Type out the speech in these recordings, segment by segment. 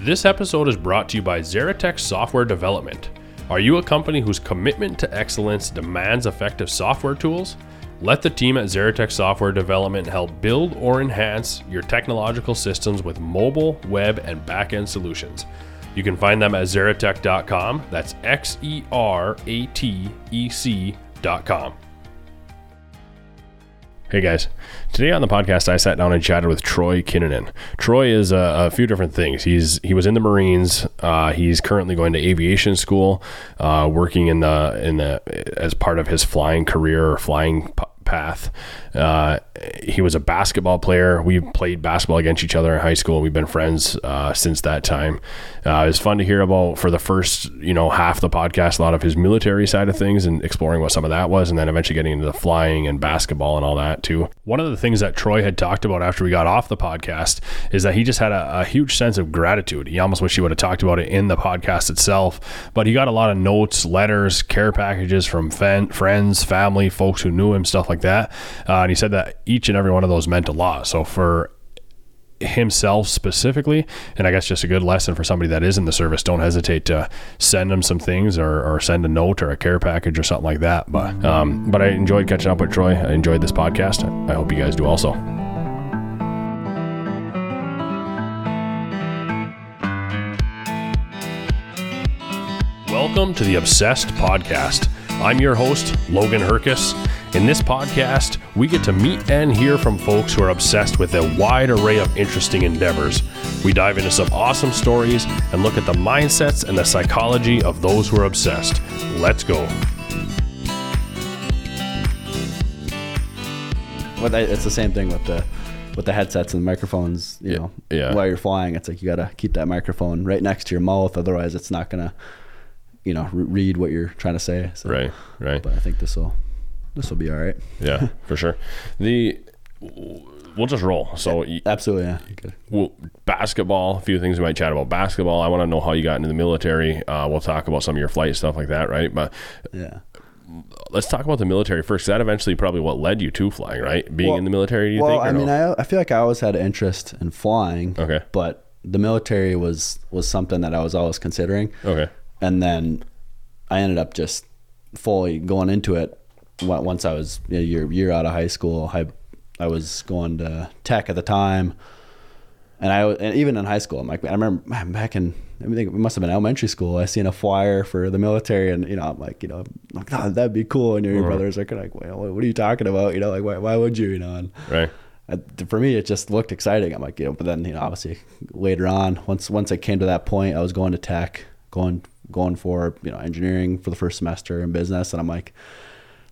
This episode is brought to you by Xeratec Software Development. Are you a company whose commitment to excellence demands effective software tools? Let the team at Xeratec Software Development help build or enhance your technological systems with mobile, web, and backend solutions. You can find them at xeratec.com. That's X E R A T E C.com. Hey guys, today on the podcast I sat down and chatted with Troy Kinnunen. Troy is a, a few different things. He's he was in the Marines. Uh, he's currently going to aviation school, uh, working in the in the as part of his flying career or flying path. Uh, he was a basketball player. We played basketball against each other in high school. We've been friends uh, since that time. Uh, it was fun to hear about for the first, you know, half the podcast, a lot of his military side of things and exploring what some of that was, and then eventually getting into the flying and basketball and all that too. One of the things that Troy had talked about after we got off the podcast is that he just had a, a huge sense of gratitude. He almost wish he would have talked about it in the podcast itself, but he got a lot of notes, letters, care packages from friends, family, folks who knew him, stuff like that. Uh, and he said that each and every one of those meant a lot. So for himself specifically, and I guess just a good lesson for somebody that is in the service, don't hesitate to send them some things or, or send a note or a care package or something like that. But um, but I enjoyed catching up with Troy. I enjoyed this podcast. I hope you guys do also. Welcome to the Obsessed Podcast. I'm your host, Logan Herkus. In this podcast, we get to meet and hear from folks who are obsessed with a wide array of interesting endeavors. We dive into some awesome stories and look at the mindsets and the psychology of those who are obsessed. Let's go. Well, that, it's the same thing with the with the headsets and the microphones. You Yeah, know, yeah. while you're flying, it's like you gotta keep that microphone right next to your mouth, otherwise it's not gonna, you know, re- read what you're trying to say. So, Right, right. But I think this will this will be all right. Yeah, for sure. The we'll just roll. So y- Absolutely, yeah. You could- well, basketball, a few things we might chat about basketball. I want to know how you got into the military. Uh, we'll talk about some of your flight stuff like that, right? But Yeah. let's talk about the military first. That eventually probably what led you to flying, right? Being Well- in the military, do you well, think? or I mean, no? I I feel like I always had an interest in flying. Okay. But the military was was something that I was always considering. okay, and then I ended up just fully going into it on- once I was a year year out of high school. I I was going to tech at the time, and I and even in high school, I'm like I remember man, back in I think it must have been elementary school. I seen a flyer for the military, and you know I'm like you know I'm like oh, that'd be cool. And your Uh-huh. brothers are kind of like, well, what are you talking about? You know, like why, why would you? You know, and right, uh, for me, it just looked exciting. I'm like, you know, but then you know, obviously later on, once once I came to that point, I was going to tech, going going for you know engineering for the first semester in business, and I'm like,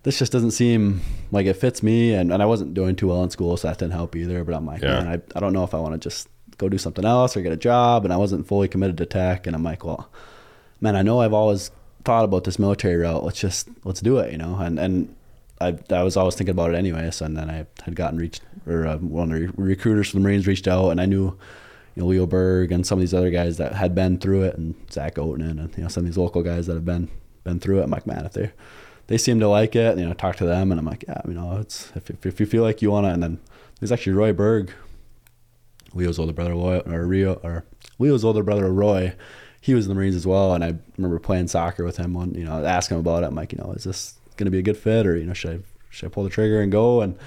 this just doesn't seem like it fits me, and, and I wasn't doing too well in school, so that didn't help either. But I'm like, Yeah. man, I, I don't know if I want to just go do something else or get a job, and I wasn't fully committed to tech, and I'm like, well, man, I know I've always thought about this military route. Let's just let's do it, you know, and and. I, I was always thinking about it anyways, and then I had gotten reached, or uh, one of the recruiters from the Marines reached out, and I knew, you know, Leo Berg and some of these other guys that had been through it, and Zach Oatman, and you know, some of these local guys that have been been through it. I'm like, man, if they they seem to like it, you know, talk to them, and I'm like, yeah, you know, it's if if, if you feel like you wanna, and then there's actually Roy Berg, Leo's older brother, Roy, or Rio, or Leo's older brother, Roy. He was in the Marines as well, and I remember playing soccer with him. One, you know, asking him about it. I'm like, you know, is this going to be a good fit, or you know, should I should I pull the trigger and go? And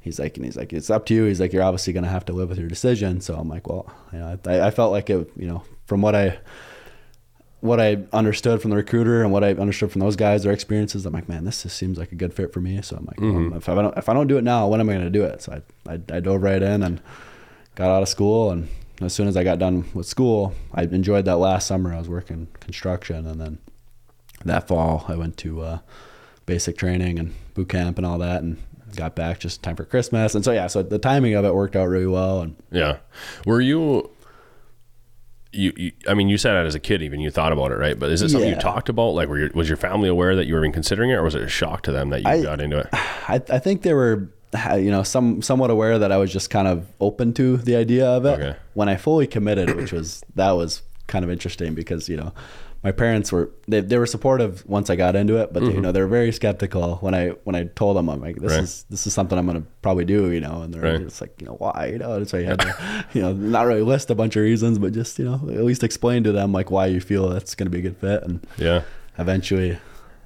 he's like, and he's like, it's up to you. He's like, you're obviously going to have to live with your decision. So I'm like, well, you know, I, I felt like it, you know, from what I what I understood from the recruiter and what I understood from those guys, their experiences, I'm like, man, this just seems like a good fit for me. So I'm like, well, if I don't if I don't do it now, when am I going to do it? So I, I I dove right in and got out of school and as soon as I got done with school, I enjoyed that last summer. I was working construction, and then that fall I went to uh, basic training and boot camp and all that, and got back just in time for Christmas. And so yeah, so the timing of it worked out really well. And yeah. Were you? You, you, I mean, you said that as a kid, even you thought about it, right? But is it something you talked about? Like, were your, was your family aware that you were even considering it, or was it a shock to them that you I- got into it? I, I think they were, you know, some somewhat aware that I was just kind of open to the idea of it. Okay. When I fully committed, which was that was kind of interesting because you know, my parents were they, they were supportive once I got into it, but they, you know they're very skeptical when I when I told them I'm like this Mm-hmm. Right. is this is something I'm gonna probably do, you know, and they're Right. just like you know why, you know, so you had to you know not really list a bunch of reasons, but just you know at least explain to them like why you feel that's gonna be a good fit, and Yeah. eventually,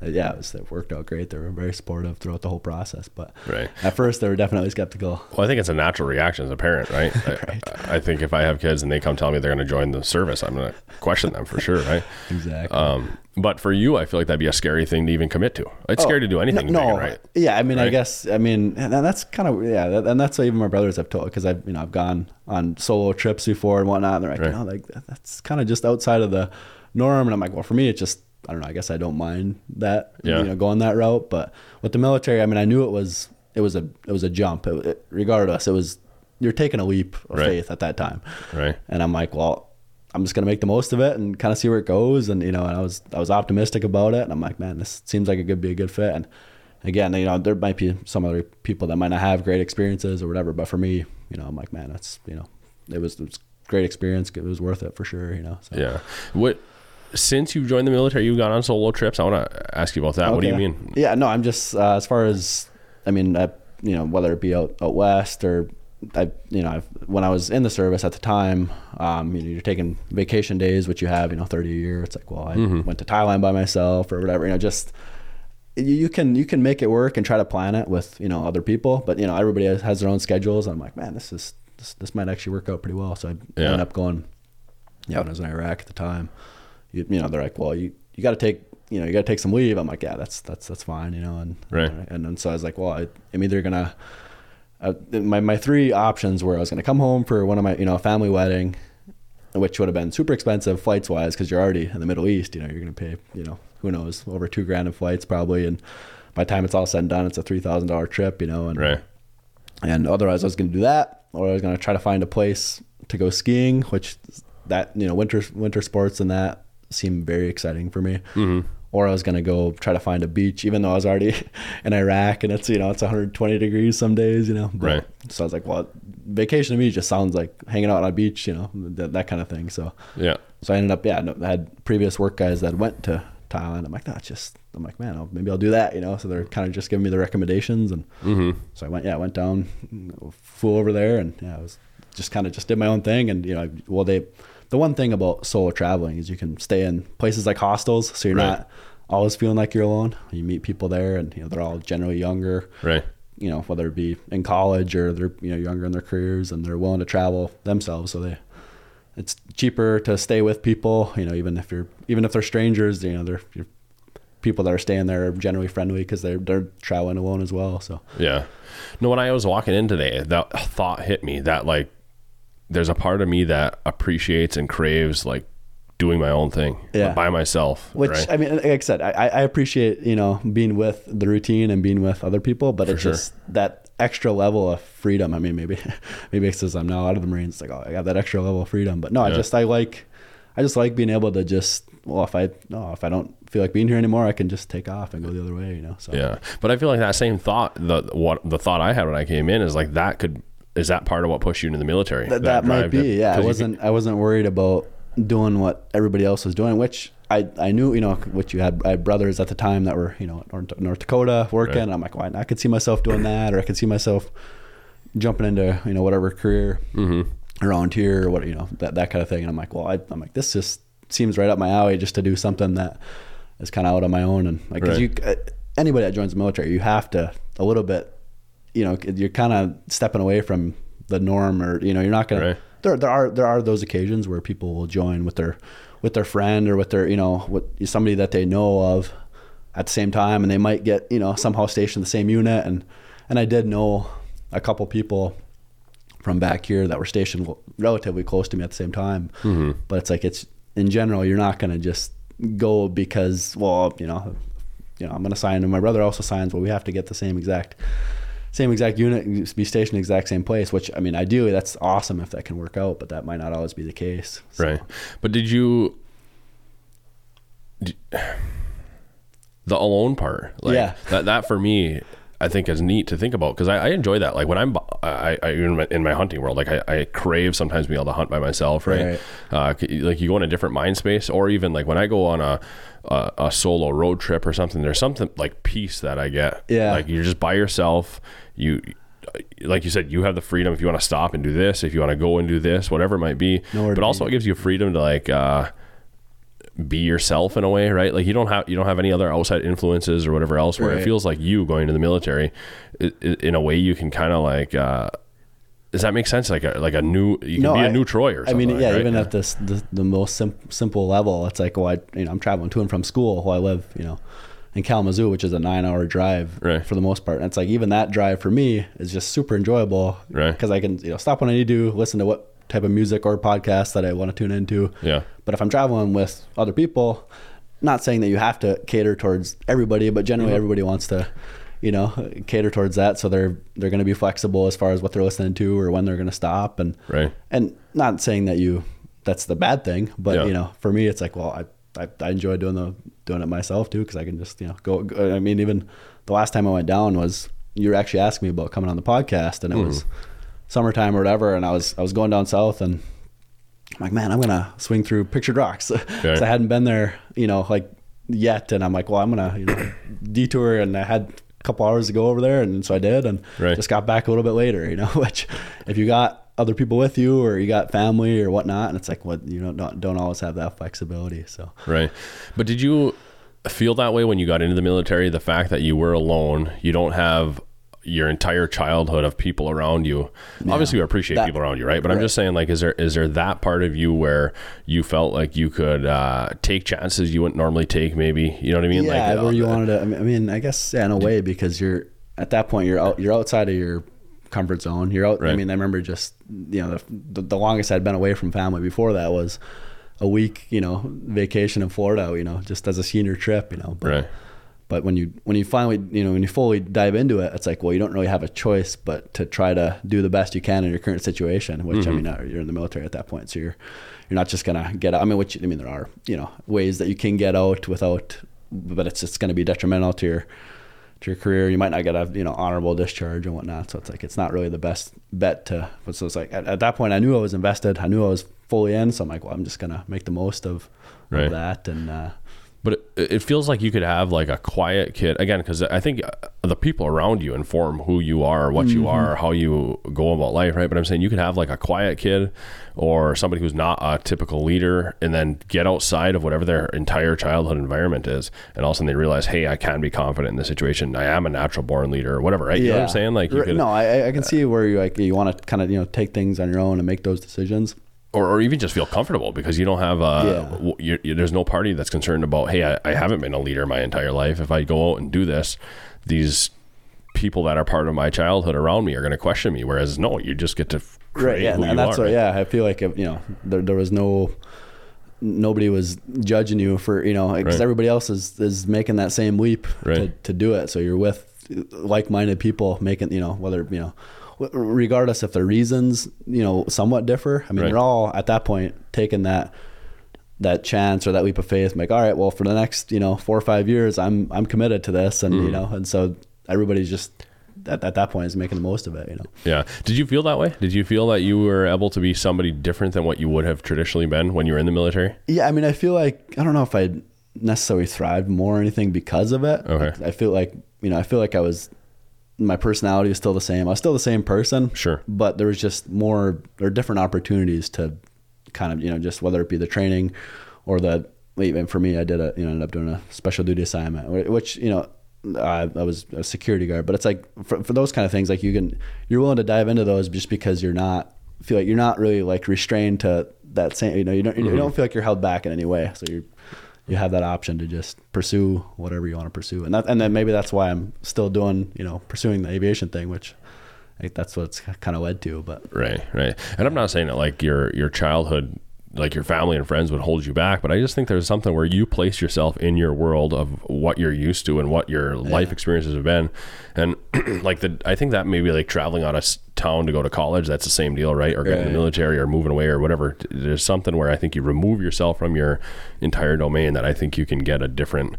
yeah, it, was, it worked out great. They were very supportive throughout the whole process, but Right. at first they were definitely skeptical. Well, I think it's a natural reaction as a parent, right? I, I think if I have kids and they come tell me they're going to join the service, I'm going to question them for sure, right? Exactly. Um, but for you, I feel like that'd be a scary thing to even commit to. It's scary to do anything, Oh, no, big, right? Yeah, I mean, I guess, I mean, and that's kind of yeah, that, and that's what even my brothers have told because I've you know I've gone on solo trips before and whatnot, and they're like, Right. you know, like that's kind of just outside of the norm, and I'm like, well, for me, it's just I don't know. I guess I don't mind that, Yeah. you know, going that route, but with the military, I mean, I knew it was it was a it was a jump. It, it, regardless, it was you're taking a leap of Right. faith at that time, Right. and I'm like, well, I'm just gonna make the most of it and kind of see where it goes. And you know, and I was I was optimistic about it, and I'm like, man, this seems like it could be a good fit. And again, you know, there might be some other people that might not have great experiences or whatever, but for me, you know, I'm like, man, that's you know, it was, it was a great experience. It was worth it for sure. You know. So. Yeah. What, since you've joined the military, you've gone on solo trips. I want to ask you about that. What do you mean? Yeah, no, I'm just uh, as far as I mean, I, you know, whether it be out, out west or I, you know, I've, when I was in the service at the time, um, you know, you're taking vacation days, which you have, you know, 30 a year. It's like, well, I went to Thailand by myself or whatever, you know, just you, can you can make it work and try to plan it with you know other people, but you know, everybody has, has their own schedules. And I'm like, man, this is this, this might actually work out pretty well. So I Yeah. ended up going. Yeah, when I was in Iraq at the time, you, you know, they're like, well, you you got to take you know you got to take some leave. I'm like, yeah, that's that's that's fine, you know, and Right. and then so I was like, well, I, I'm either gonna uh, my my three options were I was gonna come home for one of my you know a family wedding, which would have been super expensive flights wise because you're already in the Middle East. You know, you're gonna pay you know who knows over two grand in flights probably, and by the time it's all said and done, it's a three thousand dollar trip. You know, and Right. and otherwise I was going to do that, or I was going to try to find a place to go skiing, which that you know winter winter sports and that seem very exciting for me. Mm-hmm. Or I was going to go try to find a beach, even though I was already in Iraq and it's you know it's 120 degrees some days, you know. But- Right. So I was like, well, vacation to me just sounds like hanging out on a beach, you know, that, that kind of thing. So Yeah. so I ended up, yeah, I had previous work guys that went to Thailand. I'm like, no, just, I'm like, man, I'll, maybe I'll do that, you know. So they're kind of just giving me the recommendations, and Mm-hmm. so I went, yeah, I went down, flew over there, and yeah, I was just kind of just did my own thing, and you know, well, they, the one thing about solo traveling is you can stay in places like hostels, so you're Right. not always feeling like you're alone. You meet people there, and you know, they're all generally younger Right. you know, whether it be in college or they're you know younger in their careers and they're willing to travel themselves. So they, it's cheaper to stay with people. You know, even if you're even if they're strangers, you know, they're you're, people that are staying there are generally friendly because they're they're traveling alone as well. So Yeah. No, when I was walking in today, that thought hit me that like there's a part of me that appreciates and craves like doing my own thing Yeah. by myself. Which right? I mean, like I said, I, I appreciate you know being with the routine and being with other people, but it's sure. just that extra level of freedom. I mean, maybe maybe it's because I'm now out of the Marines. It's like oh, I got that extra level of freedom, but no, I just I like I just like being able to just well, if I no, if I don't feel like being here anymore, I can just take off and go the other way. You know, so Yeah, but I feel like that same thought, the what the thought I had when I came in is like that could is that part of what pushed you into the military? that, that might be. to- yeah, 'cause I wasn't I wasn't worried about doing what everybody else was doing, which I, I knew you know what you had I had brothers at the time that were you know in North, North Dakota working. Right. And I'm like, well, I could see myself doing that, or I could see myself jumping into you know whatever career Mhm. around here or what you know that that kind of thing. And I'm like, well, I, I'm like this just seems right up my alley just to do something that is kind of out on my own and like 'cause Right. you uh, anybody that joins the military, you have to a little bit you know you're kind of stepping away from the norm or you know you're not gonna Right. there there are there are those occasions where people will join with their with their friend or with their you know with somebody that they know of at the same time and they might get you know somehow stationed in the same unit and and I did know a couple people from back here that were stationed relatively close to me at the same time Mm-hmm. but it's like it's in general you're not going to just go because well you know you know I'm going to sign and my brother also signs well we have to get the same exact same exact unit be stationed the exact same place which I mean ideally that's awesome if that can work out but that might not always be the case So- Right. But did you d- the alone part? Like Yeah. that that for me I think is neat to think about because I, I, enjoy that. Like when I'm I, I in, my, in my hunting world, like I, I, crave sometimes being able to hunt by myself, right? right. Uh, like you go in a different mind space, or even like when I go on a, a, a solo road trip or something, there's something like peace that I get. Yeah, like you're just by yourself. You like you said, you have the freedom if you want to stop and do this, if you want to go and do this, whatever it might be. Nowhere but also, be. it gives you freedom to like. Uh, be yourself in a way, right? Like you don't have you don't have any other outside influences or whatever else. Where right. it feels like you going to the military, in a way, you can kind of like. Uh, does that make sense? Like a like a new you can no, be a new Troy or something. I mean, yeah, right? even at this the, the most sim- simple level, it's like well, I you know I'm traveling to and from school while I live you know in Kalamazoo, which is a nine hour drive right. for the most part. And it's like even that drive for me is just super enjoyable, right? Because I can you know stop when I need to, listen to what type of music or podcast that I want to tune into. Yeah. But if I'm traveling with other people, not saying that you have to cater towards everybody, but generally mm-hmm. everybody wants to, you know, cater towards that. So they're they're going to be flexible as far as what they're listening to or when they're going to stop. And right. And not saying that you that's the bad thing, but yeah. you know, for me, it's like, well, I I, I enjoy doing the doing it myself too because I can just you know go, go. I mean, even the last time I went down was you were actually asking me about coming on the podcast, and it mm. was summertime or whatever, and I was I was going down south and I'm like, man, I'm gonna swing through Pictured Rocks because I hadn't been there, you know, like yet, and I'm like, well, I'm gonna you know detour, and I had couple hours to go over there, and so I did, and right. just got back a little bit later, you know, which if you got other people with you or you got family or whatnot, and it's like what you know don't don't always have that flexibility. So right, but did you feel that way when you got into the military? The fact that you were alone, you don't have your entire childhood of people around you. Yeah. Obviously, you appreciate that, people around you, right? But right. I'm just saying, like, is there is there that part of you where you felt like you could uh, take chances you wouldn't normally take? Maybe you know what I mean? Yeah, like, where uh, you wanted to. I mean, I guess yeah, in a way because you're at that point you're out you're outside of your comfort zone. You're out. Right. I mean, I remember just you know the, the longest I'd been away from family before that was a week, you know, vacation in Florida, you know, just as a senior trip, you know. But, right but when you when you finally you know when you fully dive into it it's like well you don't really have a choice but to try to do the best you can in your current situation which mm-hmm. i mean uh, you're in the military at that point so you're you're not just gonna get out i mean which i mean there are you know ways that you can get out without but it's going to be detrimental to your to your career you might not get a you know honorable discharge and whatnot so it's like it's not really the best bet to so it's like at, at that point i knew i was invested i knew i was fully in so i'm like well i'm just gonna make the most of, right. of that and uh, but it, it, feels like you could have like a quiet kid again because i think uh, the people around you inform who you are what mm-hmm. you are how you go about life right? But i'm saying you could have like a quiet kid or somebody who's not a typical leader and then get outside of whatever their entire childhood environment is and all of a sudden they realize hey i can be confident in this situation. I am a natural born leader or whatever right? You know what i'm saying? Like you could, no I, I can see where you like you want to kind of you know take things on your own and make those decisions or, or even just feel comfortable because you don't have uh, yeah. you, there's no party that's concerned about hey I, I haven't been a leader my entire life if I go out and do this these people that are part of my childhood around me are going to question me whereas no you just get to right yeah and, and that's are, what right? yeah I feel like you know there, there was no nobody was judging you for you know because right. everybody else is is making that same leap right. to, to do it so you're with like-minded people making you know whether you know regardless if the reasons you know somewhat differ. I mean, right. you're all at that point taking that that chance or that leap of faith. I'm like, all right, well, for the next you know four or five years, I'm I'm committed to this, and mm. you know, and so everybody's just at, at that point is making the most of it. You know. Yeah. Did you feel that way? Did you feel that you were able to be somebody different than what you would have traditionally been when you were in the military? Yeah. I mean, I feel like I don't know if I necessarily thrived more or anything because of it. Okay. I feel like you know I feel like I was my personality was still the same. I was still the same person. Sure. But there was just more or different opportunities to kind of, you know, just whether it be the training or the, even for me, I did a, you know, ended up doing a special duty assignment, which, you know, I, I was a security guard, but it's like for, for those kind of things, like you can, you're willing to dive into those just because you're not, feel like you're not really like restrained to that same, you know, you don't, mm-hmm. you don't feel like you're held back in any way. So you're, you have that option to just pursue whatever you want to pursue, and that and then maybe that's why I'm still doing you know pursuing the aviation thing, which I think that's what it's kind of led to. But right, right, and I'm not saying that like your your childhood like your family and friends would hold you back but i just think there's something where you place yourself in your world of what you're used to and what your yeah. life experiences have been and like the i think that maybe like traveling out of town to go to college that's the same deal right or getting right. in the military or moving away or whatever there's something where i think you remove yourself from your entire domain that i think you can get a different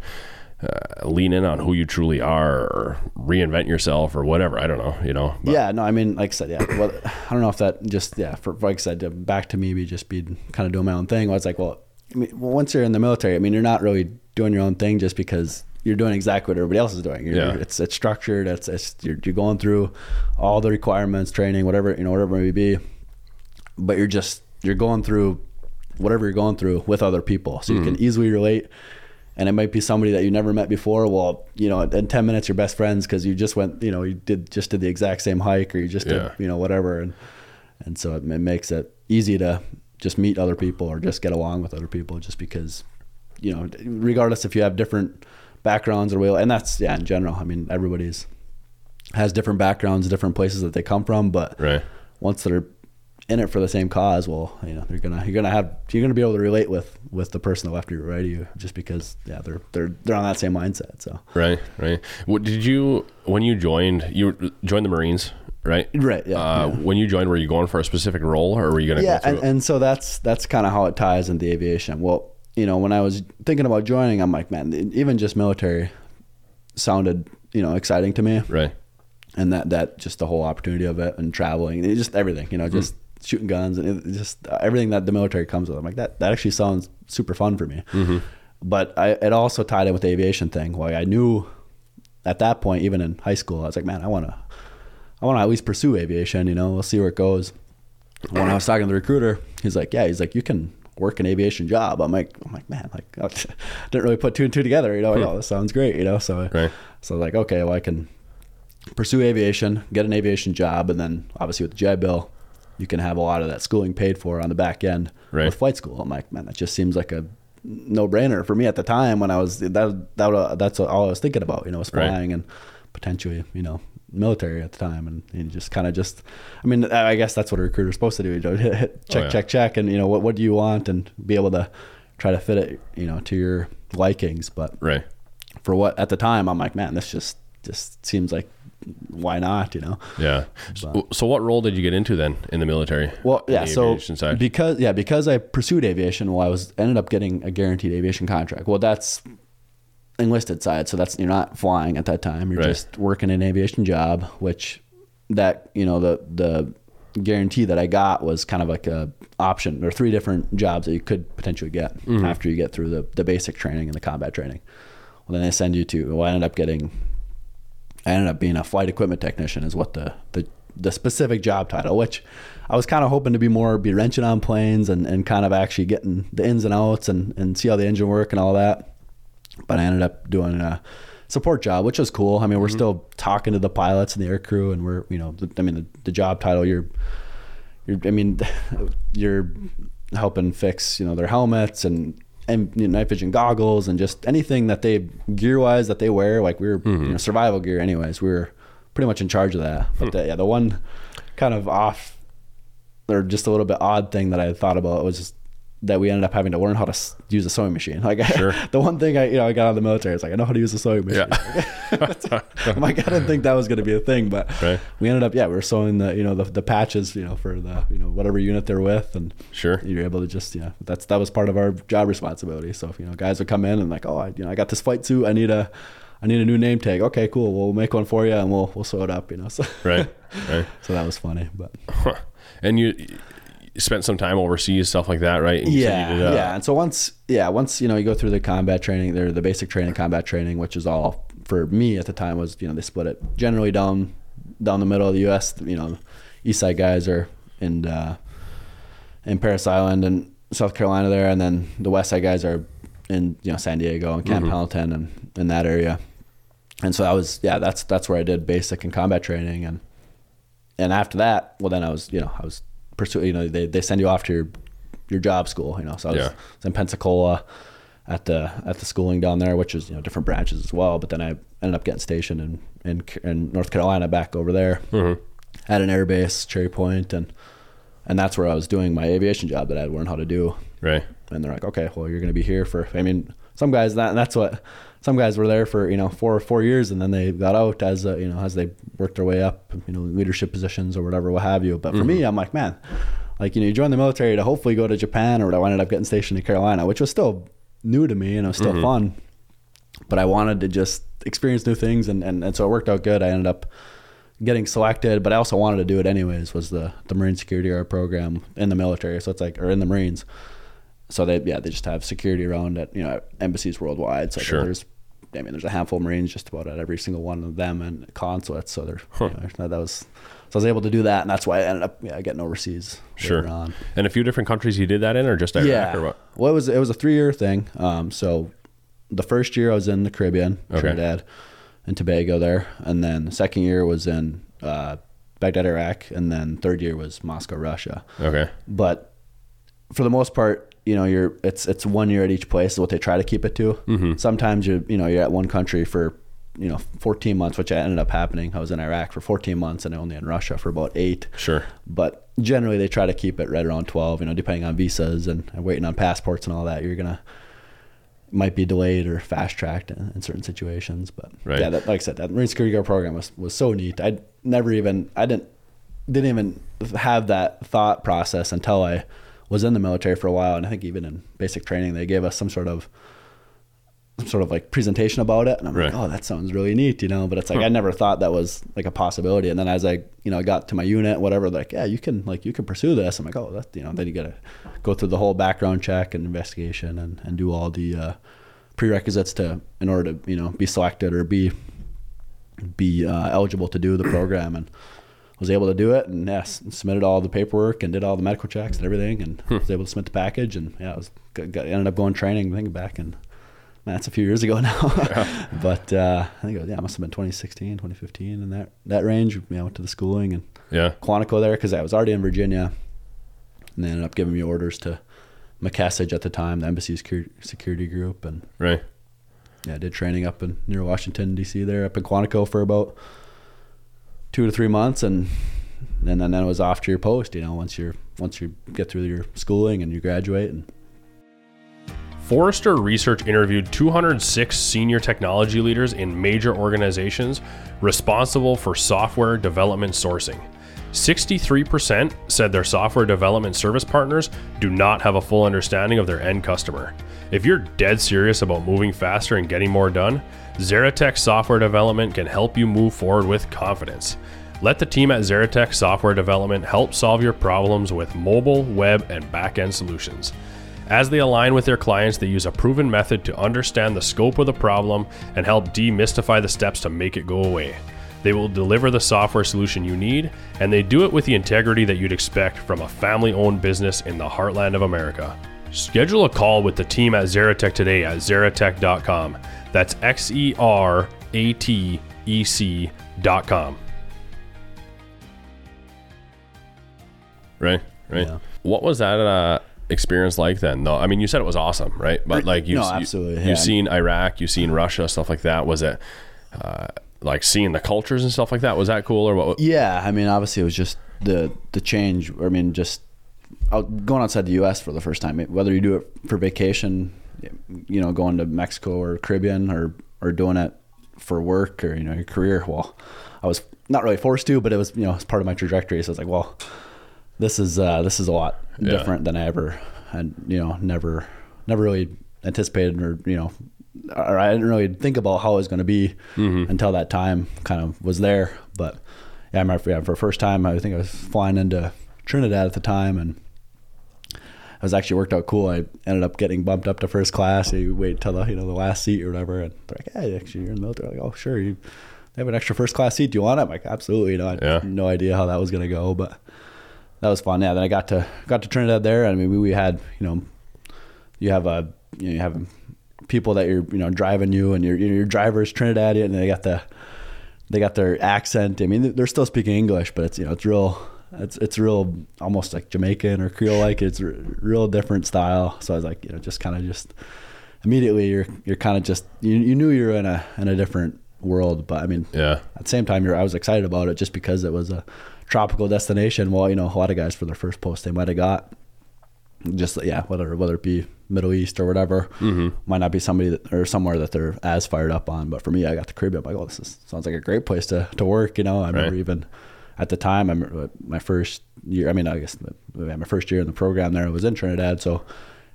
uh, lean in on who you truly are or reinvent yourself or whatever. I don't know, you know. But, yeah, no, I mean, like I said, yeah. Well, I don't know if that just yeah, for like I said, back to maybe just be kind of doing my own thing. I was like, well, I mean, once you're in the military, I mean, you're not really doing your own thing just because you're doing exactly what everybody else is doing. You're, Yeah. It's it's structured. It's, it's you're, you're going through all the requirements, training, whatever you know, whatever it may be. But you're just you're going through whatever you're going through with other people, so you can easily relate. And it might be somebody that you never met before. Well, you know, in ten minutes you're best friends because you just went, you know, you did just did the exact same hike or you just Yeah. did, you know, whatever. And and so it, it makes it easy to just meet other people or just get along with other people just because you know regardless if you have different backgrounds or will and that's yeah in general i mean everybody's has different backgrounds different places that they come from but Right. once they're in it for the same cause well you know you're gonna you're gonna have you're gonna be able to relate with with the person that left you or right of you just because yeah they're they're they're on that same mindset so Right. Right. What did you when you joined? You joined the Marines, right? right yeah, Uh, yeah. When you joined, were you going for a specific role, or were you going to yeah go and, and so that's that's kind of how it ties into aviation well you know when i was thinking about joining i'm like man even just military sounded you know exciting to me right. and that that just the whole opportunity of it and traveling and just everything you know just shooting guns and it, just everything that the military comes with i'm like that that actually sounds super fun for me. Mm-hmm. But I, it also tied in with the aviation thing. Like i knew at that point even in high school i was like man i want to i want to at least pursue aviation you know we'll see where it goes. When i was talking to the recruiter he's like yeah he's like you can work an aviation job. I'm like i'm like man like I didn't really put two and two together you know like, hmm. oh this sounds great you know so Right. so like okay well i can pursue aviation, get an aviation job, and then obviously with the GI Bill, you can have a lot of that schooling paid for on the back end Right. with flight school. I'm like, man, that just seems like a no brainer for me at the time when I was that that uh, that's all I was thinking about. You know, was Right. flying and potentially you know military at the time, and, and just kind of just, I mean, I guess that's what a recruiter's supposed to do. You know, check, Oh, yeah. check, check, and you know what what do you want, and be able to try to fit it, you know, to your likings, but Right. for what at the time I'm like, man, this just just seems like why not, you know? Yeah. So, so what role did you get into then in the military? Well, yeah, so side? because yeah, because I pursued aviation, well, I was ended up getting a guaranteed aviation contract. Well, that's enlisted side, so that's you're not flying at that time. You're Right. just working an aviation job, which that you know the the guarantee that I got was kind of like a option or three different jobs that you could potentially get Mm-hmm. after you get through the the basic training and the combat training. Well, then they send you to. Well, I ended up getting. I ended up being a flight equipment technician, is what the the, the specific job title, which I was kind of hoping to be more be wrenching on planes and, and kind of actually getting the ins and outs and, and see how the engine work and all that. But I ended up doing a support job, which was cool. I mean, we're mm-hmm. still talking to the pilots and the air crew, and we're you know, the, I mean, the, the job title you're you're I mean, you're helping fix you know their helmets and and you know, night vision goggles and just anything that they gear wise that they wear. Like we were you mm-hmm. know, survival gear, anyways. We were pretty much in charge of that. But hmm. the, yeah, the one kind of off or just a little bit odd thing that I thought about was just that we ended up having to learn how to use a sewing machine. Like Sure. the one thing I you know I got out of the military is like I know how to use a sewing machine. Yeah. I'm like I didn't think that was going to be a thing, but Right. we ended up yeah we were sewing the you know the, the patches you know for the you know whatever unit they're with and Sure. you're able to just yeah that's that was part of our job responsibility. So if you know guys would come in and like oh I you know I got this flight suit I need a I need a new name tag. Okay, cool. We'll make one for you and we'll we'll sew it up. You know so Right. Right. so that was funny, but And you, you spent some time overseas, stuff like that, right? And yeah, did, uh, yeah. And so once, yeah, once you know you go through the combat training, there the basic training, combat training, which is all for me at the time was you know they split it generally down down the middle of the U.S. You know, East Side guys are in uh, in Parris Island and South Carolina there, and then the West Side guys are in you know San Diego and Camp Pendleton and in that area. And so that was yeah, that's that's where I did basic and combat training and and after that, well then I was you know I was pursuing you know they, they send you off to your your job school you know so I was, Yeah. was in Pensacola at the at the schooling down there which is you know different branches as well but then I ended up getting stationed in in, in North Carolina back over there Mhm. at an air base Cherry Point and and that's where I was doing my aviation job that I had learned how to do Right. and they're like, okay, well, you're going to be here for. I mean, some guys that that's what some guys were there for, you know, four or four years, and then they got out as uh, you know as they worked their way up, you know, leadership positions or whatever, what have you. But for me, I'm like, man, like you know, you join the military to hopefully go to Japan, or I ended up getting stationed in Carolina, which was still new to me and it was still fun. but I wanted to just experience new things, and, and, and so it worked out good. I ended up getting selected, but I also wanted to do it anyways. Was the the Marine Security Guard program in the military? So it's like or in the Marines. So they yeah they just have security around at you know embassies worldwide. So Sure. there's I mean there's a handful of Marines just about at every single one of them and consulates. So they're you know, that was so I was able to do that, and that's why I ended up yeah getting overseas Sure. later on. And a few different countries you did that in, or just Iraq, Yeah. or what? Well, it was it was a three year thing. Um, so the first year I was in the Caribbean, Okay. Trinidad and Tobago there, and then the second year was in uh, Baghdad, Iraq, and then third year was Moscow, Russia. Okay. But for the most part, you know, you're it's it's one year at each place is what they try to keep it to. Mm-hmm. Sometimes you you know you're at one country for you know 14 months, which ended up happening. I was in Iraq for 14 months and only in Russia for about eight Sure. but generally they try to keep it right around 12 you know depending on visas and, and waiting on passports and all that you're gonna might be delayed or fast tracked in, in certain situations but Right. yeah that, like i said that marine security guard program was, was so neat i never even i didn't didn't even have that thought process until i was in the military for a while and i think even in basic training they gave us some sort of some sort of like presentation about it and i'm Right. like oh that sounds really neat you know? But it's like i never thought that was like a possibility. And then as i you know got to my unit whatever like yeah you can like you can pursue this i'm like oh that you know? Then you gotta go through the whole background check and investigation and, and do all the uh, prerequisites to in order to you know be selected or be be uh, eligible to do the program. And was able to do it and yes submitted all the paperwork and did all the medical checks and everything and was able to submit the package and yeah it was got, ended up going training I think back in man, that's a few years ago now but uh, I think it was, yeah it must have been 2016 2015 in that that range you know, went to the schooling and Yeah. Quantico there because I was already in Virginia and they ended up giving me orders to MCESG at the time the embassy security, security group and Right. yeah, I did training up in near Washington D.C. there, up in Quantico for about two to three months, and and then, then it was off to your post. You know, once you're once you get through your schooling and you graduate, and Forrester Research interviewed 206 senior technology leaders in major organizations responsible for software development sourcing. 63% said their software development service partners do not have a full understanding of their end customer. If you're dead serious about moving faster and getting more done, Xeratec Software Development can help you move forward with confidence. Let the team at Xeratec Software Development help solve your problems with mobile, web, and back-end solutions. As they align with their clients, they use a proven method to understand the scope of the problem and help demystify the steps to make it go away. They will deliver the software solution you need, and they do it with the integrity that you'd expect from a family owned business in the heartland of America. Schedule a call with the team at Xeratec today at xeratec.com. That's X E R A T E C dot com. Right, right. Yeah. What was that uh, experience like then? Though, I mean, you said it was awesome, right? But like you, No, you- absolutely, you've yeah. seen Iraq, you've seen Russia, stuff like that. Was it uh, like seeing the cultures and stuff like that? Was that cool or what? yeah, I mean, obviously it was just the the change. I mean, just out- going outside the U.S. for the first time, whether you do it for vacation, you know, going to Mexico or Caribbean, or or doing it for work or you know your career. Well, I was not really forced to, but it was you know it's part of my trajectory. So it's like, well, this is uh, this is a lot Yeah. different than I ever had. You know, never never really anticipated or you know. Or I didn't really think about how it was going to be until that time kind of was there. But yeah, I remember yeah, for the first time, I think I was flying into Trinidad at the time, and it was actually worked out cool. I ended up getting bumped up to first class. You wait till the you know the last seat or whatever, and they're like, "Hey, actually, you're in the military." Like, oh, sure, you they have an extra first class seat. Do you want it? I'm like, absolutely. You know, I had Yeah. no idea how that was gonna go, but that was fun. Yeah, then I got to got to Trinidad there. I mean, we, we had you know, you have a you, know, you have people that you're you know driving you, and your your driver's Trinidadian, and they got the they got their accent. I mean, they're still speaking English, but it's you know it's real. It's it's real almost like Jamaican or Creole like. It's a real different style. So I was like, you know, just kind of just immediately you're you're kind of just you, you knew you were in a in a different world. But I mean, Yeah, at the same time, you're, I was excited about it just because it was a tropical destination. Well, you know, a lot of guys for their first post they might have got just yeah, whether whether it be Middle East or whatever, mm-hmm. might not be somebody that, or somewhere that they're as fired up on. But for me, I got the Caribbean. I'm like, oh, this is, sounds like a great place to to work. You know, I remember Right. even at the time, I remember uh, my first year. I mean, I guess uh, my first year in the program there I was in Trinidad, so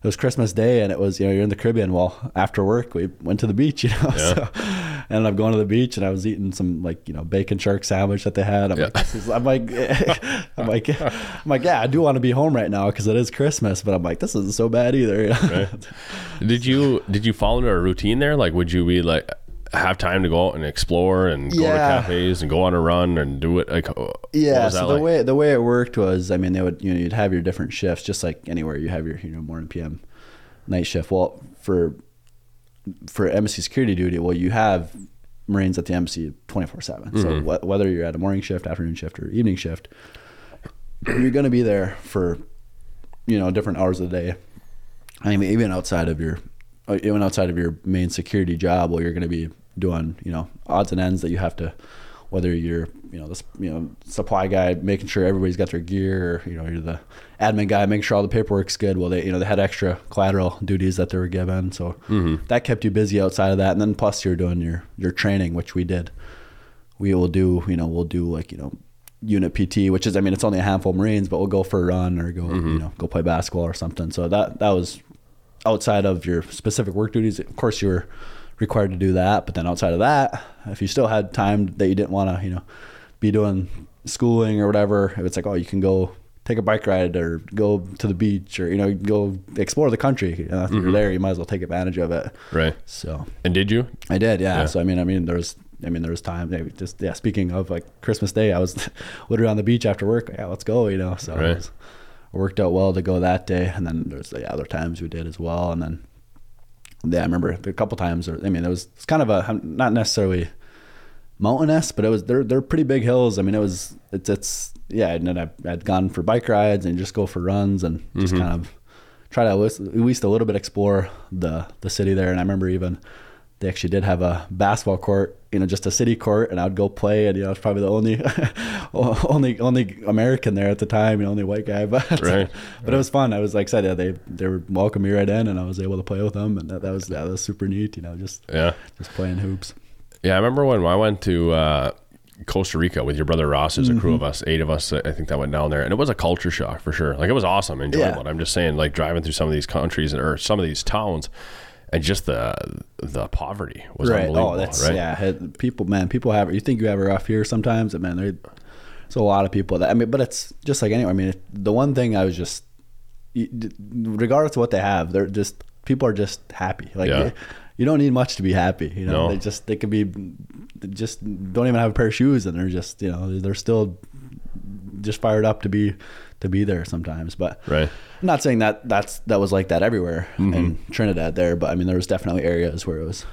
it was Christmas Day and it was you know you're in the Caribbean. Well, after work we went to the beach, you know. Yeah. So I ended up going to the beach and I was eating some like you know bacon shark sandwich that they had. I'm Yeah. like, is, I'm like, I'm like, I'm like, yeah, I do want to be home right now because it is Christmas, but I'm like, this isn't so bad either. Right. Did you did you fall into a routine there? Like, would you be like have time to go out and explore and go to cafes and go on a run and do it? Like, Yeah, so the like? way the way it worked was, I mean, they would you know you'd have your different shifts, just like anywhere you have your you know morning, PM, night shift. Well, for for embassy security duty, well, you have Marines at the embassy twenty four seven. So Mm-hmm. wh- whether you're at a morning shift, afternoon shift, or evening shift, you're going to be there for you know different hours of the day. I mean, even outside of your even outside of your main security job, well, you're going to be doing you know odds and ends that you have to, whether you're you know this you know supply guy making sure everybody's got their gear, or you know you're the admin guy making sure all the paperwork's good. Well, they you know they had extra collateral duties that they were given, so mm-hmm. that kept you busy outside of that, and then plus you're doing your your training, which we did. We will do you know we'll do like you know unit PT, which is I mean it's only a handful of Marines, but we'll go for a run or go mm-hmm. you know go play basketball or something. So that that was outside of your specific work duties. Of course, you were required to do that, but then outside of that, if you still had time that you didn't want to you know be doing schooling or whatever, if it's like oh you can go take a bike ride or go to the beach or you know go explore the country. You know, if you're mm-hmm. there, you might as well take advantage of it. right? So And did you? I did, yeah. Yeah. So I mean, I mean, there was, I mean, there was time. Maybe just yeah. Speaking of like Christmas Day, I was literally on the beach after work. Yeah, let's go. You know, so Right. it, was, it worked out well to go that day. And then there's the other times we did as well. And then yeah, I remember a couple times. Or I mean, it was it's kind of a not necessarily mountainous, but it was they're they're pretty big hills. I mean, it was it's it's yeah. And then I, I'd gone for bike rides and just go for runs and just mm-hmm. kind of try to at least, at least a little bit explore the the city there. And I remember even they actually did have a basketball court, you know, just a city court, and I'd go play. And you know, I was probably the only only only American there at the time, you know, only white guy. But Right. but it was fun. I was like I said, yeah, they they were welcoming me right in, and I was able to play with them, and that, that was that was super neat. You know, just Yeah. just playing hoops. Yeah, I remember when I went to uh, Costa Rica with your brother Ross. There's a crew Mm-hmm. of us, eight of us, I think that went down there, and it was a culture shock for sure. Like it was awesome, enjoyable. Yeah. I'm just saying, like driving through some of these countries or some of these towns, and just the the poverty was oh, unbelievable. Oh, that's right? yeah. People, man, people have. You think you have it rough here sometimes, and man, there's a lot of people that. I mean, but it's just like anyway. I mean, it, the one thing I was just, regardless of what they have, they're just people are just happy. Like Yeah. you, you don't need much to be happy. You know, No. they just they could be, they just don't even have a pair of shoes, and they're just you know they're still just fired up to be to be there sometimes. But Right. I'm not saying that that's that was like that everywhere in Trinidad there, but I mean there was definitely areas where it was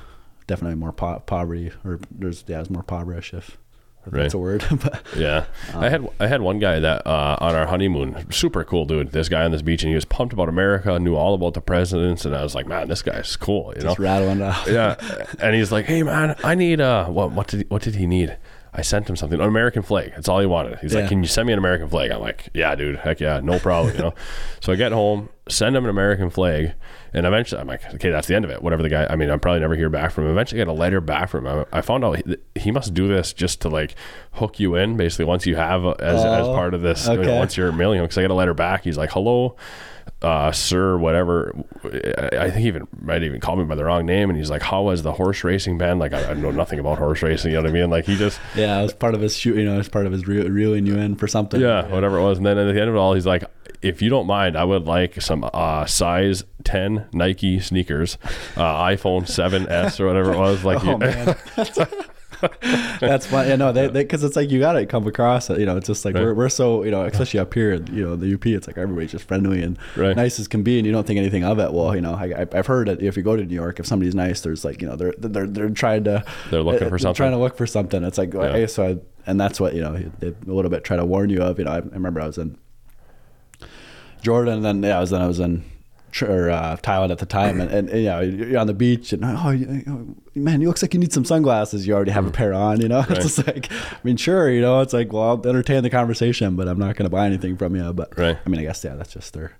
definitely more po- poverty or there's yeah, it was more impoverished if, if Right. that's a word. but Yeah, I had I had one guy that uh, on our honeymoon, super cool dude. This guy on this beach, and he was pumped about America, knew all about the presidents, and I was like, man, this guy's cool, you know. rattling off. yeah, and he's like, hey man, I need uh, what what did what did he need? I sent him something, an American flag. That's all he wanted. He's like, can you send me an American flag? I'm like, yeah, dude, heck yeah, no problem, you know. so I get home, send him an American flag, and eventually I'm like, okay, that's the end of it. Whatever the guy, I mean, I'm probably never hear back from him. Eventually, I get a letter back from him. I, I found out he, he must do this just to like hook you in, basically. Once you have a, as as Oh, part of this, you know, once you're mailing him, because I get a letter back. He's like, hello uh, sir, whatever. I think he even might even call me by the wrong name, and he's like, "How was the horse racing band?" Like, I, I know nothing about horse racing. You know what I mean? Like, he just, Yeah, it was part of his shoot. You know, it was part of his re- reeling you in for something. yeah, whatever it was. And then at the end of it all, he's like, "If you don't mind, I would like some uh, size ten Nike sneakers, uh, iPhone 7s or whatever it was." Like, Oh you- man, that's fun. Yeah, no, they because it's like you got to come across it. You know, it's just like Right. we're, we're so you know, especially up here, you know, the UP. It's like everybody's just friendly and Right. nice as can be, and you don't think anything of it. Well, you know, I, I've heard that if you go to New York, if somebody's nice, there's like you know, they're they're they're trying to They're looking uh, for something. trying to look for something. It's like Yeah. okay, so I, and that's what you know, they a little bit try to warn you of. You know, I, I remember I was in Jordan, and then yeah, I was then I was in or, uh, Thailand at the time, and, and, and yeah, you're on the beach, and oh, you, you- man, you looks like you need some sunglasses. You already have a pair on, you know. Mm. Right. It's just like, I mean, sure, you know, it's like, well, I'll entertain the conversation, but I'm not going to buy anything from you. But Right. I mean, I guess yeah, that's just their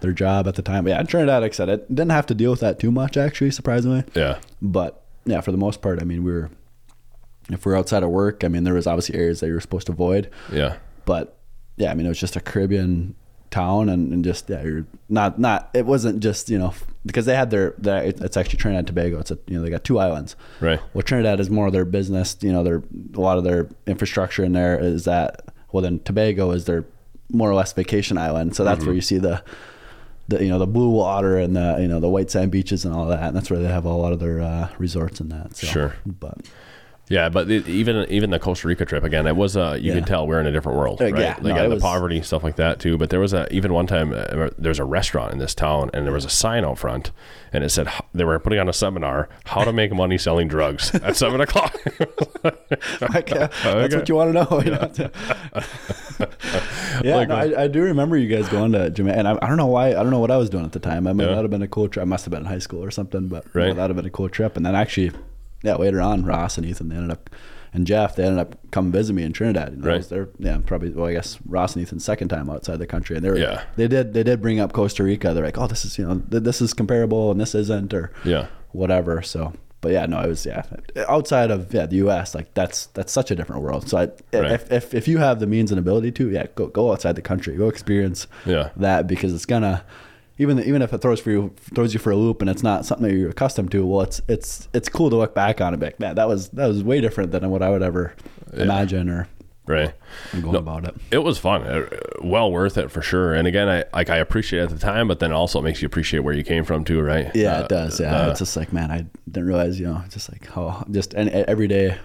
their job at the time. But yeah, in Trinidad, like I said, it didn't have to deal with that too much, actually, surprisingly. yeah, But yeah, for the most part, I mean, we were if we're outside of work, I mean, there was obviously areas that you were supposed to avoid yeah, but yeah, I mean, it was just a Caribbean town and, and just yeah, you're not not. It wasn't just you know because they had their, their it's actually Trinidad and Tobago. It's a you know they got two islands. Right. Well, Trinidad is more of their business. You know, their a lot of their infrastructure in there is that. Well, then Tobago is their more or less vacation island. So that's Mm-hmm. where you see the the you know the blue water and the you know the white sand beaches and all that. And that's where they have a lot of their uh, resorts and that. So, Sure. but Yeah, but it, even even the Costa Rica trip again, it was uh, you Yeah. could tell we're in a different world, Uh, right? yeah, like no, uh, the was- poverty stuff like that too. But there was a even one time uh, was a restaurant in this town, and there was a sign out front, and it said they were putting on a seminar how to make money selling drugs at seven o'clock. Like, uh, that's Okay. what you want to know. know? yeah, Like, no, I, I do remember you guys going to Jamaica, and I, I don't know why. I don't know what I was doing at the time. I mean, Yeah. have been a cool trip. I must have been in high school or something, but Right. that would have been a cool trip. And then actually, yeah, later on, Ross and Ethan they ended up, and Jeff they ended up come visit me in Trinidad. You know, Right. There, yeah, probably. Well, I guess Ross and Ethan's second time outside the country, and they were, Yeah. they did they did bring up Costa Rica. They're like, oh, this is you know th- this is comparable and this isn't, or yeah, whatever. So, but yeah, no, it was yeah. Outside of yeah the U.S., like that's that's such a different world. So I, Right. if, if if you have the means and ability to, yeah, go go outside the country, go experience Yeah. that because it's gonna. Even even if it throws for you throws you for a loop and it's not something that you're accustomed to, well, it's it's it's cool to look back on be like, man, that was that was way different than what I would ever imagine or right. going about it. It was fun, uh, well worth it for sure. And again, I like I appreciate it at the time, but then also it makes you appreciate where you came from too, right? Yeah, Uh, it does. Yeah, uh, it's just like man, I didn't realize, you know, just like how just any, every day,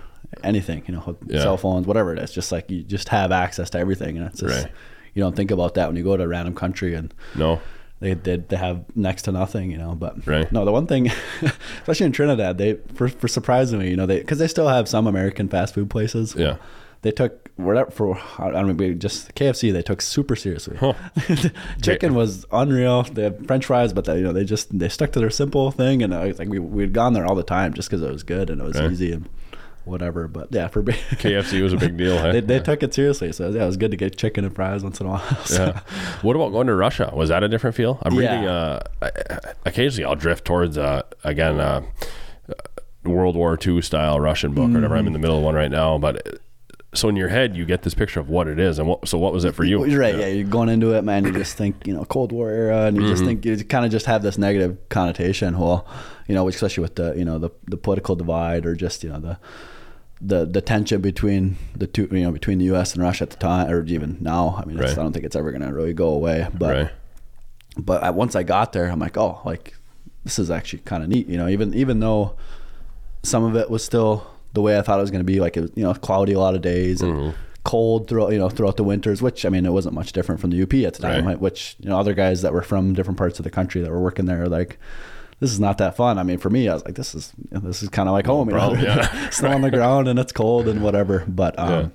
anything, you know, Yeah. cell phones, whatever it is, just like you just have access to everything, and it's just Right. you don't think about that when you go to a random country and no, they they, they have next to nothing, you know. But Right. no, the one thing, especially in Trinidad, they for for surprisingly, you know, they because they still have some American fast food places. yeah, They took whatever for I don't know just KFC. They took super seriously. Huh. Chicken was unreal. They had French fries, but they, you know they just they stuck to their simple thing, and I was like we we'd gone there all the time just because it was good and it was Okay. easy and whatever. But yeah, for KFC was a big deal. Huh? they they took it seriously. So yeah, it was good to get chicken and fries once in a while. So, yeah. What about going to Russia? Was that a different feel? I'm Yeah. reading. Uh, I- occasionally, I'll drift towards uh, again uh, World War II style Russian book or whatever. I'm in the middle of one right now, but. uh, So in your head, you get this picture of what it is, and what. So what was it for you? You're right. Yeah. you're going into it, man. You just think, you know, Cold War era, and you Mm-hmm. just think you kind of just have this negative connotation. Well, you know, especially with the, you know, the the political divide, or just you know the the the tension between the two, you know, between the U.S. and Russia at the time, or even now. I mean, Right. I don't think it's ever going to really go away. But right. but I, once I got there, I'm like, oh, like this is actually kind of neat. You know, even even though some of it was still the way I thought it was going to be, like it was, you know, cloudy a lot of days and Mm-hmm. cold throughout, you know, throughout the winters. Which I mean, it wasn't much different from the UP at the time. Right. Which you know, other guys that were from different parts of the country that were working there, like. This is not that fun. I mean, for me, I was like, "This is this is kind of like home, you know, yeah. snow on the ground and it's cold and whatever." But um, Yeah.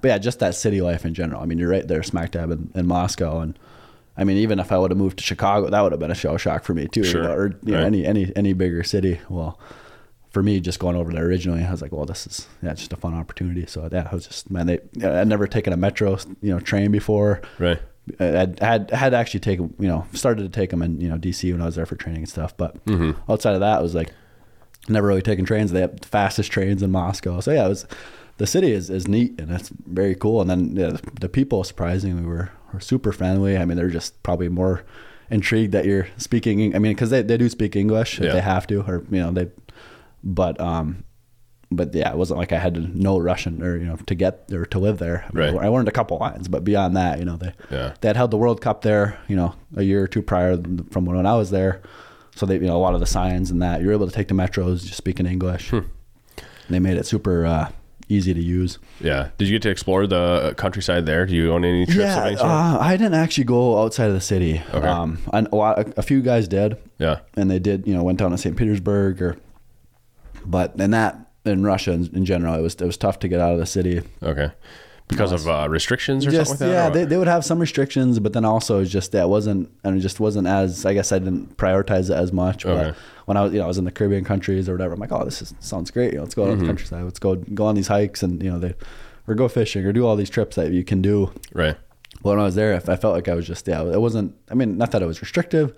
but yeah, just that city life in general. I mean, you're right there, smack dab in, in Moscow, and I mean, even if I would have moved to Chicago, that would have been a shell shock for me too. Sure. You know, or you know, any any any bigger city. Well, for me, just going over there originally, I was like, well, this is yeah, just a fun opportunity. So yeah, I was just man, they I'd never taken a metro you know train before. Right. I had had actually taken you know started to take them in you know DC when I was there for training and stuff. But Mm-hmm. outside of that, it was like never really taken trains. They have the fastest trains in Moscow. So yeah, it was the city is, is neat and it's very cool. And then yeah, the, people surprisingly were, were super friendly. I mean, they're just probably more intrigued that you're speaking. I mean, because they, they do speak English if they have to, or you know they. But um, but yeah, it wasn't like I had to know Russian or you know to get or to live there. I, Right. I learned a couple lines, but beyond that, you know, they Yeah. they had held the World Cup there, you know, a year or two prior from when I was there. So they, you know, a lot of the signs and that you're able to take the metros just speaking English. Hmm. They made it super uh, easy to use. Yeah. Did you get to explore the countryside there? Do you own any trips? Yeah, any uh, I didn't actually go outside of the city. Okay. Um, and a lot, a few guys did, yeah. and they did, you know, went down to St. Petersburg or, but in that in Russia in, in general, it was it was tough to get out of the city. Okay. Because of uh, restrictions or just something like that? yeah, they, they would have some restrictions, but then also just that wasn't and it just wasn't as I guess I didn't prioritize it as much. But Okay. when I was you know I was in the Caribbean countries or whatever, I'm like, oh, this is, sounds great. You know, let's go out Mm-hmm. to the countryside. Let's go go on these hikes and you know they or go fishing or do all these trips that you can do. right. But when I was there, I felt like I was just yeah, it wasn't. I mean, not that it was restrictive.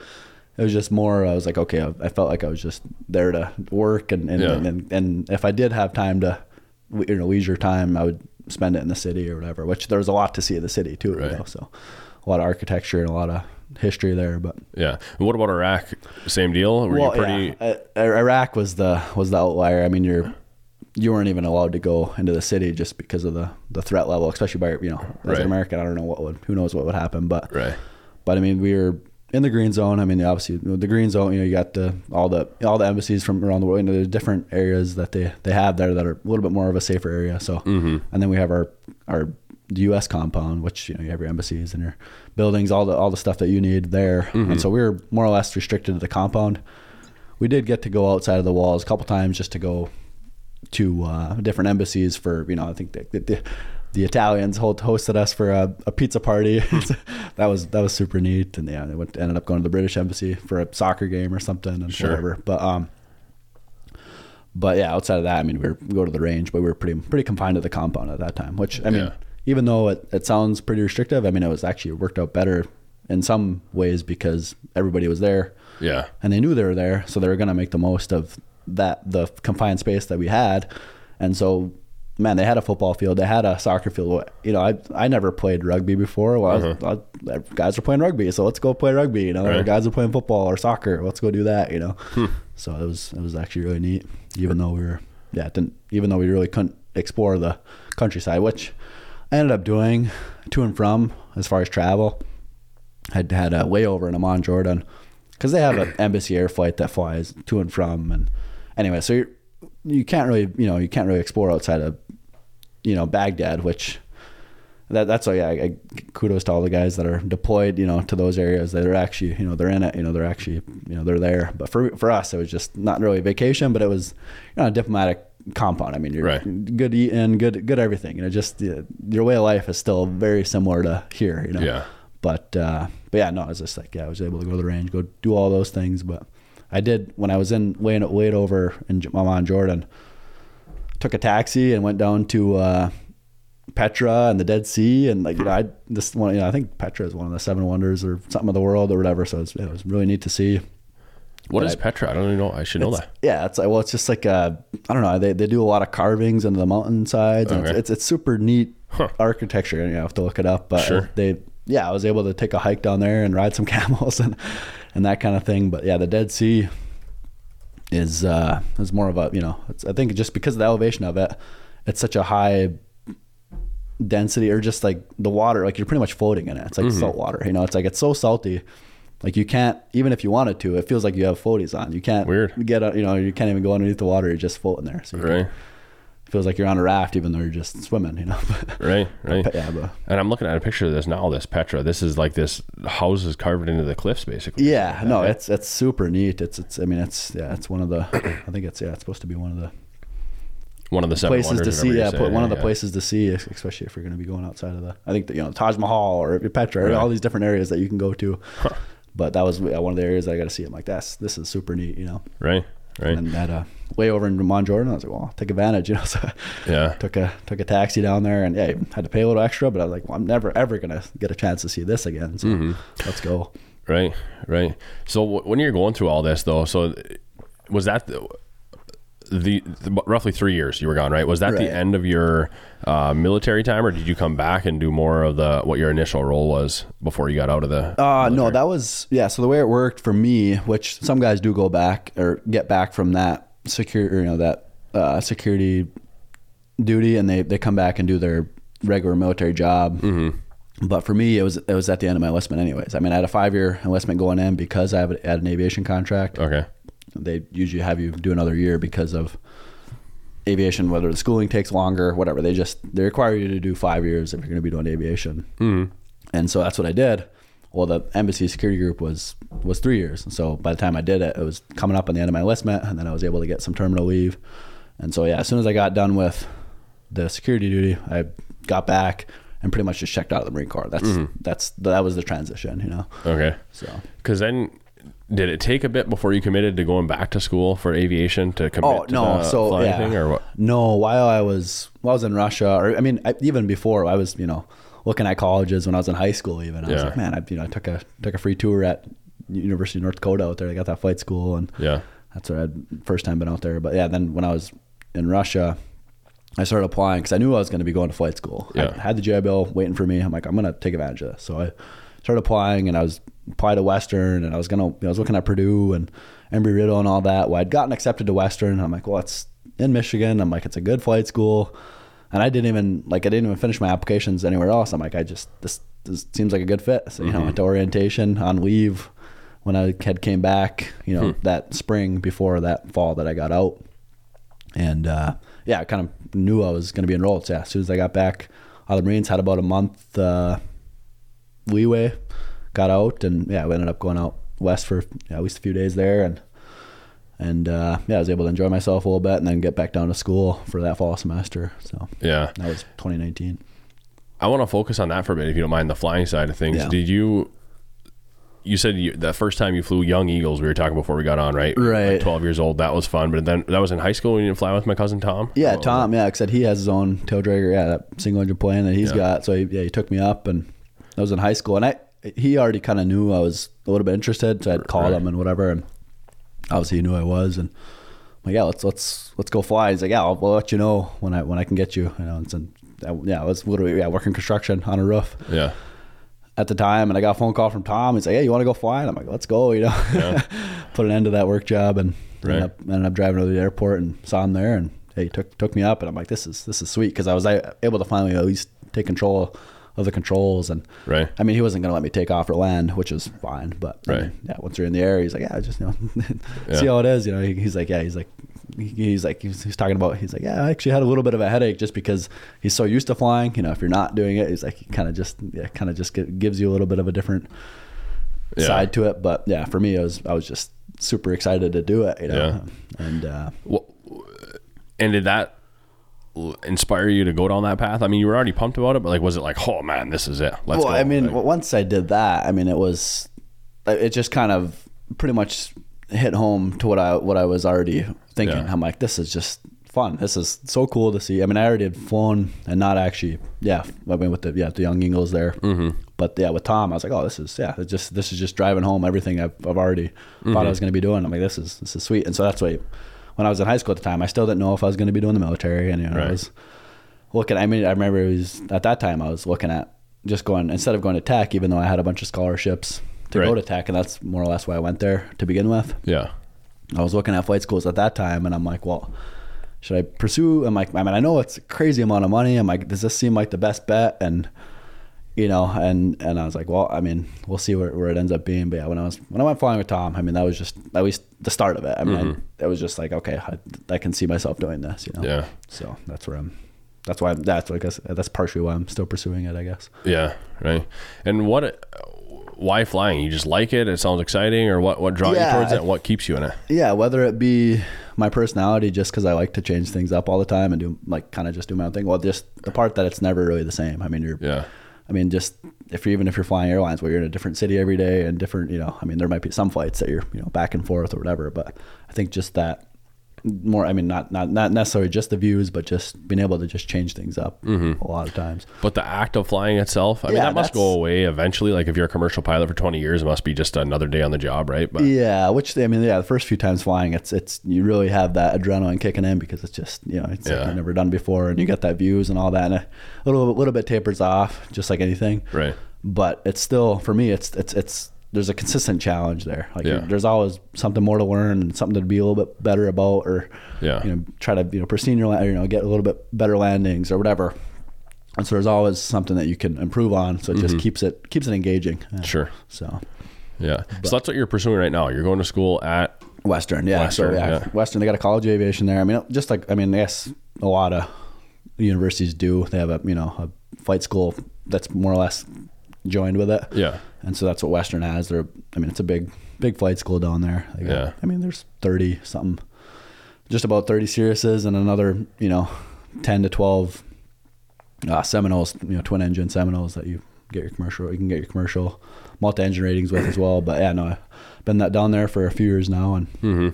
It was just more. I was like, okay, I, I felt like I was just there to work, and and, Yeah. and and and if I did have time to, you know, leisure time, I would spend it in the city or whatever. Which there was a lot to see in the city too. Right. You know, so a lot of architecture and a lot of history there. But Yeah. And what about Iraq? Same deal. Were you pretty? yeah, uh, Iraq was the was the outlier. I mean, you're you weren't even allowed to go into the city just because of the the threat level, especially by you know as Right. an American. I don't know what would who knows what would happen, but Right. but I mean, we were in the green zone. I mean, obviously the green zone. You know, you got the all the all the embassies from around the world. You know, there's different areas that they they have there that are a little bit more of a safer area. So, Mm-hmm. and then we have our our U.S. compound, which you know you have your embassies and your buildings, all the all the stuff that you need there. Mm-hmm. And so we were more or less restricted to the compound. We did get to go outside of the walls a couple times just to go to uh, different embassies for you know I think the, the, the Italians hold, hosted us for a, a pizza party. that was that was super neat, and yeah, they went, ended up going to the British embassy for a soccer game or something and Sure. whatever. But um, but yeah, outside of that, I mean, we, were, we go to the range, but we were pretty pretty confined to the compound at that time. Which I mean, Yeah. even though it, it sounds pretty restrictive, I mean, it was actually worked out better in some ways because everybody was there Yeah. and they knew they were there, so they were going to make the most of that the confined space that we had. And so, man, they had a football field, they had a soccer field. You know, I I never played rugby before. Well, I was- I- guys are playing rugby, so let's go play rugby. You know, Uh-huh. Right. guys are playing football or soccer. Let's go do that. You know, so it was it was actually really neat. Even though we were yeah, didn't even though we really couldn't explore the countryside, which I ended up doing to and from as far as travel. I'd had a layover in Amman, Jordan, because they have an embassy air flight that flies to and from. And anyway, so you're, you can't really, you know, you can't really explore outside of, you know, Baghdad, which that that's why yeah, I, kudos to all the guys that are deployed, you know, to those areas. that are actually, you know, they're in it, you know, they're actually, you know, they're there. But for for us, it was just not really a vacation, but it was, you know, a diplomatic compound. I mean, you're Right. good eating, good good everything. You know, just your way of life is still very similar to here. You know, Yeah. but uh, but yeah, no, I was just like, yeah, I was able to go to the range, go do all those things. But I did when I was in way way over in J- Amman, Jordan. Took a taxi and went down to uh, Petra and the Dead Sea, and like you know, I this one, you know, I think Petra is one of the seven wonders or something of the world or whatever. So it's, it was really neat to see. What But is I- Petra? I don't even know. I should know that. Yeah, it's like well, it's just like uh, I don't know. They they do a lot of carvings into the mountainsides, and Okay. it's, it's it's super neat Huh. architecture. And you have to look it up, but Sure. they yeah, I was able to take a hike down there and ride some camels and and that kind of thing. But yeah, the Dead Sea is uh is more of a you know it's, I think just because of the elevation of it, it's such a high density or just like the water like you're pretty much floating in it it's like Mm-hmm. salt water you know it's like it's so salty like you can't even if you wanted to it feels like you have floaties on you can't Weird. get out you know you can't even go underneath the water you're just floating there so Right. Feels like you're on a raft even though you're just swimming you know Right. Right. yeah but And I'm looking at a picture of this now. This Petra. This is like this houses carved into the cliffs, basically. yeah no it's it's super neat it's it's i mean it's yeah it's one of the i think it's yeah it's supposed to be one of the One of the seven places to see yeah say. one of the Yeah. places to see especially if you're going to be going outside of the i think that you know taj mahal or petra Right. all these different areas that you can go to but that was one of the areas i got to see i'm like that's this is super neat you know Right. Right. and that uh way over in Amman Jordan i was like well I'll take advantage you know so Yeah. took a took a taxi down there and yeah had to pay a little extra but i was like well i'm never ever gonna get a chance to see this again so Mm-hmm. let's go Right, right. So w- when you're going through all this, though, so was that the, the, the roughly three years you were gone, right? Was that Right. the end of your uh, military time, or did you come back and do more of the what your initial role was before you got out of the? Uh, no, that was yeah. So the way it worked for me, which some guys do go back or get back from that secure, you know, that uh, security duty, and they they come back and do their regular military job. Mm-hmm. But for me, it was it was at the end of my enlistment, anyways. I mean, I had a five year enlistment going in because I had an aviation contract. okay, They usually have you do another year because of aviation, whether the schooling takes longer, whatever. They just they require you to do five years if you're going to be doing aviation. mm-hmm. And so that's what I did. Well, the embassy security group was was three years, and so by the time I did it, it was coming up on the end of my enlistment, and then I was able to get some terminal leave. And so yeah, as soon as I got done with the security duty, I got back and pretty much just checked out of the Marine Corps. That's that's that was the transition, you know. okay. So Because then, did it take a bit before you committed to going back to school for aviation to commit Oh to no! the So flying yeah, thing, or what? no. While I was while I was in Russia, or I mean, I, even before I was, you know, looking at colleges when I was in high school. Even I was like, man, I you know, I took a took a free tour at University of North Dakota out there. I got that flight school, and Yeah, that's where I had first time been out there. But yeah, then when I was in Russia, I started applying because I knew I was going to be going to flight school. Yeah. I had the GI Bill waiting for me. I'm like, I'm going to take advantage of this. So I started applying, and I was applied to Western, and I was gonna I was looking at Purdue and Embry Riddle and all that. Well, I'd gotten accepted to Western. And I'm like, well, it's in Michigan. I'm like, it's a good flight school, and I didn't even like I didn't even finish my applications anywhere else. I'm like, I just this this seems like a good fit. So you know, I went to orientation on leave when I had came back. You know, that spring before that fall that I got out, and uh, yeah, I kind of knew I was going to be enrolled. So yeah, as soon as I got back, out of the Marines had about a month uh, leeway, got out, and yeah, we ended up going out west for yeah, at least a few days there, and and uh, yeah, I was able to enjoy myself a little bit, and then get back down to school for that fall semester. So Yeah. that was 2019. I want to focus on that for a bit, if you don't mind, the flying side of things. Yeah. Did you? You said you, the first time you flew Young Eagles, we were talking before we got on, right? Right. Like Twelve years old. That was fun. But then that was in high school when you didn't fly with my cousin Tom. Yeah, was Tom. Yeah, except he has his own tail dragger. Yeah, that single engine plane that he's Yeah. got. So he, yeah, he took me up, and I was in high school, and I he already kind of knew I was a little bit interested, so I'd called Right. him and whatever, and obviously he knew I was, and I'm like, yeah, let's let's let's go fly. He's like, yeah, I'll, I'll let you know when I when I can get you. You know, and so, yeah, I was literally yeah working construction on a roof? Yeah. at the time, and I got a phone call from Tom. He's like, "Hey, you want to go fly?" And I'm like, "Let's go!" You know, Yeah. put an end to that work job, and Right. ended, up, ended up driving to the airport and saw him there, and hey, he took took me up, and I'm like, "This is this is sweet," because I was able to finally at least take control of the controls, and Right. I mean, he wasn't gonna let me take off or land, which is fine, but I Right. mean, yeah, once you're in the air, he's like, "Yeah, just you know, Yeah. see how it is," you know. He, he's like, "Yeah," he's like. He's like he's, he's talking about. He's like, yeah, I actually had a little bit of a headache just because he's so used to flying. You know, if you're not doing it, he's like, he kind of just, yeah, kind of just gi- gives you a little bit of a different Yeah. side to it. But yeah, for me, I was I was just super excited to do it, you know. Yeah. And uh, Wha- And did that inspire you to go down that path? I mean, you were already pumped about it, but like, was it like, oh man, this is it? Let's well, go. I mean, Like, once I did that, I mean, it was it just kind of pretty much hit home to what I what I was already thinking. Yeah. I'm like, this is just fun. This is so cool to see. I mean, I already had flown and not actually, yeah. I mean, with the yeah the young Eagles there, mm-hmm. but yeah, with Tom, I was like, oh, this is yeah, just this is just driving home everything I've, I've already thought I was going to be doing. I'm like, this is this is sweet. And so that's why when I was in high school at the time, I still didn't know if I was going to be doing the military, and you know, Right. I was looking. I mean, I remember it was at that time I was looking at just going instead of going to tech, even though I had a bunch of scholarships to go to tech, and that's more or less why I went there to begin with. yeah. I was looking at flight schools at that time, and I'm like, well, should I pursue? I'm like, I mean, I know it's a crazy amount of money. I'm like, does this seem like the best bet? And you know, and and I was like, well, I mean, we'll see where, where it ends up being. But yeah, when I was when I went flying with Tom, I mean, that was just at least the start of it. I mean, mm-hmm. it was just like, okay, I, I can see myself doing this. You know, Yeah. So that's where I'm. That's why that's I guess that's partially why I'm still pursuing it. I guess. Yeah. Right. And what, why flying? You just like it? It sounds exciting, or what? What draws Yeah, you towards I- it? What keeps you in it? Yeah, whether it be my personality, just because I like to change things up all the time and do like kind of just do my own thing. Well, just the part that it's never really the same. I mean, you're. Yeah. I mean, just if you're even if you're flying airlines where you're in a different city every day and different, you know, I mean, there might be some flights that you're, you know, back and forth or whatever. But I think just that more. I mean, not not not necessarily just the views, but just being able to just change things up mm-hmm. a lot of times. But the act of flying itself, I mean, that must go away eventually. Like if you're a commercial pilot for 20 years, it must be just another day on the job, right? But Yeah, which I mean, yeah, the first few times flying, it's it's you really have that adrenaline kicking in because it's just you know it's Yeah. like you've never done before, and you get that views and all that, and a little little bit tapers off, just like anything. right. But it's still for me, it's it's it's there's a consistent challenge there. Like Yeah. there's always something more to learn and something to be a little bit better about, or Yeah. you know try to you know pristine your you know get a little bit better landings or whatever. And so there's always something that you can improve on. So it just keeps it keeps it engaging. Yeah. Mm-hmm. Sure. So Yeah. so that's what you're pursuing right now. You're going to school at Western, yeah. Western, so yeah, yeah. Western. They got a college of aviation there. I mean, just like I mean, I guess a lot of universities do. They have a you know a flight school that's more or less joined with it. yeah. And so that's what Western has. They're, I mean, it's a big, big flight school down there. Got- Yeah. I mean, there's 30 something, just about 30 Cirruses and another, you know, 10 to 12 uh, Seminoles, you know, twin engine Seminoles that you get your commercial, you can get your commercial multi-engine ratings with as well. But yeah, no, I've been that down there for a few years now and Mm-hmm.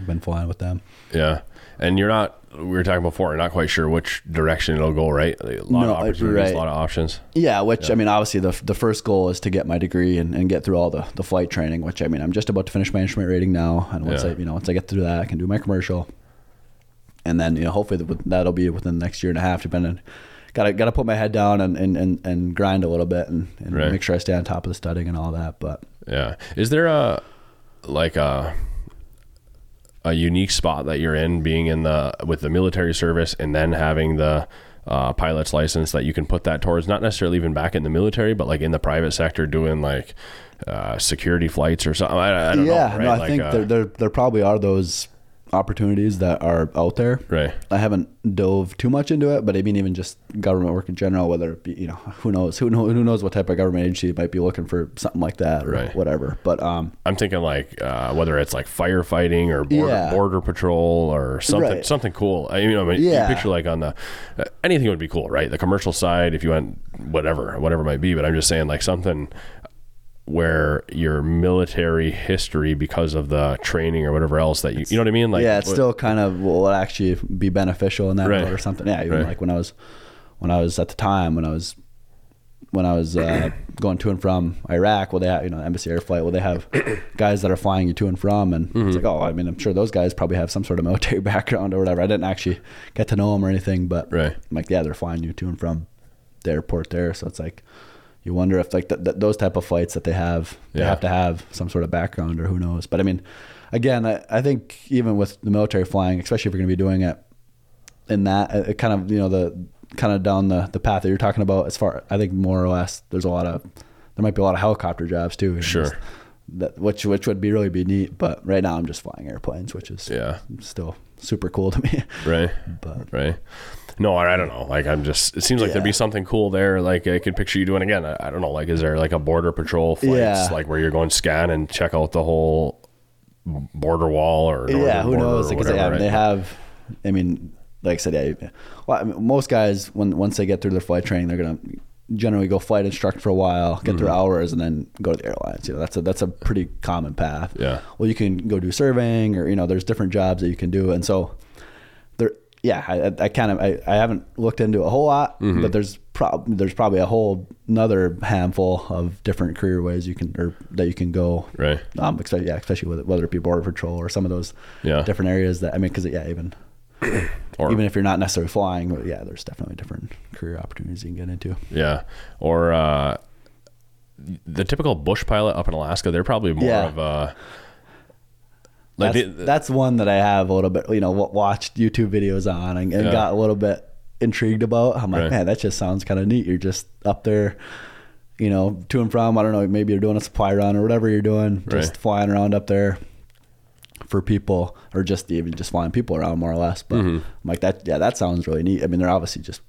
I've been flying with them. Yeah. And you're not, we were talking before, not quite sure which direction it'll go, right? A lot No, of opportunities, right. a lot of options. Yeah, which I mean, obviously the the first goal is to get my degree and, and get through all the, the flight training. Which I mean, I'm just about to finish my instrument rating now, and once Yeah. I you know once I get through that, I can do my commercial, and then you know hopefully that- that'll be within the next year and a half, depending gotta gotta put my head down and and, and, and grind a little bit and, and Right. make sure I stay on top of the studying and all that. But Yeah. Is there a like a a unique spot that you're in being in the with the military service and then having the uh, pilot's license that you can put that towards not necessarily even back in the military but like in the private sector doing like uh, security flights or something. I, I don't yeah, know right? No, I like, think uh, there, there there probably are those opportunities that are out there. right I haven't dove too much into it, but I mean, even just government work in general, whether it be, you know, who knows, who knows, who knows what type of government agency might be looking for something like that or Right. whatever. But, um, I'm thinking like uh, whether it's like firefighting or border, Yeah. border patrol or something Right. something cool. I you know I mean, Yeah. you picture like on the uh, anything would be cool, right? The commercial side, if you went whatever whatever it might be. But I'm just saying like something where your military history because of the training or whatever else that you you know what I mean? Like yeah, it's what- still kind of will actually be beneficial in that Right. or something. Yeah. Even Right. like when I was, when I was at the time, when I was, when I was uh, going to and from Iraq, well, they have, you know, embassy air flight, well, they have guys that are flying you to and from. And Mm-hmm. it's like, oh, I mean, I'm sure those guys probably have some sort of military background or whatever. I didn't actually get to know them or anything, but Right. I'm like, yeah, they're flying you to and from the airport there. So it's like, you wonder if like th- th- those type of flights that they have, they Yeah. have to have some sort of background or who knows. But I mean, again, I, I think even with the military flying, especially if you're going to be doing it in that, it, it kind of you know the kind of down the the path that you're talking about. As far, I think more or less, there's a lot of there might be a lot of helicopter jobs too. you know, Sure. That which which would be really be neat. But right now, I'm just flying airplanes, which is Yeah. still super cool to me. right. But right? No, I, I don't know. Like I'm just. It seems like there'd be something cool there. Like I could picture you doing again. I, I don't know. Like is there like a border patrol flights, Yeah. like where you're going scan and check out the whole border wall or yeah, who knows? Because whatever, yeah, right? they have. I mean, like I said, yeah. Well, I mean, most guys when once they get through their flight training, they're gonna generally go flight instruct for a while, get Mm-hmm. their hours, and then go to the airlines. You know, that's a that's a pretty common path. Yeah. Well, you can go do surveying, or you know, there's different jobs that you can do, and so. Yeah, I, I- kind of I, I haven't looked into a whole lot, Mm-hmm. but there's prob there's probably a whole another handful of different career ways you can or that you can go Right. um, especially, yeah, especially with whether it be border patrol or some of those Yeah. different areas that I mean, because yeah, even Or even if you're not necessarily flying, but yeah, there's definitely different career opportunities you can get into. yeah, or uh, the typical bush pilot up in Alaska. They're probably more Yeah. of a. Like That's, they- that's one that I have a little bit, you know, watched YouTube videos on and, and Yeah. got a little bit intrigued about. I'm like, Right. man, that just sounds kind of neat. You're just up there, you know, to and from. I don't know, maybe you're doing a supply run or whatever you're doing, just Right. flying around up there for people, or just even just flying people around more or less. But Mm-hmm. I'm like that, yeah, that sounds really neat. I mean, they're obviously just,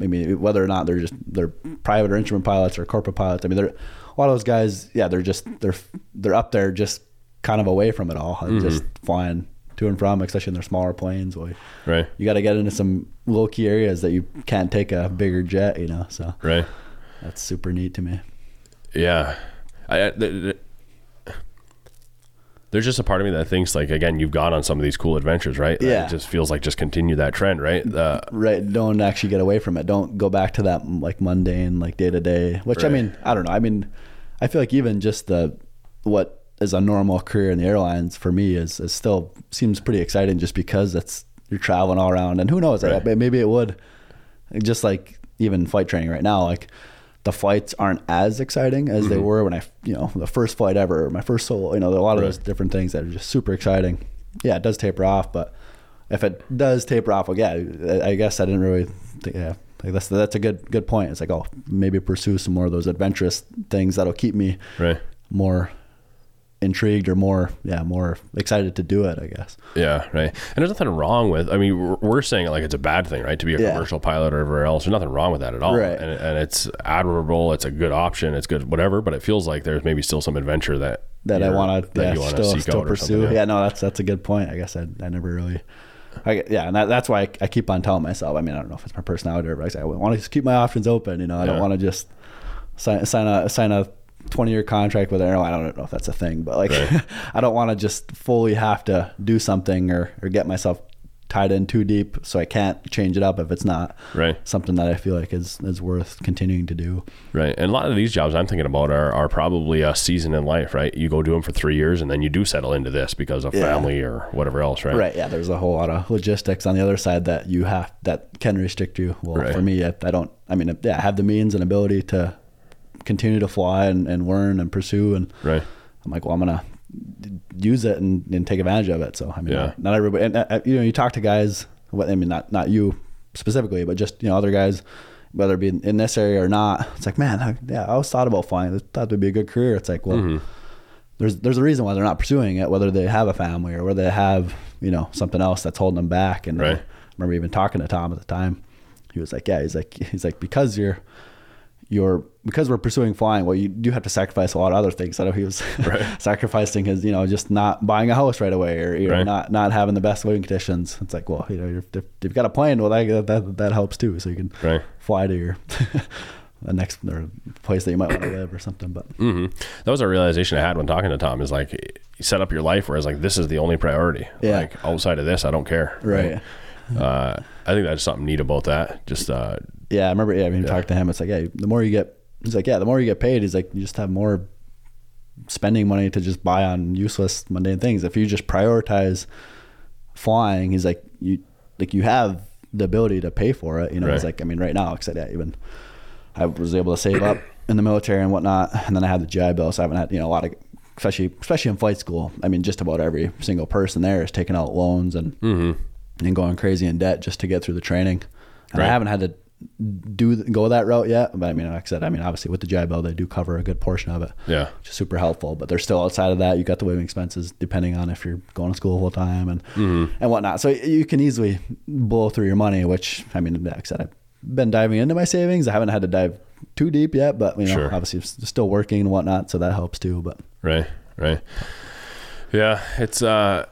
I mean, whether or not they're just they're private or instrument pilots or corporate pilots. I mean, they're a lot of those guys. Yeah, they're just they're they're up there just kind of away from it all and Mm-hmm. just flying to and from, especially in their smaller planes. Well, right, you got to get into some low key areas that you can't take a bigger jet, you know. So right. that's super neat to me. Yeah, I, th- th- there's just a part of me that thinks like again you've gone on some of these cool adventures, right? Yeah. it just feels like just continue that trend, right? Uh, Right. Don't actually get away from it. Don't go back to that like mundane, like day to day. Which I mean, I don't know. I mean, I feel like even just the what is a normal career in the airlines for me is, is still seems pretty exciting just because it's you're traveling all around and who knows Right. I- maybe it would just like even flight training right now like the flights aren't as exciting as they mm-hmm. were when I you know the first flight ever my first solo you know a lot of Right. those different things that are just super exciting yeah it does taper off but if it does taper off, well, yeah, I I guess I didn't really, think, yeah, like that's that's a good good point. It's like, oh, maybe pursue some more of those adventurous things that'll keep me right. more intrigued or more, yeah, more excited to do it. I guess. Yeah, right. And there's nothing wrong with. I mean, we're, we're saying it like it's a bad thing, right? To be a Yeah. commercial pilot or whatever else. There's nothing wrong with that at all. Right. And, and it's admirable. It's a good option. It's good, whatever. But it feels like there's maybe still some adventure that That I want to, that yeah, still still pursue. something, Yeah. no, that's that's a good point. I guess I I never really. I, yeah, and that, that's why I, I keep on telling myself. I mean, I don't know if it's my personality or, but I, say, I want to just keep my options open. You know, I Yeah. don't want to just sign sign a sign a twenty year contract with an airline. I don't know if that's a thing, but like, Right. I don't want to just fully have to do something or or get myself tied in too deep, so I can't change it up if it's not Right. something that I feel like is is worth continuing to do. Right. And a lot of these jobs I'm thinking about are, are probably a season in life, right? You go do them for three years and then you do settle into this because of Yeah. family or whatever else, right? Right. Yeah. There's a whole lot of logistics on the other side that you have that can restrict you. Well, Right. for me, I, I don't. I mean, yeah, I have the means and ability to continue to fly and, and learn and pursue. And Right. I'm like, well, I'm gonna use it and, and take advantage of it. So I mean, Yeah. not, not everybody. And, uh, you know, you talk to guys. What I mean, not not you specifically, but just you know other guys. Whether it be in, this area or not, it's like, man, I, yeah, I always thought about flying. I thought it'd be a good career. It's like, well, Mm-hmm. there's there's a reason why they're not pursuing it, whether they have a family or whether they have you know something else that's holding them back. And Right. I remember even talking to Tom at the time. He was like, yeah, he's like he's like because you're you're because we're pursuing flying, well, you do have to sacrifice a lot of other things. I know he was Right. sacrificing his, you know, just not buying a house right away, or you know, Right. not not having the best living conditions. It's like, well, you know, you're, if you've got a plane, well, that that that helps too, so you can Right. fly to your the next or place that you might want to live or something. But hmm That was a realization I had when talking to Tom is like, you set up your life whereas like, this is the only priority. Yeah. Like outside of this, I don't care. Right. Uh, I think that's something neat about that. Just, uh, yeah, I remember. Yeah, I mean, Yeah. talk to him. It's like, yeah, the more you get, he's like, yeah, the more you get paid, he's like, you just have more spending money to just buy on useless mundane things. If you just prioritize flying, he's like, you like you have the ability to pay for it. You know, he's like, I mean, right now, I yeah, even I was able to save up in the military and whatnot, and then I had the GI Bill, so I haven't had you know a lot of, especially especially in flight school. I mean, just about every single person there is taking out loans and mm-hmm. and going crazy in debt just to get through the training. And Right. I haven't had to do go that route yet, but I mean, like I said, I mean, obviously with the Bill, they do cover a good portion of it yeah. which is super helpful. But they're still outside of that. You got the living expenses depending on if you're going to school full time and and whatnot. So you can easily blow through your money. Which I mean, like I said, I've been diving into my savings. I haven't had to dive too deep yet, but you know, Sure. obviously still working and whatnot, so that helps too. But Right. Right. Yeah. It's, uh,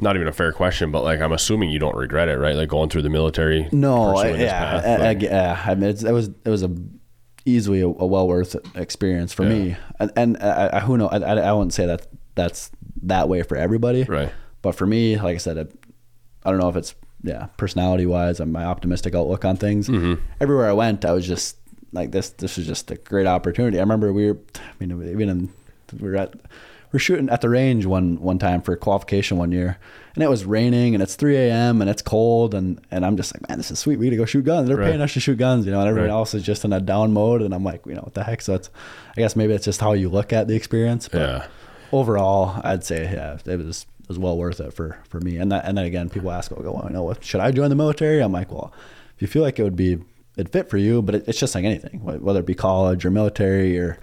not even a fair question, but like, I'm assuming you don't regret it, right? Like going through the military. no, I, yeah, path, I, I, yeah. I mean, it's, it was it was a easily a, a well worth experience for Yeah. me. And, and I, I, who know, I, I, I wouldn't say that that's that way for everybody. right. But for me, like I said, I, I don't know if it's yeah, personality wise and my optimistic outlook on things. Mm-hmm. Everywhere I went, I was just like this. This was just a great opportunity. I remember we were, I mean, even in, we were at, were shooting at the range one one time for qualification one year, and it was raining and it's 3 a.m. and it's cold and and I'm just like, man, this is sweet. We get to go shoot guns. They're Right. paying us to shoot guns, you know. And everyone Right. else is just in a down mode, and I'm like, you know, what the heck? So it's, I guess maybe it's just how you look at the experience. But Yeah. overall, I'd say yeah, it was it was well worth it for for me. And that and then again, people ask, "Oh, well, you know, what should I join the military?" I'm like, well, if you feel like it would be it fit for you, but it, it's just like anything, whether it be college or military or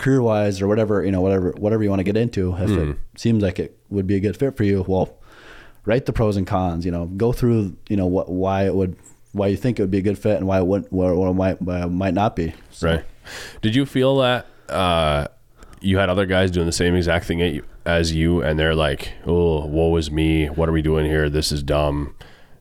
career wise or whatever you know, whatever whatever you want to get into. If it seems like it would be a good fit for you, well, write the pros and cons. You know, go through you know what why it would why you think it would be a good fit and why it wouldn't why it might why it might not be. So, Right. Did you feel that uh, you had other guys doing the same exact thing as you, and they're like, "Oh, woe is me! What are we doing here? This is dumb."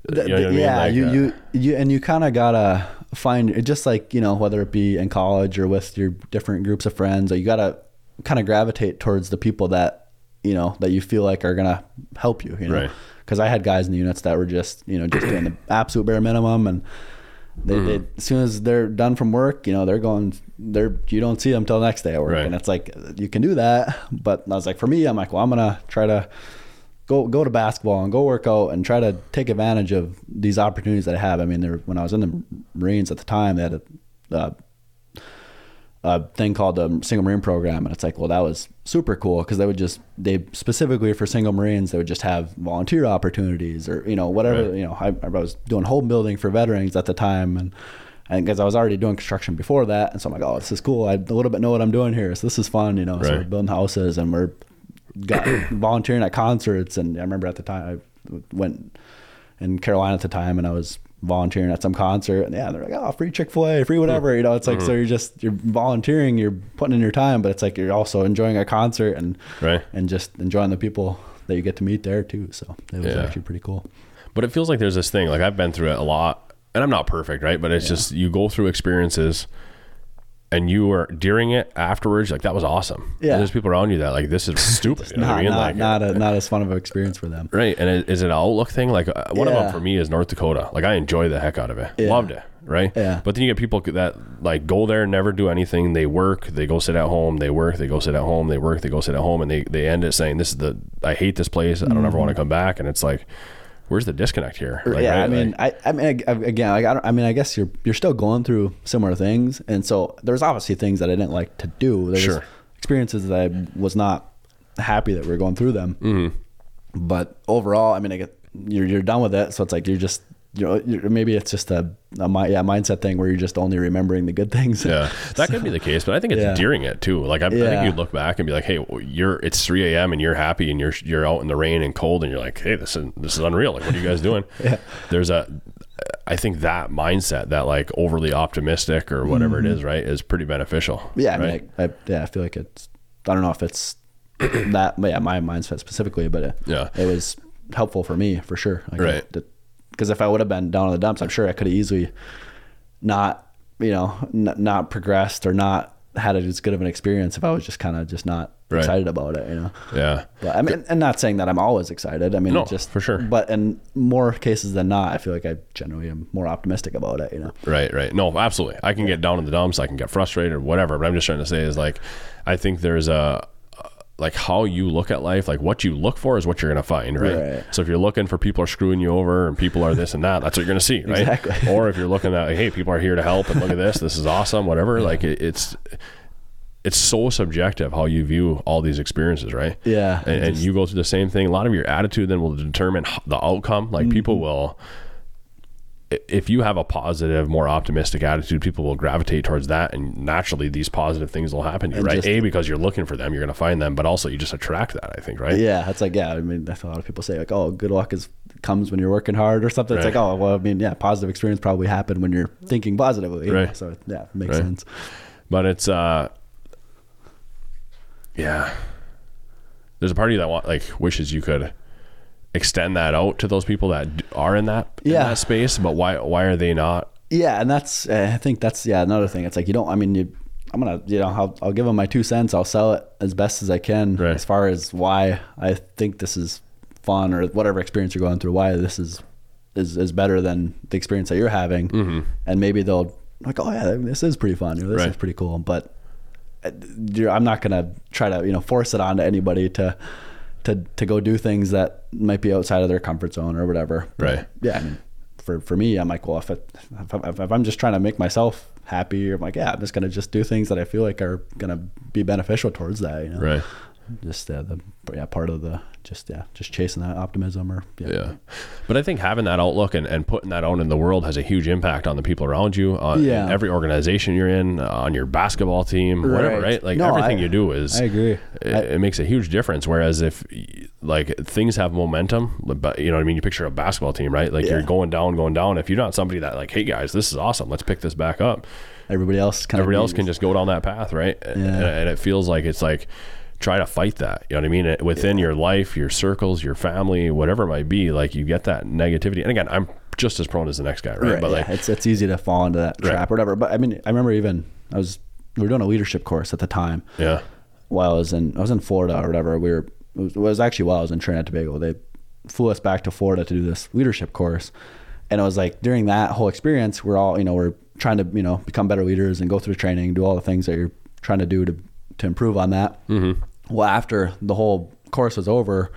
You know what I mean? yeah, Like, you, uh, you you and you kind of gotta find it just like you know whether it be in college or with your different groups of friends, or you gotta kind of gravitate towards the people that you know that you feel like are gonna help you. You know, Right. because I had guys in the units that were just you know just doing the absolute bare minimum and. They, Mm-hmm. they, as soon as they're done from work, you know, they're going, they're, you don't see them till the next day at work. Right. And it's like, you can do that. But I was like, for me, I'm like, well, I'm going to try to go go to basketball and go work out and try to take advantage of these opportunities that I have. I mean, there when I was in the Marines at the time, they had a, a, a thing called the Single Marine Program, and it's like, well, that was super cool because they would just they specifically for single Marines they would just have volunteer opportunities or you know whatever Right. you know. I, I was doing home building for veterans at the time and. And because I was already doing construction before that, and so I'm like, oh, this is cool. I a little bit know what I'm doing here, so this is fun, you know. So we're building houses, and we're got volunteering at concerts and I remember at the time I went in Carolina at the time and I was volunteering at some concert and yeah they're like oh free Chick-fil-A free whatever you know it's like so mm-hmm. you're just you're volunteering you're putting in your time but it's like you're also enjoying a concert and Right. and just enjoying the people that you get to meet there too so it was Yeah. actually pretty cool But it feels like there's this thing. Like I've been through it a lot, and I'm not perfect, right? But it's just you go through experiences, and you were during it afterwards, like that was awesome. Yeah. And there's people around you that like this is stupid. you know what not, I mean? not, like not, a, not as fun of an experience for them. Right. And it, is it an outlook thing? Like uh, one of them for me is North Dakota. Like I enjoy the heck out of it. Yeah. Loved it. Right. Yeah. But then you get people that like go there, never do anything. They work, they go sit at home, they work, they go sit at home, they work, they go sit at home, and they, they end it saying, This is the, I hate this place. I don't ever want to come back. And it's like, where's the disconnect here? Like, yeah, right? I mean, Like, I, I mean, ag- again, like, I, don't, I mean, I guess you're you're still going through similar things, and so there's obviously things that I didn't like to do. There's Sure. experiences that I was not happy that we are going through them. Mm-hmm. But overall, I mean, I get you're you're done with it, so it's like you're just you know maybe it's just a, a yeah mindset thing where you're just only remembering the good things. yeah, that could be the case, but I think it's Yeah. during it too. Like I, I think you'd look back and be like, "Hey, you're it's 3 a.m. and you're happy and you're you're out in the rain and cold and you're like, hey, this is this is unreal. Like, what are you guys doing?" Yeah. There's a, I think that mindset, that like overly optimistic or whatever it is, right, is pretty beneficial. Mm-hmm. Yeah, I mean, I, I, yeah, I feel like it's. I don't know if it's that, yeah, my mindset specifically, but it, Yeah. it was helpful for me for sure. Like Right. Because if I would have been down in the dumps, I'm sure I could have easily not, you know, n- not progressed or not had as good of an experience if I was just kind of just not Right. excited about it, you know. yeah. But I mean, and not saying that I'm always excited. I mean, No, just for sure. But in more cases than not, I feel like I generally am more optimistic about it, you know. Right, right. No, absolutely. I can get down in the dumps. I can get frustrated or whatever. But I'm just trying to say is like, I think there's a, like how you look at life, like what you look for is what you're going to find, right? Right. So if you're looking for people are screwing you over and people are this and that, that's what you're going to see, right? Exactly. Or if you're looking at, hey, people are here to help and look at this, this is awesome, whatever. Like it, it's, it's so subjective how you view all these experiences, right? Yeah, And, and you go through the same thing. A lot of your attitude then will determine the outcome. Like people Mm-hmm. will, i- if you have a positive, more optimistic attitude, people will gravitate towards that, and naturally these positive things will happen to you, And right? just- a because you're looking for them, you're going to find them, but also you just attract that. I think, right? Yeah, it's like yeah. I mean, a lot of people say like, "Oh, good luck is comes when you're working hard" or something. It's Right. like, oh, well, I mean, yeah, positive experience probably happened when you're thinking positively. you know? Right. So yeah, it makes Right. sense. But it's, uh, yeah. There's a part of you that want like wishes you could extend that out to those people that are in that in Yeah. that space, but why why are they not? Yeah, and that's uh, I think that's yeah another thing. It's like you don't. I mean, you. I'm gonna you know I'll, I'll give them my two cents. I'll sell it as best as I can Right. as far as why I think this is fun or whatever experience you're going through. Why this is is is better than the experience that you're having, and maybe they'll like, oh yeah, this is pretty fun or this Right. is pretty cool. But you're, I'm not gonna try to you know force it on to anybody to. To, to go do things that might be outside of their comfort zone or whatever. But, Right. yeah, I mean, for for me, I'm like, well, if, it, if, I'm- if I'm just trying to make myself happy, I'm like, yeah, I'm just gonna just do things that I feel like are gonna be beneficial towards that. You know, Right. Just uh, the yeah part of the just yeah just chasing that optimism or yeah, Yeah. But I think having that outlook and, and putting that out in the world has a huge impact on the people around you, on Yeah. every organization you're in, uh, on your basketball team, whatever, Right. right? Like No, everything I- you do is I agree. It, I- it makes a huge difference. Whereas if like things have momentum, but you know what I mean, you picture a basketball team, right? Like you're going down, going down. If you're not somebody that like, hey guys, this is awesome, let's pick this back up. Everybody else kind Everybody of else can just go down that path, right? And, and it feels like it's like try to fight that. You know what I mean? It- Within your life, your circles, your family, whatever it might be, like you get that negativity. And again, I'm just as prone as the next guy, right? Right, but yeah, like, it's it's easy to fall into that Right. trap or whatever. But I mean, I remember even I was we were doing a leadership course at the time. yeah, while I was in I was in Florida or whatever. We were it was, it was actually while I was in Trinidad Tobago. They flew us back to Florida to do this leadership course, and it was like during that whole experience, we're all you know we're trying to you know become better leaders and go through training, do all the things that you're trying to do to to improve on that. Mm-hmm. Well, after the whole course was over,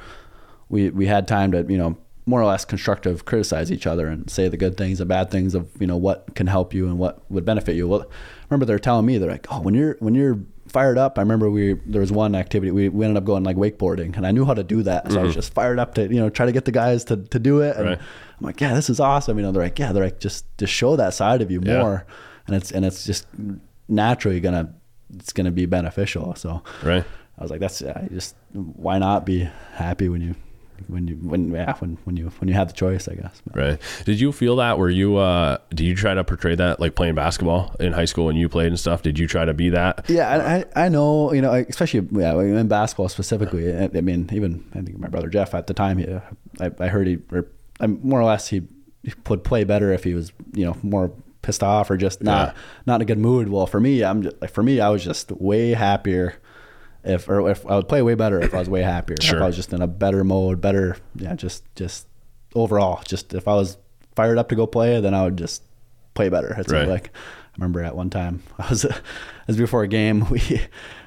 we we had time to you know more or less constructive criticize each other and say the good things and bad things of you know what can help you and what would benefit you. Well, remember they're telling me they're like, oh, when you're when you're fired up. I remember we there was one activity we, we ended up going like wakeboarding, and I knew how to do that, so I was mm-hmm. just fired up to you know try to get the guys to to do it. And Right. I'm like, yeah, this is awesome. You know, they're like, yeah, they're like just just show that side of you Yeah. more, and it's and it's just naturally gonna it's gonna be beneficial. So right. I was like, that's yeah, you just why not be happy when you when you when yeah when when you when you have the choice, I guess. But- Right. Did you feel that? Were you? uh Did you try to portray that, like playing basketball in high school when you played and stuff? Did you try to be that? Yeah, I, I I know, you know, especially yeah, in basketball specifically. I I mean, even I think my brother Jeff at the time, he, I, I heard he, or I, more or less, he, he would play better if he was, you know, more pissed off or just not Yeah. not in a good mood. Well, for me, I'm just, like for me, I was just way happier if or if I would play way better if I was way happier. If I was just in a better mode, better yeah, just just overall, just if I was fired up to go play, then I would just play better. It's Right. like I remember at one time I was it was before a game. We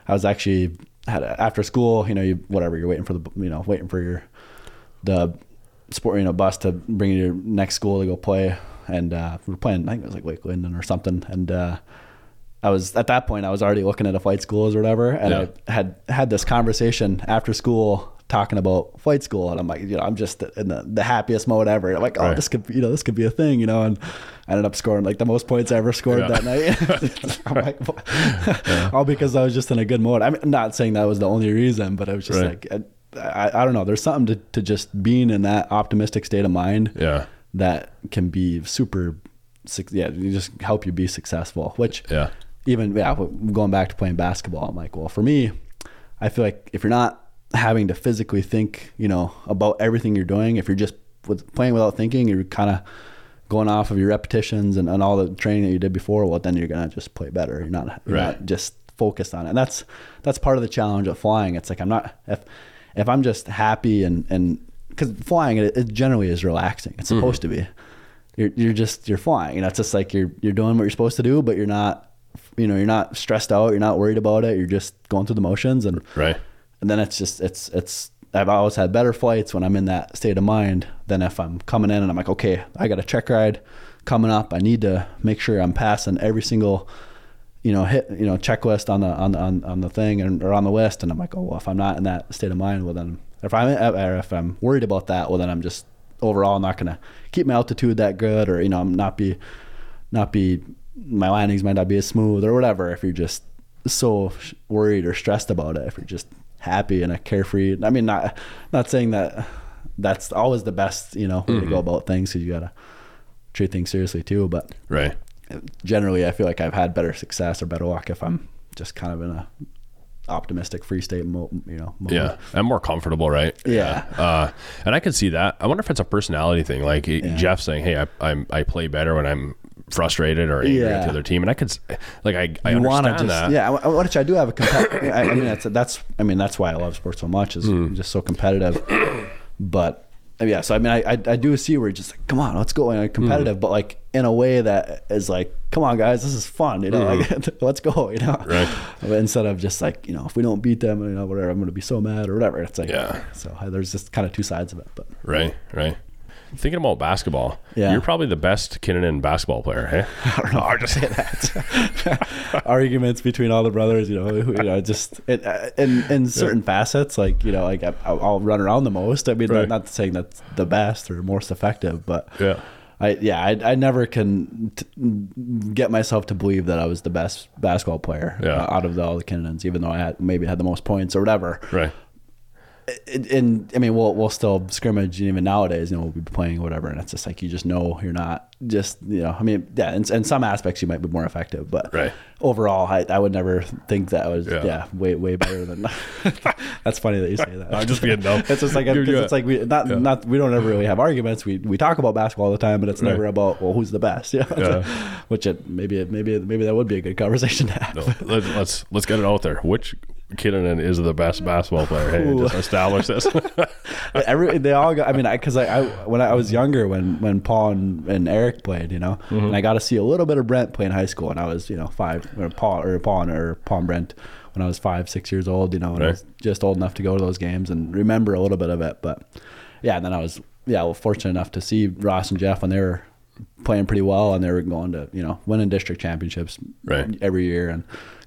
I was actually had a, after school. You know, you whatever you're waiting for the you know waiting for your the sport you know bus to bring you to your next school to go play. And uh, we were playing. I think it was like Lake Linden or something. And uh, I was at that point I was already looking at a flight schools or whatever, and Yeah. I had had this conversation after school talking about flight school, and I'm like, you know, I'm just in the, the happiest mode ever. I'm like, oh, Right. this could, you know, this could be a thing, you know, and I ended up scoring like the most points I ever scored Yeah. that night. I'm like, all because I was just in a good mode. I'm not saying that was the only reason, but I was just Right. like, I, I, I don't know. There's something to, to just being in that optimistic state of mind Yeah. that can be super, yeah, you just help you be successful. Which Yeah. Even yeah, going back to playing basketball, I'm like, well, for me, I feel like if you're not having to physically think, you know, about everything you're doing, if you're just with playing without thinking, you're kind of going off of your repetitions and, and all the training that you did before. Well, then you're gonna just play better. You're not you're Right. not just focused on it. And that's that's part of the challenge of flying. It's like I'm not if if I'm just happy and and because flying it, it generally is relaxing. It's mm-hmm. supposed to be. You're you're just you're flying. You know, it's just like you're you're doing what you're supposed to do, but you're not you know you're not stressed out. You're not worried about it. You're just going through the motions and Right. and then it's just it's it's I've always had better flights when I'm in that state of mind than if I'm coming in and I'm like, okay, I got a check ride coming up. I need to make sure I'm passing every single you know hit you know checklist on the on the on, on the thing and or on the list and I'm like, oh well, if I'm not in that state of mind, well then if I'm or if I'm worried about that, well then I'm just overall not gonna keep my altitude that good or you know I'm not be not be my landings might not be as smooth or whatever if you're just so worried or stressed about it if you're just happy and a carefree i mean not not saying that that's always the best you know way to go about things because you gotta treat things seriously too but Right. generally i feel like i've had better success or better luck if i'm just kind of in a optimistic free state mo- you know mode. Yeah, I'm more comfortable, right? Yeah. Uh, and I can see that. I wonder if it's a personality thing. Like Jeff saying, "Hey, I I'm, I play better when I'm frustrated or angry at Yeah. the other team," and I could, like, I I you understand to just that. yeah I- I- which i do have a competitive I, I mean that's that's i mean that's why i love sports so much is Hmm. just so competitive but yeah so i mean I, I i do see where you're just like come on let's go and competitive but like in a way that is like come on guys this is fun you know like let's go you know. Right. Instead of just like you know if we don't beat them you know whatever i'm gonna be so mad or whatever it's like Yeah. so there's just kind of two sides of it but Right. Right. Thinking about basketball, Yeah. you're probably the best Kinnunen basketball player, hey? I don't know. Hard to say that. Arguments between all the brothers, you know, who- you know, just uh, in in certain facets, like you know, like I, I'll run around the most. I mean, Right. not, saying that's the best or most effective, but Yeah. I yeah, I, I never can t- get myself to believe that I was the best basketball player Yeah. uh, out of the, all the Kinnans, even though I had maybe had the most points or whatever. Right. It- and I mean, we'll we'll still scrimmage even nowadays. You know, we'll be playing whatever, and it's just like you just know you're not just you know. I mean, yeah, in, in some aspects you might be more effective, but Right. overall, I, I would never think that I was Yeah. yeah, way way better than. That's funny that you say that. I'm just being dumb. It's just like 'cause You're good. it's like we not Yeah. not we don't ever really have arguments. We we talk about basketball all the time, but it's Right. never about well who's the best. Yeah, Yeah. which it maybe it, maybe maybe that would be a good conversation to have. No, let's, let's let's get it out there. Which Kinnunen is the best basketball player? Hey, just establish this. Every they all got. I mean, because I, I, when I was younger, when when Paul and, and Eric played, you know, Mm-hmm. and I got to see a little bit of Brent play in high school, and I was you know five or Paul or Paul and, or Paul and Brent when I was five six years old, you know, and I was just old enough to go to those games and remember a little bit of it. But yeah, and then I was yeah, well, fortunate enough to see Ross and Jeff when they were playing pretty well, and they were going to you know winning district championships Right. every year and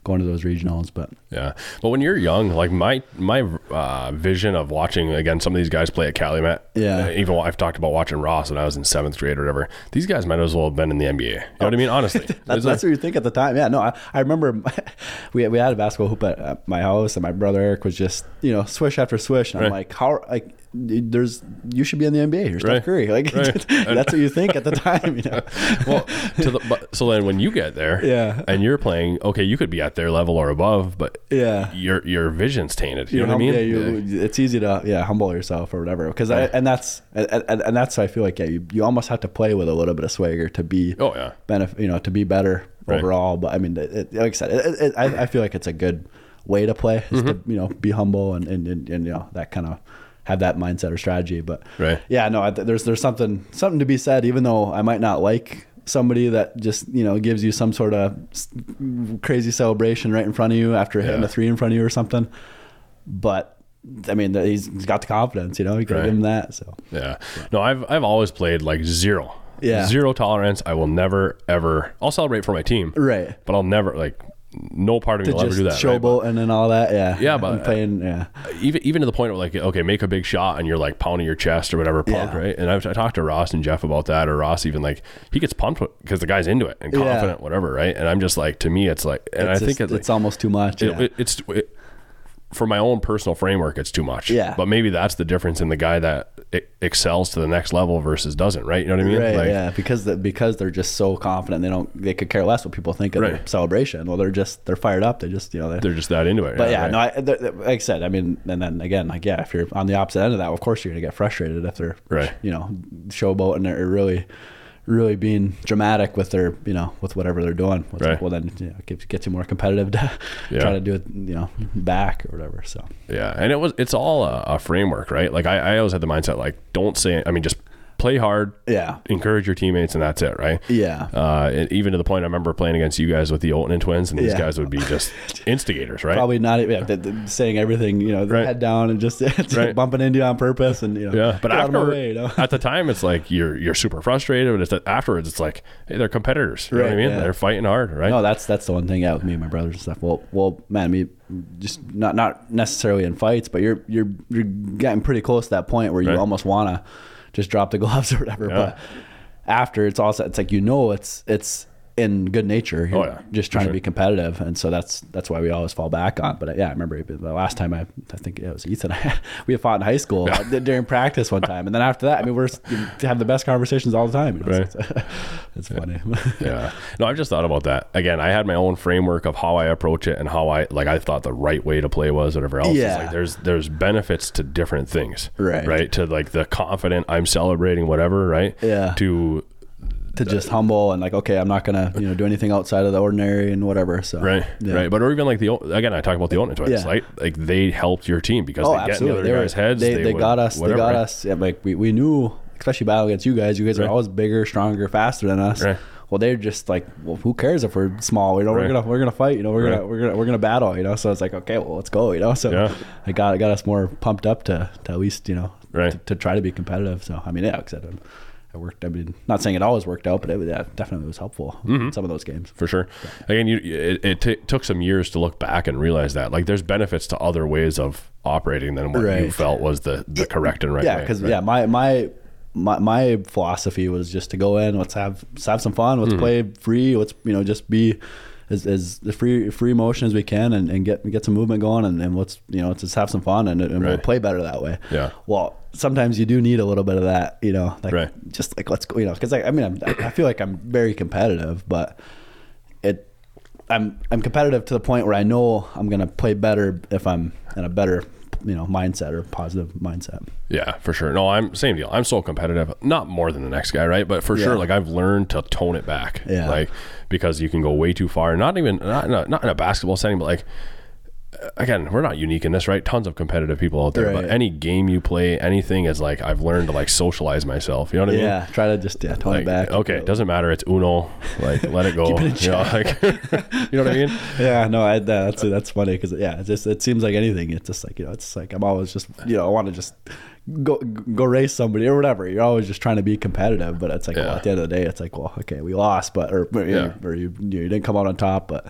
going to those regionals. But Yeah, but when you're young, like my my uh, vision of watching again some of these guys play at Calumet. Yeah. uh, even I've talked about watching Ross when I was in seventh grade or whatever. These guys might as well have been in the NBA. You know what I mean? Honestly, That's, that's like- what you think at the time. Yeah, no, I, I remember we we had a basketball hoop at, at my house, and my brother Eric was just you know swish after swish, and I'm Right. like, how like there's you should be in the NBA. You're Steph. Curry. Like Right. that's what you think at the time. You know, well, to the, but, so then when you get there, Yeah. and you're playing, okay, you could be at their level or above, but Yeah. your your vision's tainted. You You're know what I mean? Yeah, you, it's easy to yeah humble yourself or whatever because I and that's and, and, that's I feel like yeah you, you almost have to play with a little bit of swagger to be oh yeah, benefit you know to be better Right. overall. But I mean, it, it- like I said, it, it, I, I feel like it's a good way to play is to Mm-hmm. you know be humble and and, and, and you know that kind of have that mindset or strategy. But Right. yeah, no, I, th- there's there's something something to be said. Even though I might not like somebody that just you know gives you some sort of crazy celebration right in front of you after hitting Yeah. a three in front of you or something, but. I mean, he's he's got the confidence, you know. You can Right. give him that. So yeah. No, I've I've always played like zero. Yeah. Zero tolerance. I will never ever. I'll celebrate for my team, right, but I'll never like. No part of me will ever do that. right? showboat and then all that. Yeah, Yeah, but- I'm playing. Uh, yeah, even even to the point where like okay make a big shot and you're like pounding your chest or whatever pumped Yeah. right and I've, I talked to Ross and Jeff about that or Ross even like he gets pumped because the guy's into it and Yeah. confident whatever right and I'm just like to me it's like and It's I think just- it's, like, it's almost too much. it- yeah. it- it's it, for my own personal framework it's too much Yeah. but maybe that's the difference in the guy that excels to the next level versus doesn't right you know what I mean Right, like yeah, because the, because they're just so confident, they don't they could care less what people think of their Right. celebration. Well, they're just they're fired up. They just you know. They're, they're just that into it but yeah, right? no, I, like I said, I mean, and then again, like yeah, if you're on the opposite end of that, of course you're gonna get frustrated if they're Right. you know showboating or really really being dramatic with their you know with whatever they're doing. It's Right. like, well, then you know, it gets, you more competitive to Yeah. try to do it you know back or whatever. So Yeah, and it was it's all a, a framework, right? Like I, I always had the mindset like don't say I mean just play hard, yeah, encourage your teammates, and that's it, right? yeah. Uh, and even to the point I remember playing against you guys with the Olten twins, and these Yeah. guys would be just instigators, right? Probably not. Yeah, th- th- saying everything, you know, Right. head down and just Right. bumping into you on purpose, and you know, Yeah, but get out of after way, you know. at the time, it's like you're you're super frustrated, but it's afterwards, it's like hey, they're competitors. You know what I mean? yeah. They're fighting hard, right? No, that's that's the one thing. Yeah, with me and my brothers and stuff. Well, well, man, me just not not necessarily in fights, but you're you're you're getting pretty close to that point where you Right. almost want to just drop the gloves or whatever. Yeah. But after it's also it's like you know it's it's in good nature. Oh, yeah, just trying sure. to be competitive, and so that's that's why we always fall back on. But uh, yeah, I remember the last time I I think it was Ethan. we had fought in high school during practice one time, and then after that, I mean, we're we have the best conversations all the time. You know? Right. So it's, it's funny. yeah. No, I've just thought about that. Again, I had my own framework of how I approach it and how I like I thought the right way to play was whatever else. Yeah. like there's there's benefits to different things. Right. Right. To like the confident I'm celebrating whatever, right? Yeah. To to just humble and like, okay, I'm not gonna you know do anything outside of the ordinary and whatever. So right. yeah. Right. But or even like the again I talk about the Olten twins, Yeah. right? Like they helped your team because Oh, they get in the absolutely. other They, were, guys' heads. they, they would- got us. whatever, they got right? us. Yeah, like we, we knew, especially battle against you guys. You guys Right. are always bigger, stronger, faster than us. Right. Well, they're just like, well, who cares if we're small? You know, Right. we're gonna we're gonna fight. You know, we're Right. gonna we're gonna we're gonna battle. You know, so it's like, okay, well, let's go. You know, so Yeah. it got it got us more pumped up to to at least you know Right. to, to try to be competitive. So I mean, yeah, like Worked. I mean, not saying it always worked out, but it yeah, definitely was helpful Mm-hmm. in some of those games. for sure. Again, you it, it t- took some years to look back and realize that like there's benefits to other ways of operating than what you felt was the the correct and right yeah way. because right? yeah my my my, my philosophy was just to go in let's have let's have some fun let's play free let's you know just be as, as the free free motion as we can and, and get get some movement going and, and let's you know let's just have some fun and, and we'll play better that way Yeah. well sometimes you do need a little bit of that you know like Right. just like let's go you know because I, I mean I'm, I feel like I'm very competitive but it I'm I'm competitive to the point where I know I'm gonna play better if I'm in a better you know mindset or positive mindset Yeah, for sure. No, I'm same deal. I'm so competitive, not more than the next guy, right? But for Yeah. sure, like I've learned to tone it back. Yeah. Like because you can go way too far. Not even not not, not in a basketball setting, but like again, we're not unique in this, right? Tons of competitive people out there. But Right. any game you play, anything is like I've learned to like socialize myself. You know what I mean? Yeah, try to just yeah tone Like, it back. okay, it doesn't matter. It's Uno. Like, let it go. It you, know, like, you know what I mean? Yeah, no, I, that's that's funny because yeah, it just it seems like anything. It's just like you know, it's like I'm always just you know I want to just go go race somebody or whatever. You're always just trying to be competitive, but it's like well, at the end of the day, it's like well, okay, we lost, but or or, Yeah. or you you didn't come out on top, but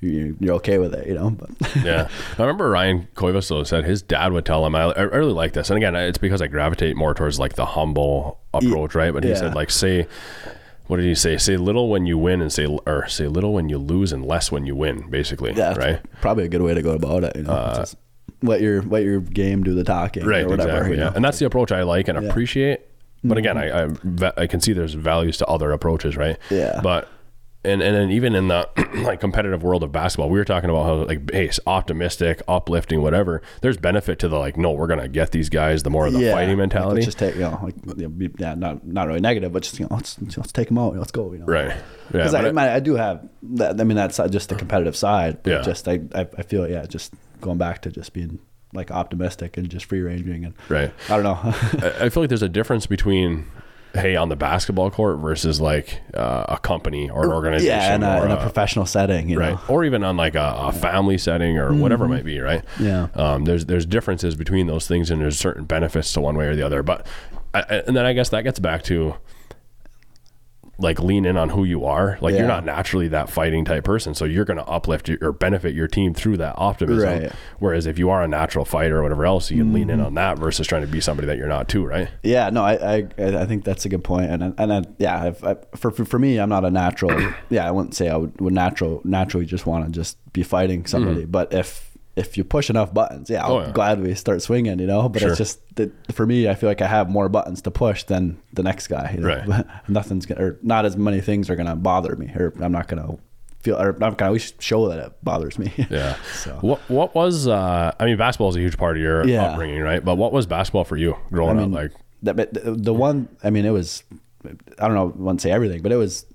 you're okay with it, you know. But yeah. I remember Ryan though said his dad would tell him, I, I really like this. And again, it's because I gravitate more towards like the humble approach, right? But he yeah. said like, say, what did he say? Say little when you win and say, or say little when you lose and less when you win, basically. yeah, Right. probably a good way to go about it. You know, just let your let your game do the talking, Right. Or whatever, exactly. Yeah. know? And that's the approach I like and Yeah. Mm-hmm. appreciate. But again, I, I, I can see there's values to other approaches, right? Yeah. But and and then even in the like competitive world of basketball, we were talking about how like hey, it's optimistic, uplifting, whatever. There's benefit to the like, no, we're gonna get these guys. The more of the Yeah. fighting mentality, Let's just take, you know, like, you know, be- yeah, not not really negative, but just you know, let's let's take them out. Let's go. You know, right? Yeah, Because but I, it- I, I do have that. I mean, that's uh, just the competitive side. But Yeah. Just I, I, I feel yeah, just going back to just being like optimistic and just free ranging and right. I don't know. I I feel like there's a difference between hey on the basketball court versus like uh, a company or an organization yeah, in a, or in a professional setting, you right know. or even on like a, a family setting or whatever it might be right Yeah. um, there's there's differences between those things and there's certain benefits to one way or the other but I- and then i guess that gets back to like lean in on who you are like Yeah. you're not naturally that fighting type person so you're going to uplift your, or benefit your team through that optimism Right. whereas if you are a natural fighter or whatever else you can lean in mm-hmm. on that versus trying to be somebody that you're not too right Yeah, no, I, I, I think that's a good point, and and I, yeah, I've, I, for, for for me, I'm not a natural. yeah, I wouldn't say I would, would natural naturally just want to just be fighting somebody, mm-hmm. but if if you push enough buttons, yeah, I'll. Oh, yeah. gladly start swinging, you know. But Sure. it's just that for me, I feel like I have more buttons to push than the next guy. You know? Right. Nothing's gonna, or not as many things are gonna bother me, or I'm not gonna feel, or I'm gonna at least show that it bothers me. Yeah. So. What what was uh I mean basketball is a huge part of your Yeah. upbringing, right? But what was basketball for you growing I mean, up like? the, the, the one I mean it was I don't know I wouldn't say everything but it was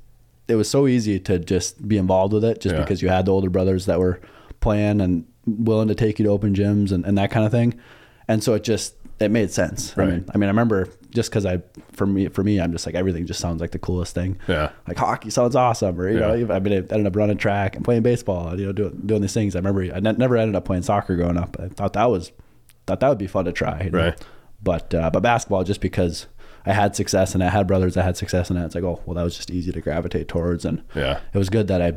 it was so easy to just be involved with it just Yeah. because you had the older brothers that were playing and willing to take you to open gyms and, and that kind of thing and so it just it made sense Right. I mean I mean I remember just because I for me for me I'm just like everything just sounds like the coolest thing Yeah. like hockey sounds awesome or you know I mean I ended up running track and playing baseball and you know doing, doing these things I remember I ne- never ended up playing soccer growing up I thought that was thought that would be fun to try you know? Right. but uh, but basketball just because I had success and I had brothers that had success in it it's like oh well that was just easy to gravitate towards and Yeah. it was good that I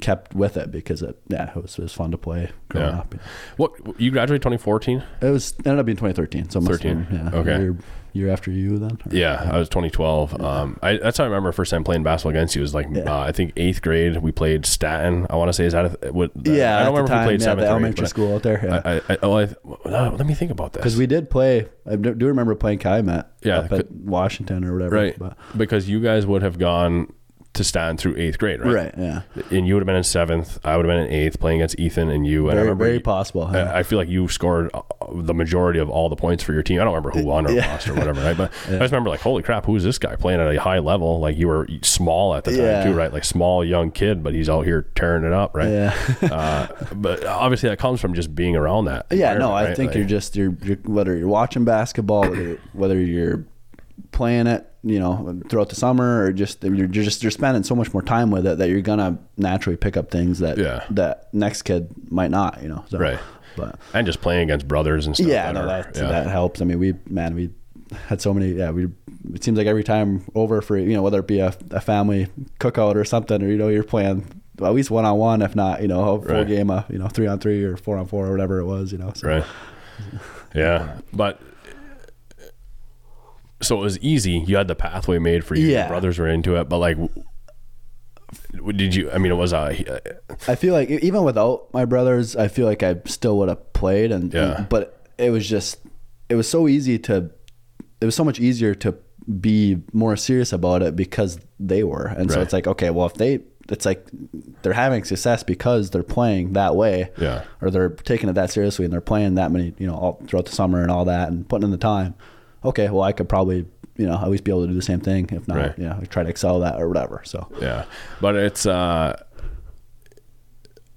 kept with it because it yeah it was, it was fun to play growing Yeah. up What you graduated 2014? it was ended up being 2013 so it must 13, been, yeah okay. year, year after you then or- Yeah, I was 2012. Um, I, that's how I remember first time playing basketball against you. Was like Yeah. uh, I think eighth grade. We played Staten. I want to say is that a, what? yeah I don't remember time, if we played yeah, seventh the elementary school out there yeah I, I, I, oh, I, uh, let me think about this. because we did play I do remember playing Calumet Yeah, up at Washington or whatever right but, because you guys would have gone to stand through eighth grade, right? right yeah And you would have been in seventh. I would have been in eighth, playing against Ethan and you. And I very remember very possible huh? I I feel like you scored uh, the majority of all the points for your team. I don't remember who won or Yeah. lost or whatever, right? But I just remember like, holy crap, who's this guy playing at a high level? Like you were small at the time Yeah. too, right? Like small young kid, but he's out here tearing it up, right? yeah uh, but obviously that comes from just being around that. Yeah, no, I right? think Like, you're just you're, you're whether you're watching basketball, whether whether you're playing it, you know, throughout the summer, or just you're, just you're spending so much more time with it that you're gonna naturally pick up things that Yeah. that next kid might not, you know. So, Right. But and just playing against brothers and stuff. yeah, that no, that yeah. that helps. I mean, we man, we had so many. Yeah, we. It seems like every time over for you know whether it be a, a family cookout or something, or you know you're playing at least one on one, if not you know a full Right. game of you know three on three or four on four or whatever it was, you know. So. Right. Yeah, but so it was easy. You had the pathway made for you. Your Yeah. brothers were into it, but like, did you? I mean, it was a. Uh, I feel like even without my brothers, I feel like I still would have played. And, Yeah. but it was just, it was so easy to, it was so much easier to be more serious about it because they were. And so it's like, okay, well, if they, it's like they're having success because they're playing that way, Yeah. or they're taking it that seriously and they're playing that many, you know, all throughout the summer and all that and putting in the time. Okay, well, I could probably, you know, at least be able to do the same thing. If not, Right. you know, try to excel that or whatever. So Yeah, but it's uh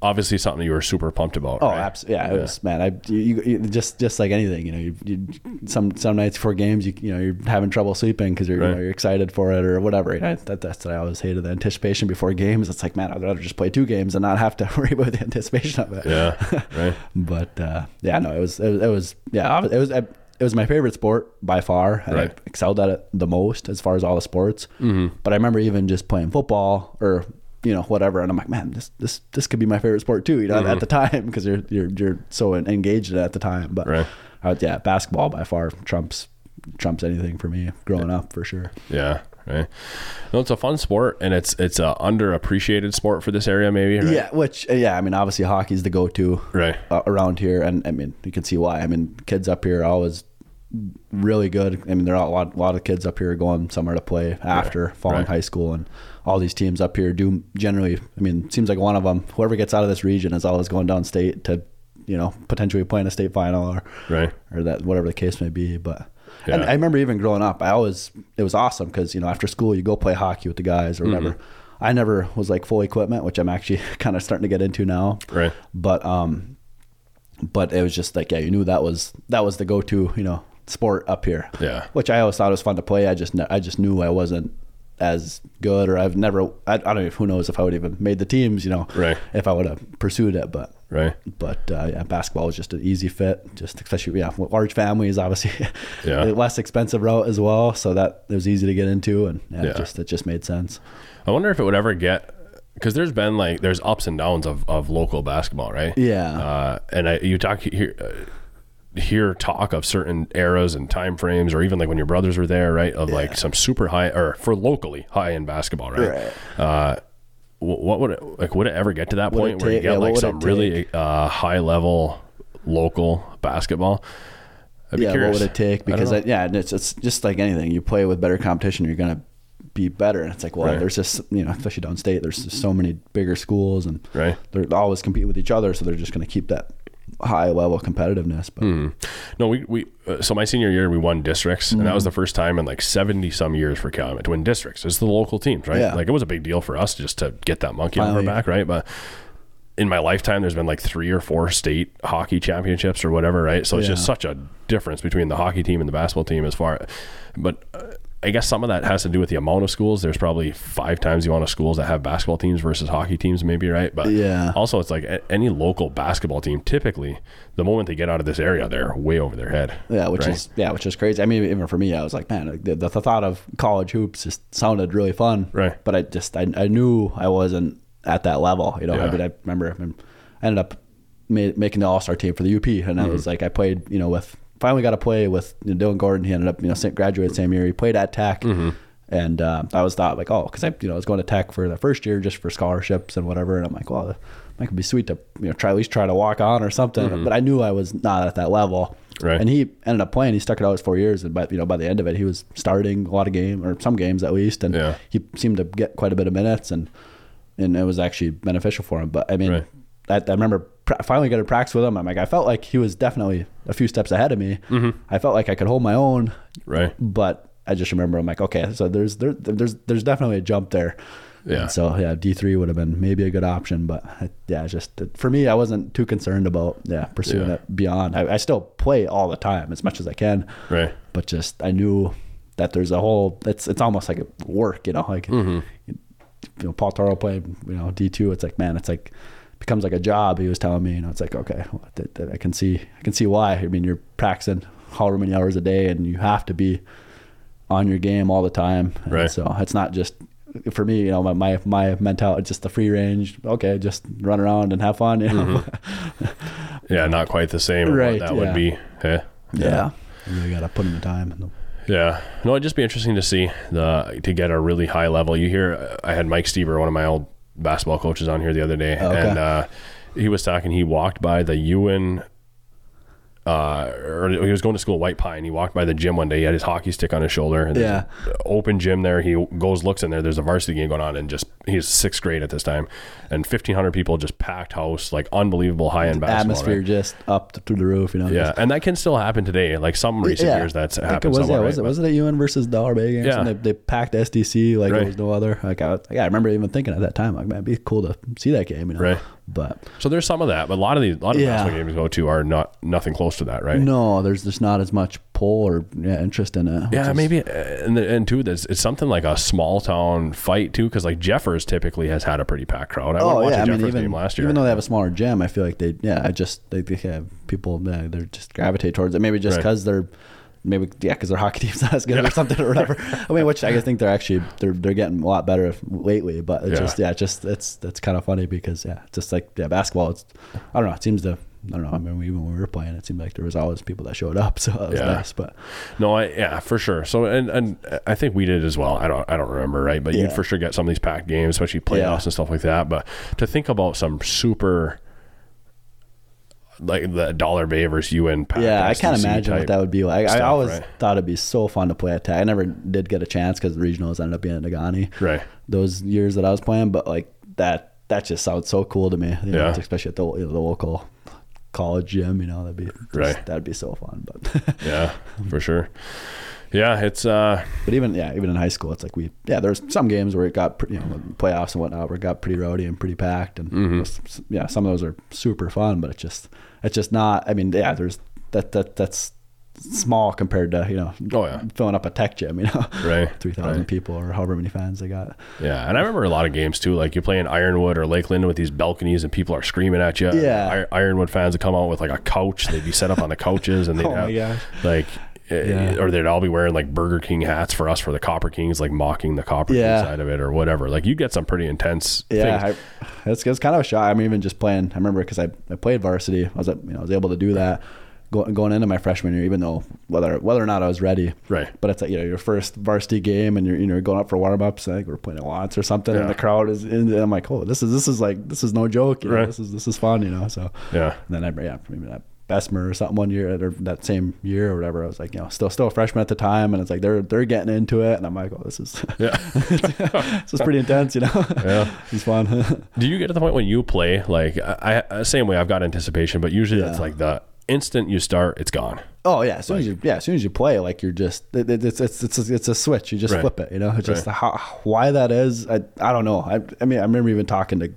obviously something you were super pumped about. Oh, right? absolutely. Yeah, it was man. I you, you, just just like anything, you know, you, you some some nights before games, you you know, you're having trouble sleeping because you're you know, you're excited for it or whatever. I, that that's what I always hated the anticipation before games. It's like man, I'd rather just play two games and not have to worry about the anticipation of it. Yeah, right. but uh, yeah, no, it was it was, it was yeah, it was it was my favorite sport by far, and Right. I excelled at it the most as far as all the sports. Mm-hmm. But I remember even just playing football or you know whatever, and I'm like, man, this this this could be my favorite sport too. You know, at the time because you're you're you're so engaged in it at the time. But Right. uh, yeah, basketball by far trumps trumps anything for me growing up for sure. Yeah, right. No, it's a fun sport, and it's it's a underappreciated sport for this area, maybe. Right? Yeah, which uh, yeah, I mean obviously hockey's the go-to Right. uh, around here, and I mean you can see why. I mean kids up here are always really good. I mean, there are a lot, a lot of kids up here going somewhere to play after following right. high school, and all these teams up here do generally. I mean, it seems like one of them, whoever gets out of this region, is always going down state to, you know, potentially playing a state final or Right. or that whatever the case may be. But and I remember even growing up, I always it was awesome because you know after school you go play hockey with the guys or whatever. I never was like full equipment, which I'm actually kind of starting to get into now. Right. But um, but it was just like yeah, you knew that was that was the go to you know sport up here. Yeah. Which I always thought was fun to play. I just I just knew I wasn't as good or I've never I, I don't know who knows if I would even made the teams you know Right. if I would have pursued it but Right. but uh, yeah, basketball was just an easy fit. Just especially yeah, with large families, obviously, Yeah. less expensive route as well. So that it was easy to get into, and yeah, Yeah. It just it just made sense. I wonder if it would ever get because there's been like there's ups and downs of, of local basketball, right? Yeah. Uh, and I, you talk here. Uh, hear talk of certain eras and time frames or even like when your brothers were there right of like some super high or for locally high end basketball right, Right. uh what would it like would it ever get to that Would point where you get yeah, like some really uh high level local basketball I'd be yeah, curious. what would it take? Because know. I yeah, it's it's just like anything. You play with better competition, you're gonna be better. And it's like, well, Right. there's just you know, especially downstate, there's just so many bigger schools, and Right. they're always competing with each other, so they're just gonna keep that high level competitiveness. But Hmm. No, we we uh, so my senior year we won districts, and that was the first time in like seventy some years for Calumet to win districts. It's the local teams, right? Yeah. Like it was a big deal for us just to get that monkey on our back, right? But in my lifetime, there's been like three or four state hockey championships or whatever, right? So it's just such a difference between the hockey team and the basketball team as far. But uh, I guess some of that has to do with the amount of schools. There's probably five times the amount of schools that have basketball teams versus hockey teams, maybe, right? But Yeah. also it's like any local basketball team typically the moment they get out of this area they're way over their head Yeah, which right? is yeah, which is crazy. I mean, even for me, I was like, man, the, the, thought of college hoops just sounded really fun. Right. But I just I, I knew I wasn't at that level. You know, I mean, I remember I ended up ma- making the All Star team for the UP, and Mm-hmm. I was like, I played, you know, with finally got to play with you know, Dylan Gordon. He ended up, you know, graduated same year. He played at Tech. Mm-hmm. And uh, I was thought like, oh, because I, you know, I was going to Tech for the first year just for scholarships and whatever. And I'm like, well, it could be sweet to, you know, try at least try to walk on or something. But I knew I was not at that level. Mm-hmm. Right. And he ended up playing. He stuck it out his four years, and by you know by the end of it, he was starting a lot of games or some games at least, and Yeah. he seemed to get quite a bit of minutes, and and it was actually beneficial for him. But I mean, Right. I, I remember pra- finally getting practice with him. I'm like, I felt like he was definitely a few steps ahead of me. Mm-hmm. I felt like I could hold my own, right but I just remember I'm like, okay, so there's there, there's there's definitely a jump there. Yeah. And so yeah, D three would have been maybe a good option, but yeah, just for me, I wasn't too concerned about yeah pursuing Yeah. it beyond. I, I still play all the time as much as I can, right but just I knew that there's a whole. It's it's almost like a work, you know, like Mm-hmm. you know, Paul Taro played, you know, D two. It's like man, it's like becomes like a job. He was telling me, you know, it's like okay, well, I can see, I can see why. I mean, you're practicing however many hours a day, and you have to be on your game all the time. And Right. So it's not just for me, you know, my my, my mentality, just the free range. Okay, just run around and have fun. You know? yeah not quite the same Right, that yeah. would be eh? yeah. You really got to put in the time. Yeah, no, it'd just be interesting to see the to get a really high level. You hear, I had Mike Stever, one of my old basketball coaches, on here the other day, Oh, okay. and uh, he was talking. He walked by the Ewen, uh, or he was going to school at White Pine. He walked by the gym one day. He had his hockey stick on his shoulder. and Yeah. open gym there. He goes, looks in there. There's a varsity game going on, and just he's sixth grade at this time, and fifteen hundred people, just packed house, like unbelievable high end basketball. atmosphere right? just up to, through the roof. You know. Yeah, just- and that can still happen today. Like some recent years, that's happened. It was, yeah, was, it, was it at UN versus Dollar Bay games? Yeah. They, they packed SDC like Right. there was no other. Like I, yeah, I remember even thinking at that time, like man, it'd be cool to see that game. You know. Right. But So there's some of that, but a lot of these, a lot of Yeah. basketball games we go to are not nothing close to that, right? no, there's just not as much pull or yeah, interest in it. Yeah, is- maybe, uh, and the, and too, there's it's something like a small town fight too, because like Jeffers typically has had a pretty packed crowd. I Oh yeah, a I mean even game last year. even though they have a smaller gym, I feel like they yeah, I just they, they have people yeah, they're just gravitate towards it. Maybe just Right. because they're maybe yeah, because their hockey team's not as good or something or whatever. I mean, which I guess think they're actually they're they're getting a lot better lately. But it's Yeah. just yeah, it's just it's that's kind of funny because yeah, just like yeah, basketball. It's I don't know. It seems to I don't know. I mean, even when we were playing, it seemed like there was always people that showed up, so that was Yeah. nice. But no, I, yeah, for sure. So and and I think we did as well. I don't I don't remember right, but Yeah. you'd for sure get some of these packed games, especially playoffs Yeah. and stuff like that. But to think about some super. Like the Dollar Bay versus UN. Yeah, I can't imagine what that would be like. I, I always right? thought it'd be so fun to play at tag. I never did get a chance because the regionals ended up being at Negaunee. Right. Those years that I was playing, but like that, that just sounds so cool to me. You know, Yeah. especially at the, you know, the local college gym. You know, that'd be just- Right. That'd be so fun. But Yeah, for sure. Yeah, it's uh, but even yeah, even in high school, it's like we yeah. There's some games where it got pretty, you know playoffs and whatnot where it got pretty rowdy and pretty packed, and Mm-hmm. s- s- yeah, some of those are super fun. But it's just it's just not. I mean, yeah, there's that that that's small compared to you know Oh, yeah. filling up a tech gym. You know, Right, three thousand right. people or however many fans they got. yeah, and I remember a lot of games too. Like you play in Ironwood or lakeland with these balconies, and people are screaming at you. Yeah. Ir- Ironwood fans would come out with like a couch. They'd be set up on the couches, and they'd Oh have like. Yeah. Or they'd all be wearing like Burger King hats for us for the Copper Kings, like mocking the Copper Yeah. King side of it or whatever. Like you get some pretty intense Yeah, things. I, it's, it's kind of a shock. I'm even just playing. I remember because I, I played varsity. I was you know I was able to do that going into my freshman year, even though whether whether or not I was ready. Right. But it's like you know your first varsity game and you're you know going up for warm ups. I think we're playing at Watts or something, Yeah. and the crowd is. in and I'm like, oh, this is this is like this is no joke. You know, Right. This is this is fun. You know. So Yeah. and then I yeah maybe that Bessemer or something one year or that same year or whatever. I was like you know still still a freshman at the time, and it's like they're they're getting into it, and I'm like, oh, this is Yeah. this is pretty intense. You know. Yeah. it's fun. Do you get to the point when you play like I, I same way I've got anticipation, but usually it's Yeah. like the instant you start, it's gone. Oh yeah, as soon as you yeah, as soon as you play, like you're just it, it- it's it's it's a, it's a switch. You just Right. flip it. You know, it's just Right. how why that is. I I don't know. I I mean I remember even talking to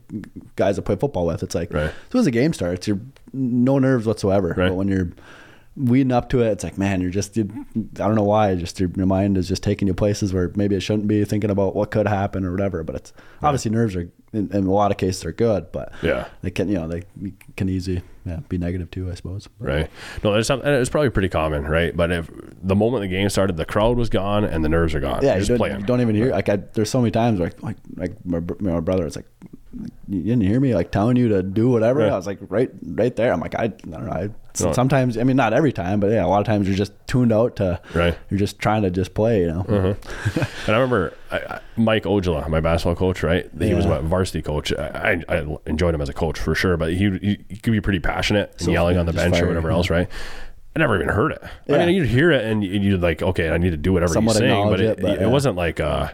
guys I play football with. It's like Right. as soon as the game starts, you're no nerves whatsoever. But when you're weeding up to it, it's like man, you're just you, I don't know why. Just your, your mind is just taking you places where maybe it shouldn't be. Thinking about what could happen or whatever. But it's obviously nerves are in, in a lot of cases are good, but Yeah. they can you know they can easy yeah be negative too. I suppose. Right. No, there's something. It's probably pretty common, right? But if the moment the game started, the crowd was gone and the nerves are gone. Yeah, You're you just don't, playing. you don't even hear. Like, I, there's so many times where, like, like my, my brother, it's like, you didn't hear me, like telling you to do whatever. Right. I was like, right, right there. I'm like, I, I don't know. I, No. Sometimes, I mean, not every time, but yeah, a lot of times you're just tuned out to, Right. You're just trying to just play, you know. And I remember I, I, Mike Ojala, my basketball coach, right? He was my varsity coach. I, I, I enjoyed him as a coach for sure, but he, he, he could be pretty passionate and So, yelling yeah, on the bench or whatever else, right? I never even heard it. I mean, you'd hear it and you- you'd like, okay, I need to do whatever Somewhat he's saying, but it, it, but, it yeah. wasn't like, uh,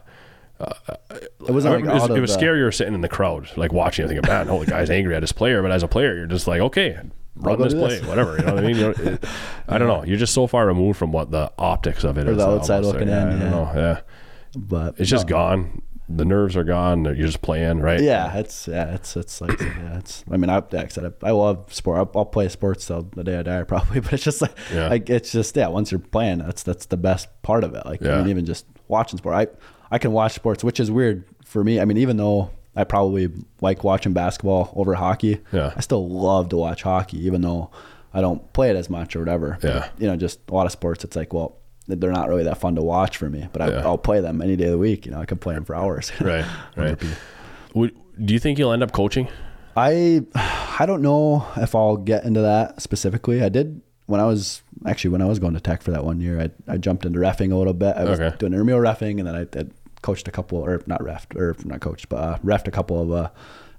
It wasn't like it was, it was the- scarier sitting in the crowd, like watching. I think, man, holy guy's angry at his player. But as a player, you're just like, okay, run this play, this. whatever. You know what I mean? You know, it, I don't know. You're just so far removed from what the optics of it Or is. the outside looking yeah, in, I don't yeah. know. Yeah, But it's just no. gone. The nerves are gone. You're just playing, right? Yeah, it's yeah, it's it's like yeah, it's. I mean, I, like said, I, I love sport. I'll, I'll play sports till the day I die, probably. But it's just like, Yeah. like it's just yeah. Once you're playing, that's that's the best part of it. Like I mean, even just watching sport, I I can watch sports, which is weird for me. I mean, even though I probably like watching basketball over hockey, Yeah. I still love to watch hockey, even though I don't play it as much or whatever. But, Yeah. you know, just a lot of sports. It's like well. They're not really that fun to watch for me, but I, Yeah. I'll play them any day of the week. You know, I can play them for hours. Right. Right. Would, do you think you'll end up coaching? I I don't know if I'll get into that specifically. I did when I was actually when I was going to tech for that one year. I I jumped into refing a little bit. I was Okay. doing intramural refing, and then I, I coached a couple or not refed or not coached, but uh, refed a couple of uh,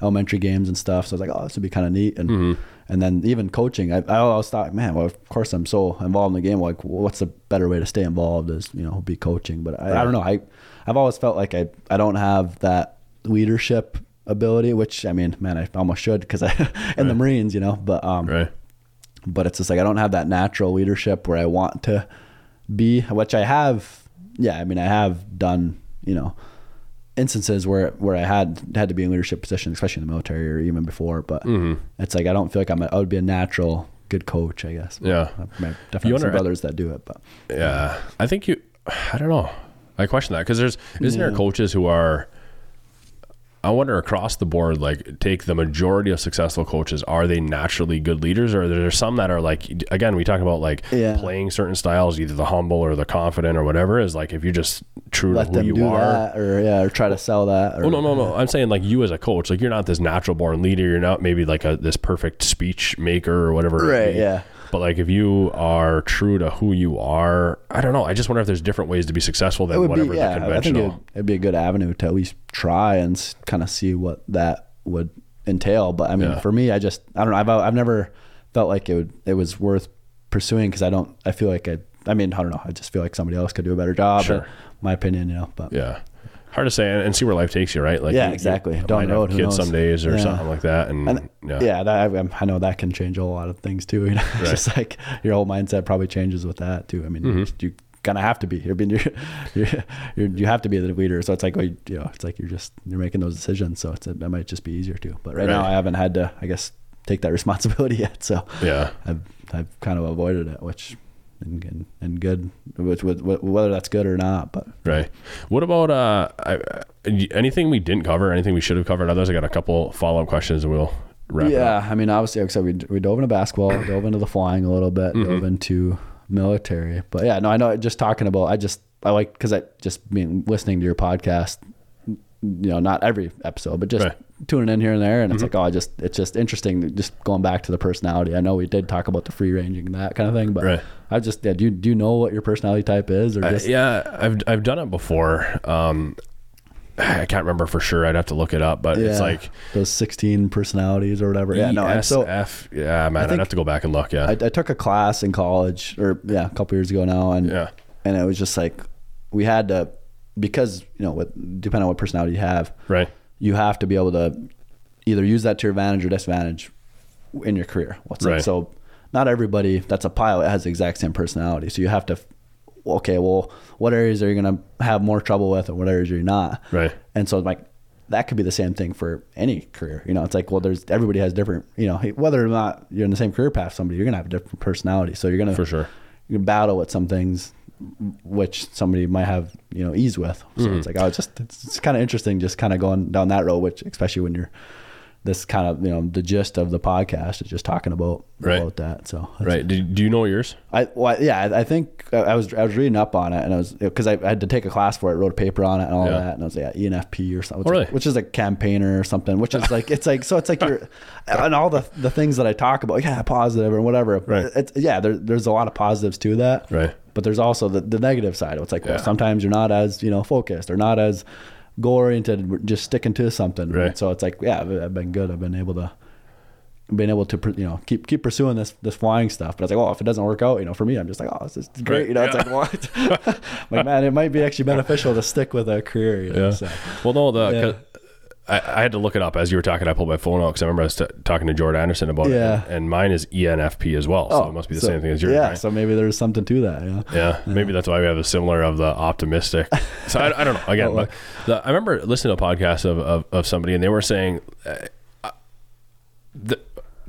elementary games and stuff. So I was like, oh, this would be kind of neat. And Mm-hmm. and then even coaching, I, I always thought, man, well, of course I'm so involved in the game. Like, what's the better way to stay involved? Is you know be coaching. But I, I don't know. I I've always felt like I I don't have that leadership ability, which I mean, man, I almost should because I in the Marines, you know. But um, Right. but it's just like I don't have that natural leadership where I want to be, which I have. Yeah, I mean, I have done, you know, instances where where I had had to be in leadership position, especially in the military or even before. But Mm-hmm. it's like I don't feel like I'm. A, I would be a natural good coach, I guess. Yeah. I might definitely You wonder- brothers that do it, but Yeah, I think you. I don't know. I question that because there's isn't there coaches who are. I wonder across the board, like take the majority of successful coaches, are they naturally good leaders, or are there some that are like again we talk about like Yeah. playing certain styles, either the humble or the confident or whatever. Is like if you're just true let to who them you do are. that or yeah, or try to sell that. Or, Oh no, no, no! I'm saying like you as a coach, like you're not this natural born leader. You're not maybe like a this perfect speech maker or whatever. Right, yeah. But like if you are true to who you are, I don't know. I just wonder if there's different ways to be successful than whatever be, the yeah. I think conventional. it'd, it'd be a good avenue to at least try and kind of see what that would entail. But I mean, Yeah. for me, I just I don't know. I've uh, I've never felt like it would it was worth pursuing because I don't I feel like I I mean I don't know I just feel like somebody else could do a better job. Sure. in my opinion, you know. But Yeah. Hard to say and, see where life takes you, right? Like Yeah, you- you exactly. might Down the have road, who kids some days or Yeah. something like that, and, And- yeah, yeah, that I, know that can change a lot of things too. You know, it's Right. just like your whole mindset probably changes with that too. I mean, Mm-hmm. you, you kind of have to be. You're being, you're, you're, you're, you have to be the leader. So it's like, well, you, you know, it's like you're just you're making those decisions. So it's that might just be easier too. But right, now, I haven't had to, I guess, take that responsibility yet. So yeah, I've I've kind of avoided it, which and and, and good, which, which, whether that's good or not. But right. What about uh, I, I- anything we didn't cover? Anything we should have covered? Others, I got a couple follow up questions, and we'll wrap yeah, I mean, obviously, like I said, we we dove into basketball, dove into the flying a little bit, Mm-hmm. dove into military. But yeah, no, I know. Just talking about, I just I like because I just being listening to your podcast. You know, not every episode, but just Right. Mm-hmm. tuning in here and there, and it's like, oh, I just it's just interesting. Just going back to the personality. I know we did talk about the free ranging and that kind of thing, but Right. I just yeah, do you do you know what your personality type is, or Uh, just yeah, I've I've done it before. Um, I can't remember for sure. I'd have to look it up, but it's like those sixteen personalities or whatever? Yeah, no, I'm so ESF. yeah, man, I'd have to go back and look. Yeah, I, I took a class in college, or yeah, a couple years ago now, and yeah, and it was just like we had to because you know what depending on what personality you have, right, you have to be able to either use that to your advantage or disadvantage in your career. What's Right. like so not everybody that's a pilot has the exact same personality, so you have to okay, well, what areas are you going to have more trouble with, and what areas are you not? right, And so like that could be the same thing for any career. You know, it's like well, there's everybody has different. You know, whether or not you're in the same career path, somebody you're gonna have a different personality. So you're gonna for sure. you can battle with some things which somebody might have you know ease with so Mm-hmm. it's like oh it's just it's, it's kind of interesting just kind of going down that road which especially when you're this kind of you know the gist of the podcast is just talking about Right. about that so Right. Do, do you know yours? I well, yeah I, I think I I was I was reading up on it and I was because I, I had to take a class for it wrote a paper on it and all Yeah. that and I was like yeah, ENFP or something Oh, really? which is a campaigner or something which is like it's like so it's like you're and all the the things that I talk about yeah positive or whatever Right. it's yeah there, there's a lot of positives to that Right. but there's also the, the negative side. Of it's like, well, sometimes you're not as, you know, focused or not as goal oriented, just sticking to something. Right. So it's like, yeah, I've, been good. I've been able to, been able to, you know, keep, keep pursuing this, this flying stuff. But it's like, well, if it doesn't work out, you know, for me, I'm just like, oh, this is great. Right. You know, Yeah. it's like, what? like, man, it might be actually beneficial to stick with a career. You know, Yeah. so. Well, no, the Yeah. I, I had to look it up as you were talking. I pulled my phone out because I remember I was t- talking to Jordan Anderson about Yeah. it, and, and mine is ENFP as well. So it must be the so- same thing as yours. Yeah. right? So maybe there's something to that. Yeah. Yeah, maybe that's why we have a similar of the optimistic. So I, I don't know. Again, Oh, but the, I remember listening to a podcast of, of, of somebody, and they were saying, uh, the,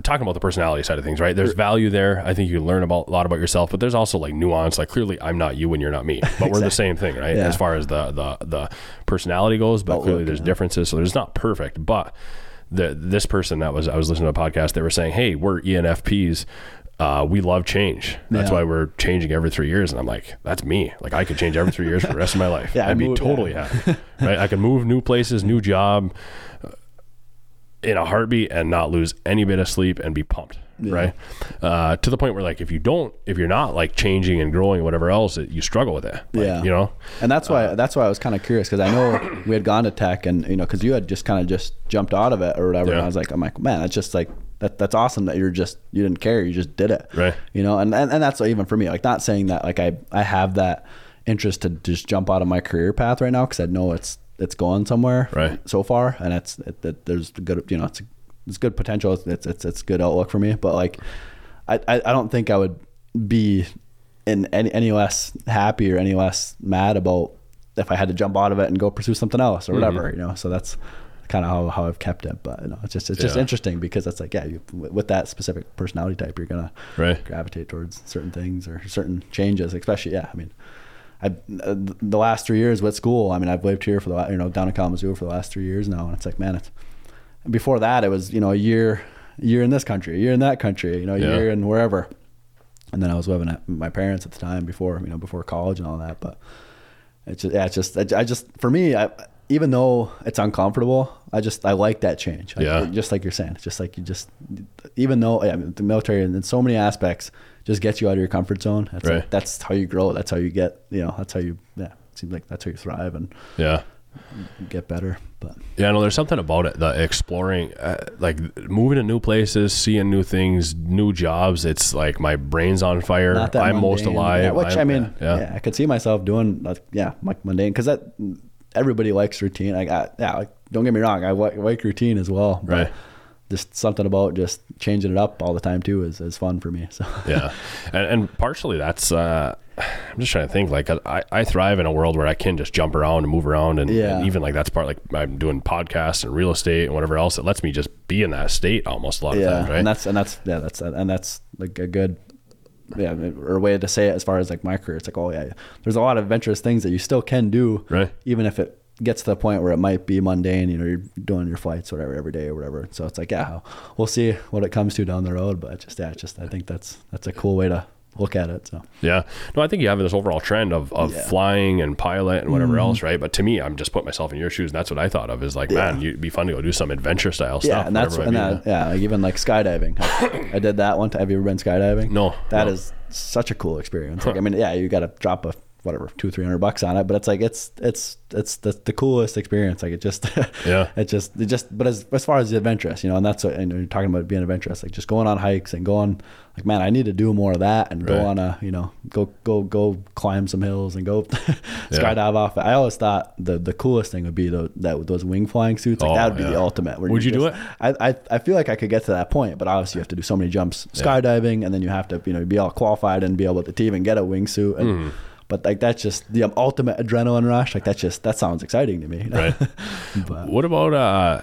talking about the personality side of things, right? There's value there. I think you learn about a lot about yourself, but there's also like nuance. Like clearly, I'm not you and you're not me, but we're the same thing, right? Yeah. As far as the the the personality goes, but clearly there's yeah. differences. So there's not perfect, but the this person that was I was listening to a podcast. They were saying, "Hey, we're ENFPs." Uh, we love change. That's Yeah. why we're changing every three years. And I'm like, that's me. Like I could change every three years for the rest of my life. Yeah, I'd be move- totally happy. Right? I can move new places, new job in a heartbeat and not lose any bit of sleep and be pumped. Right. Uh, to the point where like, if you don't, if you're not like changing and growing, whatever else, it, you struggle with it. Like, Yeah. You know? And that's why that's why I was kind of curious because I know we had gone to tech and you know because you had just kind of just jumped out of it or whatever. And I was like, I'm like, man, that's just like that. That's awesome that you're just you didn't care, you just did it. Right. You know, and and, and that's even for me. Like not saying that like I I have that interest to just jump out of my career path right now because I know it's it's going somewhere Right. so far and it's it, it, there's good you know it's it's good potential it's it's it's, good outlook for me but like I, I I don't think I would be in any, any less happy or any less mad about if I had to jump out of it and go pursue something else or mm-hmm. whatever, you know. So that's kind of how, how I've kept it. But you know, it's just it's just interesting because it's like yeah, you, with with that specific personality type, you're gonna Right. gravitate towards certain things or certain changes. Especially yeah, I mean. I, uh, the last three years with school, I mean, I've lived here for the, you know, down in Kalamazoo for the last three years now. And it's like, man, it's, before that, it was, you know, a year, a year in this country, a year in that country, you know, a Yeah. year in wherever. And then I was living at my parents at the time before, you know, before college and all that. But it's just, yeah, it's just, I, just, for me, I, even though it's uncomfortable, I just, I like that change. Like, Yeah. Just like you're saying, it's just like you just, even though yeah, I mean, the military in so many aspects just gets you out of your comfort zone. That's Right. like, that's how you grow. That's how you get, you know, that's how you, yeah, it seems like that's how you thrive. And Yeah. get better. But Yeah, no, there's something about it. The exploring, uh, like moving to new places, seeing new things, new jobs. It's like my brain's on fire. I'm most alive. Yeah, which I'm- I mean, yeah, yeah. I could see myself doing, like, yeah, like mundane because that everybody likes routine. I got, yeah, like, don't get me wrong, I like, like routine as well. But Right. Just something about just changing it up all the time too is, is fun for me. So yeah, and, and partially that's. Uh, I'm just trying to think. Like I, I thrive in a world where I can just jump around and move around, and, Yeah. and even like that's part. Like I'm doing podcasts and real estate and whatever else. It lets me just be in that state almost a lot of yeah, times, right? and that's and that's yeah, that's and that's like a good yeah or a way to say it as far as like my career. It's like oh yeah, there's a lot of adventurous things that you still can do, Right. Even if it gets to the point where it might be mundane, you know, you're doing your flights whatever every day or whatever. So it's like yeah, we'll see what it comes to down the road. But just yeah, just I think that's that's a cool way to look at it. So Yeah. No, I think you have this overall trend of, of Yeah. Flying and pilot and whatever mm-hmm. else, right? But to me, I'm just putting myself in your shoes, and that's what I thought of is like, Yeah. man, you'd be fun to go do some adventure style yeah, stuff. and that's and that, yeah, like even like skydiving. I, I did that one time. Have you ever been skydiving? No, That no. is such a cool experience. Like I mean, yeah, you got to drop a whatever two three hundred bucks on it, but it's like it's it's it's the, the coolest experience. Like it just Yeah. it just it just but as as far as the adventurous, you know, and that's what and you're talking about being adventurous, like just going on hikes and going like man, I need to do more of that and go on a you know go go go climb some hills and go skydive off. I always thought the the coolest thing would be the, that those wing flying suits. Like Oh, that would be the ultimate. Would you do it? I, I I feel like I could get to that point, but obviously you have to do so many jumps skydiving, and then you have to you know be all qualified and be able to, to even get a wingsuit. And, Mm. But like that's just the ultimate adrenaline rush. Like that's just that sounds exciting to me. you know? Right. but What about uh,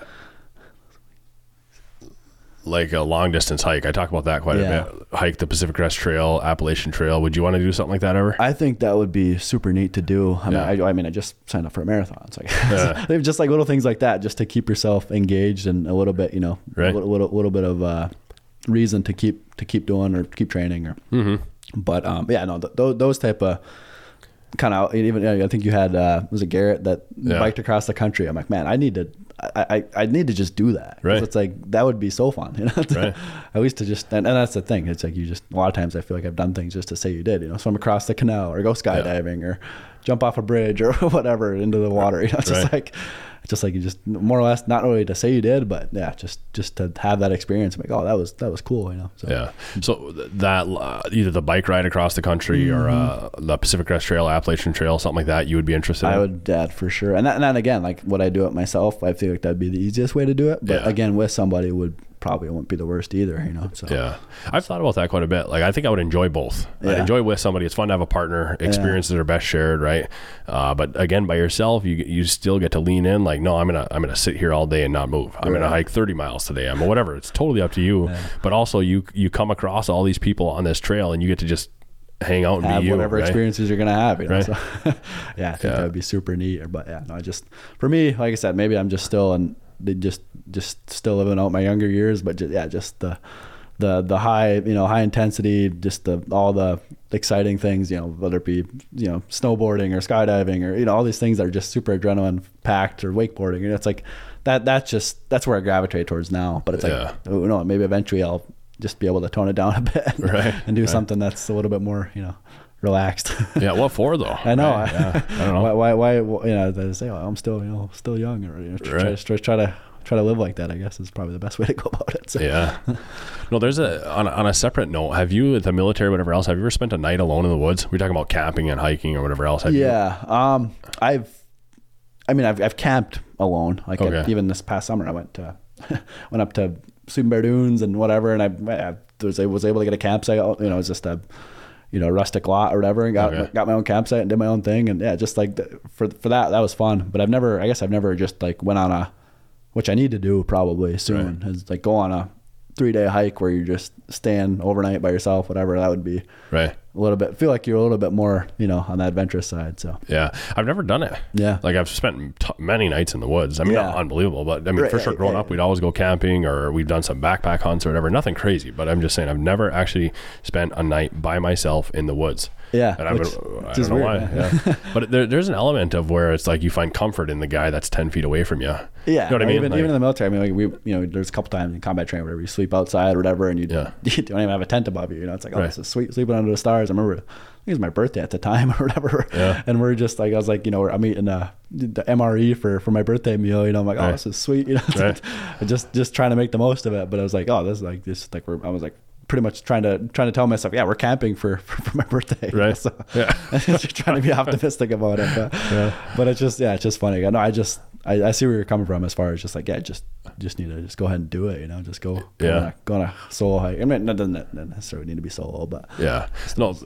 like a long distance hike? I talk about that quite Yeah. a bit. Hike the Pacific Crest Trail, Appalachian Trail. Would you want to do something like that ever? I think that would be super neat to do. I mean, Yeah. I, I mean, I just signed up for a marathon. So Yeah. like, just like little things like that, just to keep yourself engaged and a little bit, you know, Right. a little, little, little bit of uh, reason to keep to keep doing or keep training or. mm-hmm. But um, yeah, no, th- those those type of kind of even yeah, I think you had uh, was it Garrett that Yeah. biked across the country. I'm like, man, I need to. I, I, I need to just do that. Right. it's like that would be so fun, you know. to- Right. At least to just and, and that's the thing. It's like you just a lot of times I feel like I've done things just to say you did, you know, swim across the canal or go skydiving or jump off a bridge or whatever into the water. You know, it's just like just like you just more or less not really to say you did, but yeah, just just to have that experience. I'm like, oh, that was that was cool, you know. So Yeah. So that uh, either the bike ride across the country or uh, the Pacific Crest Trail, Appalachian Trail, something like that, you would be interested I in. would, yeah, for sure. And, that, and then again, like would I do it myself? I feel like that'd be the easiest way to do it. But Yeah. again, with somebody would probably wouldn't be the worst either, you know. So Yeah, I've thought about that quite a bit. Like, I think I would enjoy both. I enjoy with somebody. It's fun to have a partner. Experiences are best shared, right? Uh, but again, by yourself, you you still get to lean in. Like, no, I'm gonna I'm gonna sit here all day and not move. I'm gonna hike 30 miles today. I'm whatever. It's totally up to you. But also, you you come across all these people on this trail, and you get to just hang out and have be you. whatever right? experiences you're gonna have, you know. Right. So yeah, I think Yeah. that would be super neat. But yeah, no, I just for me, like I said, maybe I'm just still and they just just still living out my younger years, but just, yeah, just the the the high you know high intensity, just the all the exciting things, you know, whether it be you know snowboarding or skydiving or you know all these things that are just super adrenaline packed or wakeboarding. You know, it's like that. That's just that's where I gravitate towards now. But it's like Yeah. oh no, maybe eventually I'll just be able to tone it down a bit Right, and do right. something that's a little bit more you know relaxed. Yeah, what for though? I know. Right, yeah. I don't know. why, why, why, you know, they say, oh, I'm still, you know, still young, or you know, try, Right. try, try to try to live like that. I guess is probably the best way to go about it. So. Yeah. No, there's a on, a on a separate note. Have you, the military, whatever else, have you ever spent a night alone in the woods? We're talking about camping and hiking or whatever else. Have you- Yeah. Um, I've, I mean, I've, I've camped alone. Like I- Okay. even this past summer, I went to, went up to Sleeping Dunes and whatever, and I, I was, I was able to get a campsite. You know, it was just a, you know, rustic lot or whatever, and got Okay. got my own campsite and did my own thing, and yeah, just like for for that, that was fun. But I've never, I guess, I've never just like went on a, which I need to do probably soon, is like go on a three day hike where you're just staying overnight by yourself, whatever. That would be Right. A little bit feel like you're a little bit more you know on the adventurous side so Yeah. I've never done it. Yeah. Like I've spent t- many nights in the woods. I mean, Yeah. unbelievable, but I mean, for Right, sure, growing right. up, we'd always go camping or we've done some backpack hunts or whatever. Nothing crazy, but I'm just saying, I've never actually spent a night by myself in the woods. Yeah, And I, would, I don't know weird, why. yeah. But there, there's an element of where it's like you find comfort in the guy that's 10 feet away from you. yeah You know what I mean? even, Like- even in the military i mean like we you know there's a couple times in combat training where you sleep outside or whatever and you, Yeah. you don't even have a tent above you you know it's like oh Right. this is sweet sleeping under the stars i remember think it was my birthday at the time or whatever. Yeah. And we're just like, I was like, you know, I'm eating uh, the MRE for, for my birthday meal. You know, I'm like, oh, Right. this is sweet. You know, Right. just just trying to make the most of it. But I was like, oh, this is like this like we're, I was like pretty much trying to trying to tell myself, yeah, we're camping for for, for my birthday. you know, Right. So Yeah. just trying to be optimistic about it. But, Yeah. but it's just yeah, it's just funny. I know I just I, I see where you're coming from as far as just like yeah, just just need to just go ahead and do it. You know, just go go Yeah. on a, go on a solo hike. I mean, it doesn't necessarily need to be solo, but Yeah. No,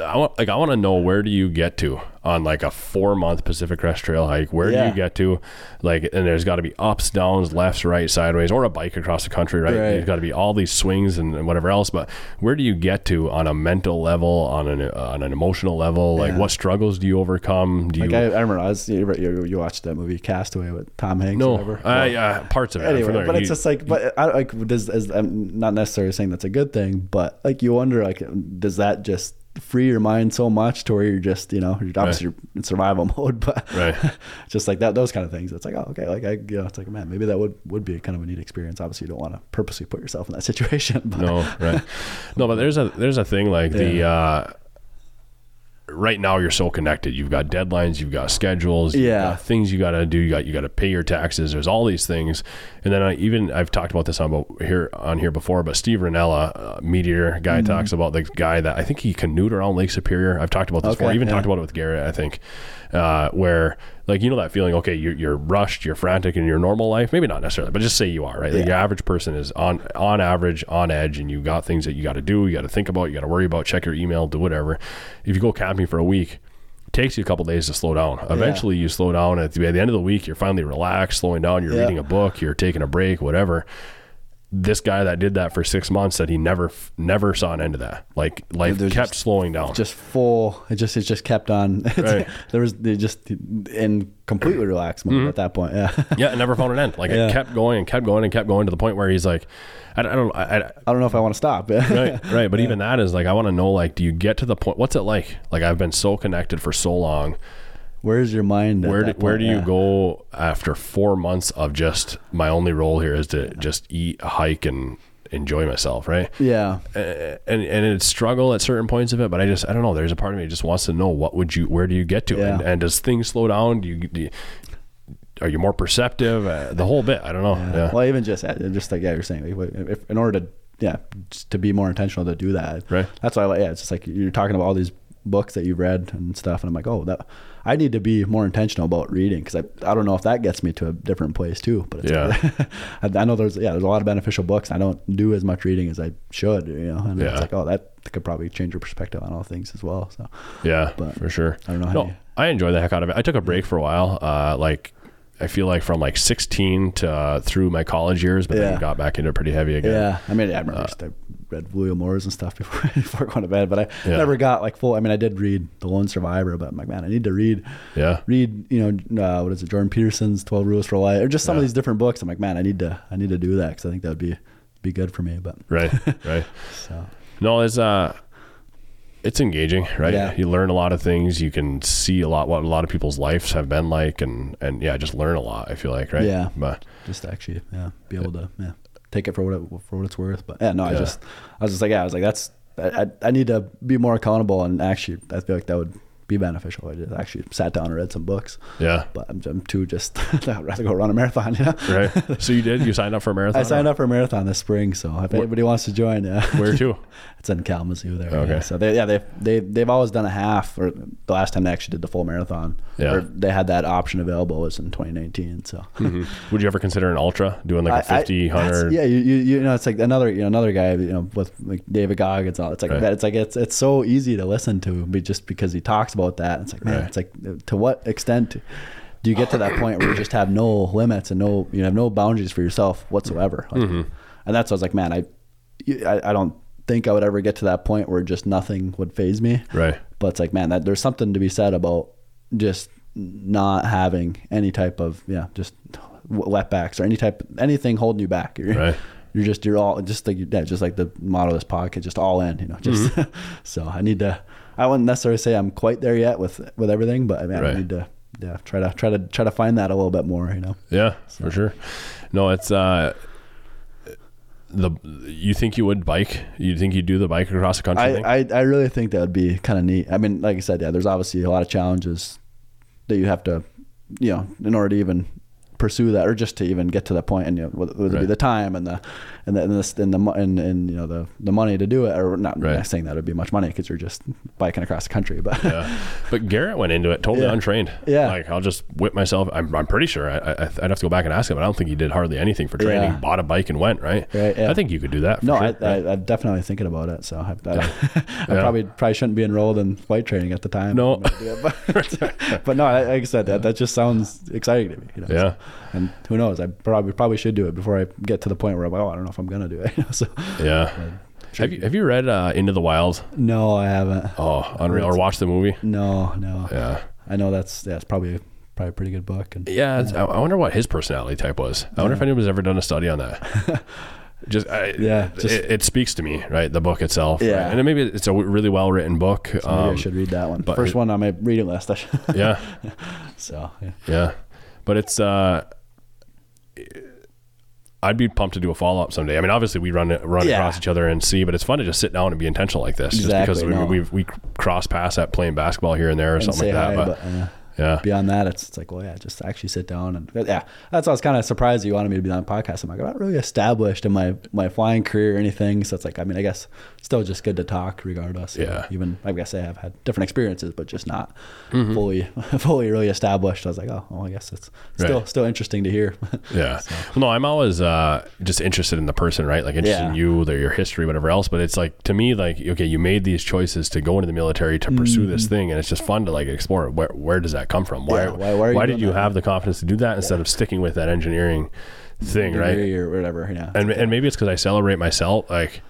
I want like I want to know where do you get to on like a four month Pacific Crest Trail hike? Where do you get to? Like, and there's got to be ups, downs, lefts, right, sideways, or a bike across the country, right? Right. There's got to be all these swings and, and whatever else. But where do you get to on a mental level, on an on an emotional level? Like, what struggles do you overcome? Do you? I, I remember I was you, you, you watched that movie Cast Away with Tom Hanks. no, whatever. uh, yeah, parts of it. Anyway, but it's just like, but I like does is, I'm not necessarily saying that's a good thing, but like you wonder, like, does that just free your mind so much to where you're just, you know, you're obviously you're in survival mode, but Right. just like that, those kind of things. It's like, oh, okay, like I, you know, it's like, man, maybe that would would be kind of a neat experience. Obviously, you don't want to purposely put yourself in that situation, but no right no but there's a there's a thing like the uh right now you're so connected. You've got deadlines you've got schedules Yeah. got things you got to do. You got you got to pay your taxes. There's all these things. And then I even I've talked about this on about here on here before but Steve Rinella uh, MeatEater guy Mm-hmm. talks about the guy that I think he canoed around Lake Superior. I've talked about this Okay, before I even yeah. talked about it with Garrett I think uh, where like you know that feeling okay you're, you're rushed you're frantic in your normal life? Maybe not necessarily but just say you are right? Like your average person is on on average on edge and you got things that you got to do you got to think about you got to worry about check your email do whatever. If you go camping for a week it takes you a couple days to slow down. Eventually you slow down at the, at the end of the week you're finally relaxed slowing down you're Yeah. reading a book you're taking a break whatever this guy that did that for six months said he never never saw an end to that like life there's kept slowing down just full. It just it just kept on. Right. there was they just in completely relaxed mode mm-hmm. at that point. Yeah. yeah it never found an end like Yeah. it kept going and kept going and kept going to the point where he's like i, don't- I don't I, I, I don't know if I want to stop. right right but even that is like i want to know like do you get to the point what's it like like i've been so connected for so long Where's your mind? where do, where do you Yeah. go after four months of just my only role here is to just eat hike and enjoy myself right Yeah. Uh, and and it's struggle at certain points of it but i just i don't know there's a part of me that just wants to know what would you where do you get to Yeah. and, and does things slow down do you, do you are you more perceptive uh, the whole bit i don't know yeah, Well, even just just like yeah, you're saying, like, if, in order to yeah, to be more intentional to do that. Right. That's why, I like- yeah, it's just like you're talking about all these books that you've read and stuff, and I'm like, oh, that I need to be more intentional about reading because I, I don't know if that gets me to a different place too. But it's Yeah. I, I know there's yeah, there's a lot of beneficial books. I don't do as much reading as I should, you know, and Yeah. it's like, oh, that could probably change your perspective on all things as well. So yeah But for sure I don't know how no you- i enjoy the heck out of it i took a break for a while uh like I feel like from like 16 to uh, through my college years, but then Yeah. got back into pretty heavy again. Yeah, I mean, I remember just I read William Morris and stuff before before going to bed, but I Yeah. never got like full. I mean, I did read The Lone Survivor, but I'm like, man, I need to read Yeah. read you know uh, what is it, Jordan Peterson's Twelve Rules for Life, or just some of these different books. I'm like, man, I need to I need to do that because I think that would be be good for me. But Right. Right. so No, it's uh it's engaging, right? Yeah. You learn a lot of things. You can see a lot what a lot of people's lives have been like, and and yeah, just learn a lot. I feel like, right? Yeah. But just actually yeah be able to yeah take it for what it, for what it's worth. But yeah, no, I just I was just like yeah, I was like that's I, I I need to be more accountable and actually I feel like that would be beneficial. I just actually sat down and read some books. yeah, but I'm, I'm too just I'd rather go run a marathon. You know, right. so you did? You signed up for a marathon? I signed up for a marathon this spring, so if anybody wants to join, yeah, Where to? it's in Kalamazoo there. Okay. yeah. So they, yeah, they they they've always done a half, or the last time they actually did the full marathon. Yeah. Or they had that option available was in 2019. So. Mhm. Would you ever consider an ultra doing like a I- I- 50, that's- 100? Yeah, you, you you know it's like another you know another guy you know with like David Goggins. All it's like Right. that. It's like it's it's so easy to listen to, but just because he talks about that, it's like man, Right. it's like to what extent do you get to that point where you just have no limits and no you have no boundaries for yourself whatsoever? Like, Mm-hmm. And that's what I was like, man, I, I I don't think I would ever get to that point where just nothing would phase me. Right. But it's like, man, that there's something to be said about just not having any type of yeah, just wetbacks or any type anything holding you back. You're, Right. You're just you're all just like yeah, just like the motto of this podcast, just all in. You know, just Mm-hmm. so I need to. I wouldn't necessarily say I'm quite there yet with with everything, but I mean, Right. I need to yeah try to try to try to find that a little bit more. You know. Yeah, for sure. No, it's uh the you think you would bike? You think you'd do the bike across the country I, thing? I, I really think that would be kind of neat. I mean, like I said, yeah, there's obviously a lot of challenges that you have to, you know, in order to even pursue that or just to even get to that point and you know whether it be the time and the and the and the and, the, and, and you know the the money to do it or not, Right. not saying that it would be much money because you're just biking across the country but yeah. But Garrett went into it totally Yeah. untrained. Yeah. Like I'll just whip myself. I'm, I'm pretty sure. I, I, I'd have to go back and ask him, but I don't think he did hardly anything for training. Yeah. Bought a bike and went, right? Right. I think you could do that. For no sure, I, I'm definitely thinking about it so I, I, I probably probably shouldn't be enrolled in flight training at the time No. I'm gonna do it, but, but no like I said that that just sounds exciting to me you know Yeah. and who knows I probably probably should do it before I get to the point where I'm like oh I don't know if I'm gonna do it so yeah. Have you have you read uh, Into the Wild? no I haven't Oh, unreal. Or watched the movie? No, no. Yeah. I know that's yeah, it's probably probably a pretty good book. And Yeah, it's, I I wonder what his personality type was. I wonder if anyone's ever done a study on that. just I, Yeah, just- it, it speaks to me, right? The book itself, right? Yeah. and maybe it's a really well written book. maybe I Um, should read that one. First it- one on my reading list. I yeah, so yeah. yeah, but it's. uh I'd be pumped to do a follow up someday. I mean, obviously we run run Yeah. across each other and see, but it's fun to just sit down and be intentional like this, Exactly, just because no. we, we we cross paths at playing basketball here and there or And something like that. hi, but, but, uh, yeah, beyond that, it's, it's like, well, yeah, just actually sit down and yeah. That's why I was kind of surprised you wanted me to be on the podcast. I'm like, I'm not really established in my my flying career or anything. So it's like, I mean, I guess still just good to talk regardless. Yeah. even I guess I have had different experiences, but just not Mm-hmm. fully fully really established. I was like, oh, well, I guess it's still Right. still interesting to hear. Yeah. Well, no, I'm always uh, just interested in the person, right? Like interested in you, their your history, whatever else. But it's like to me, like okay, you made these choices to go into the military to pursue this thing, and it's just fun to like explore where where does that come from? Why. Yeah, why- why are you did you that? have the confidence to do that instead of sticking with that engineering thing, right? Or whatever. Yeah. And and maybe it's because I celebrate myself, like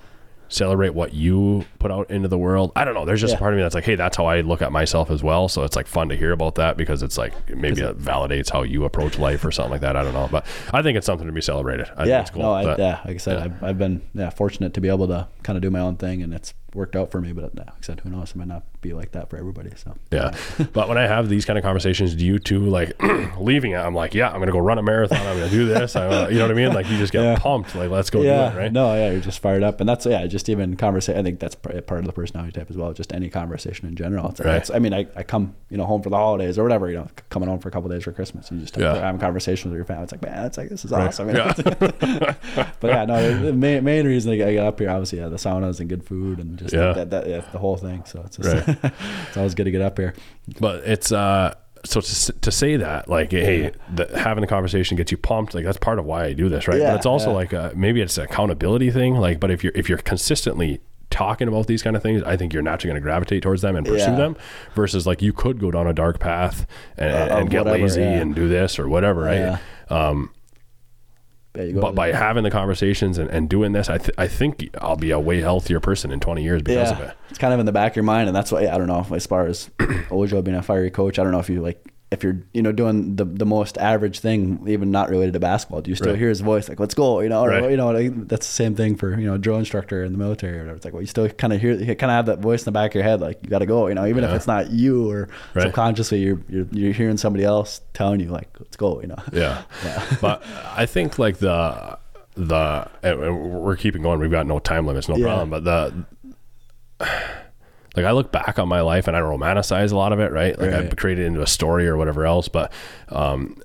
celebrate what you put out into the world. I don't know. There's just a Yeah. part of me that's like, hey, that's how I look at myself as well. So it's like fun to hear about that because it's like maybe it validates how you approach life or something like that. I don't know, but I think it's something to be celebrated. I yeah, think it's cool. no, I, But- yeah, like I said, yeah. I've, I've been yeah fortunate to be able to kind of do my own thing, and it's worked out for me. But now, I said, who knows? It might not be like that for everybody. So Yeah. but when I have these kind of conversations, do you too like leaving it? I'm like, yeah, I'm going to go run a marathon. I'm going to do this. I, uh, you know what I mean? Like you just get Yeah. pumped. Like, let's go yeah, do it. Right. no, yeah, you're just fired up, and that's yeah, just even conversation. I think that's part of the personality type as well. Just any conversation in general. It's, Right. I mean, I, I come you know home for the holidays or whatever. You know, coming home for a couple days for Christmas, you just Yeah. have having conversations with your family. It's like man, it's like this is Right. awesome. Yeah. but yeah, no, the main, main reason I get up here, obviously, yeah, the saunas and good food and just Yeah. that, that, yeah, the whole thing. So it's just, it's always good to get up here. But it's uh so to, to say that like hey the, having a conversation gets you pumped like that's part of why I do this right Yeah, but it's also yeah. like uh maybe it's an accountability thing like but if you're if you're consistently talking about these kind of things I think you're naturally going to gravitate towards them and pursue Yeah. them versus like you could go down a dark path and, Uh, and get whatever, lazy and do this or whatever right Yeah. um There you go. But by having the conversations and, and doing this I, th- I think I'll be a way healthier person in 20 years because of it it's kind of in the back of your mind, and that's why I don't know. As far as Ojo being a fiery coach, I don't know if you like if you're you know doing the the most average thing, even not related to basketball. Do you still Right. hear his voice like "Let's go"? You know, or Right. you know that's the same thing for you know a drill instructor in the military or whatever. It's like well, you still kind of hear, kind of have that voice in the back of your head, like you got to go. You know, even Yeah. if it's not you or Right. subconsciously you're, you're you're hearing somebody else telling you like "Let's go." You know. Yeah. Yeah. but I think like the the and we're keeping going. We've got no time limits, no Yeah. problem. But the like I look back on my life and I romanticize a lot of it, right? Like I've Right. created into a story or whatever else. But um,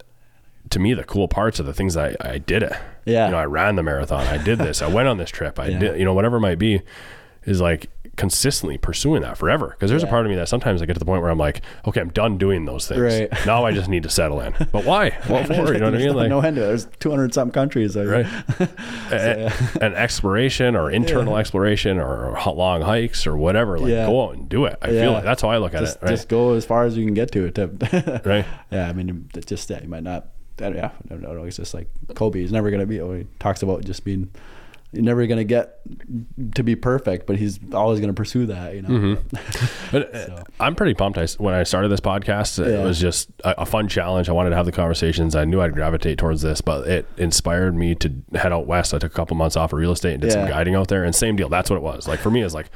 to me, the cool parts are the things that I, I did it. Yeah. You know, I ran the marathon. I did this. I went on this trip. I Yeah. did, you know, whatever it might be, is like consistently pursuing that forever. Because there's a part of me that sometimes I get to the point where I'm like, okay, I'm done doing those things. Right. Now I just need to settle in. But why? What for? You know what I mean? no- Like, no end to it. There's 200 something countries. Like, right? A- An exploration or internal exploration or long hikes or whatever. Like Yeah. go out and do it. I feel like that's how I look at it. Right. just go as far as you can get to it. To, Right. Yeah, I mean, just that you might not. I don't, yeah, I don't know. It's just like Kobe. is never gonna be. oh, He talks about just being. You're never gonna get to be perfect, but he's always gonna pursue that. You know. Mm-hmm. But uh, So. I'm pretty pumped. I, when I started this podcast, it Yeah. was just a, a fun challenge. I wanted to have the conversations. I knew I'd gravitate towards this, but it inspired me to head out west. I took a couple months off of real estate and did some guiding out there. And same deal. That's what it was. Like for me, it's like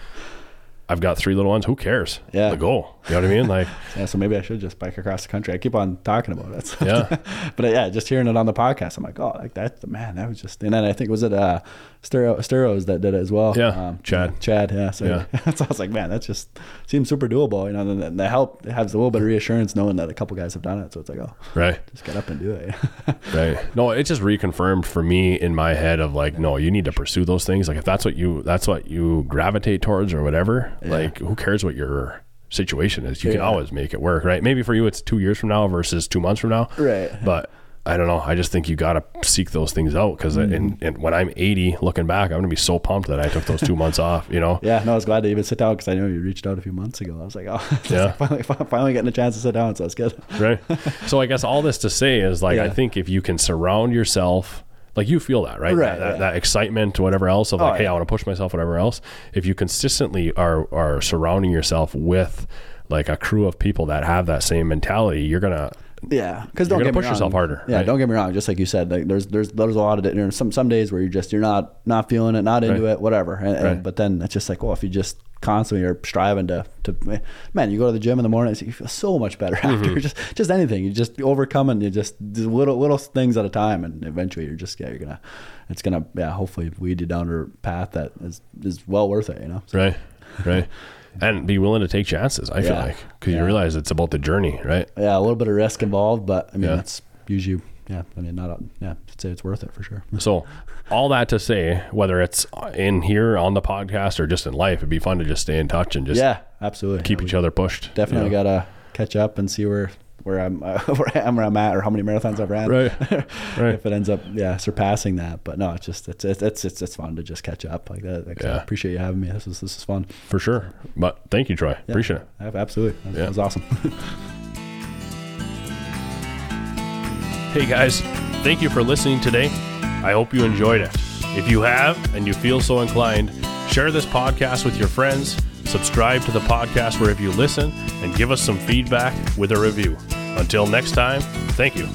I've got three little ones. Who cares? Yeah. The goal. You know what I mean? Like, Yeah, so maybe I should just bike across the country. I keep on talking about it. So- Yeah. but uh, yeah, just hearing it on the podcast, I'm like, oh, like that, The man, that was just. And then I think was it uh, Stereo Stereos that did it as well. Yeah, um, Chad. Chad, yeah. So, Yeah. so I was like, man, that just seems super doable, you know. And, the help it has a little bit of reassurance knowing that a couple guys have done it. So it's like, oh, right. just get up and do it. Right. No, it just reconfirmed for me in my head of like, no, you need to pursue those things. Like if that's what you that's what you gravitate towards or whatever, like who cares what your situation is? You can always make it work, right? Maybe for you it's two years from now versus two months from now. Right. But I don't know. I just think you got to seek those things out because Mm-hmm. and, and when I'm 80, looking back, I'm gonna be so pumped that I took those two months off. You know? yeah, no, I was glad to even sit down because I know you reached out a few months ago. I was like, oh, Yeah. finally, finally getting a chance to sit down, so that's good. right? So I guess all this to say is like I think if you can surround yourself like you feel that, right? Right, That, that, yeah. that excitement, whatever else of like, Oh, hey, yeah. I want to push myself, whatever else. If you consistently are are surrounding yourself with like a crew of people that have that same mentality, you're gonna Yeah, because don't get me push yourself harder, Yeah, right? don't get me wrong. Just like you said, like there's there's there's a lot of there's some some days where you're just you're not not feeling it, not into Right. it, whatever. And, and- but then it's just like, well, if you just constantly are striving to to man, you go to the gym in the morning, you feel so much better Mm-hmm. after just just anything. You just overcome and you just do little little things at a time, and eventually you're just yeah you're gonna it's gonna yeah hopefully lead you down a path that is is well worth it. You know. So, right, right, and be willing to take chances. I feel like because you realize it's about the journey, right? yeah, a little bit of risk involved, but I mean Yeah. that's usually yeah. I mean not a, yeah. I'd say it's worth it for sure. So, all that to say, whether it's in here on the podcast or just in life, it'd be fun to just stay in touch and just yeah, absolutely. keep Yeah, each other pushed. definitely you know? gotta catch up and see where where I'm uh, where I am where I'm at or how many marathons I've ran. Right. Right. if it ends up yeah surpassing that, but no, it's just it's it's it's it's, it's fun to just catch up like that. Like, so I Yeah. appreciate you having me. This is this is fun. for sure. But thank you, Troy. Yeah. Appreciate it. Absolutely, that, Yeah. that was awesome. Hey guys, thank you for listening today. I hope you enjoyed it. If you have and you feel so inclined, share this podcast with your friends, subscribe to the podcast wherever you listen, and give us some feedback with a review. Until next time, thank you.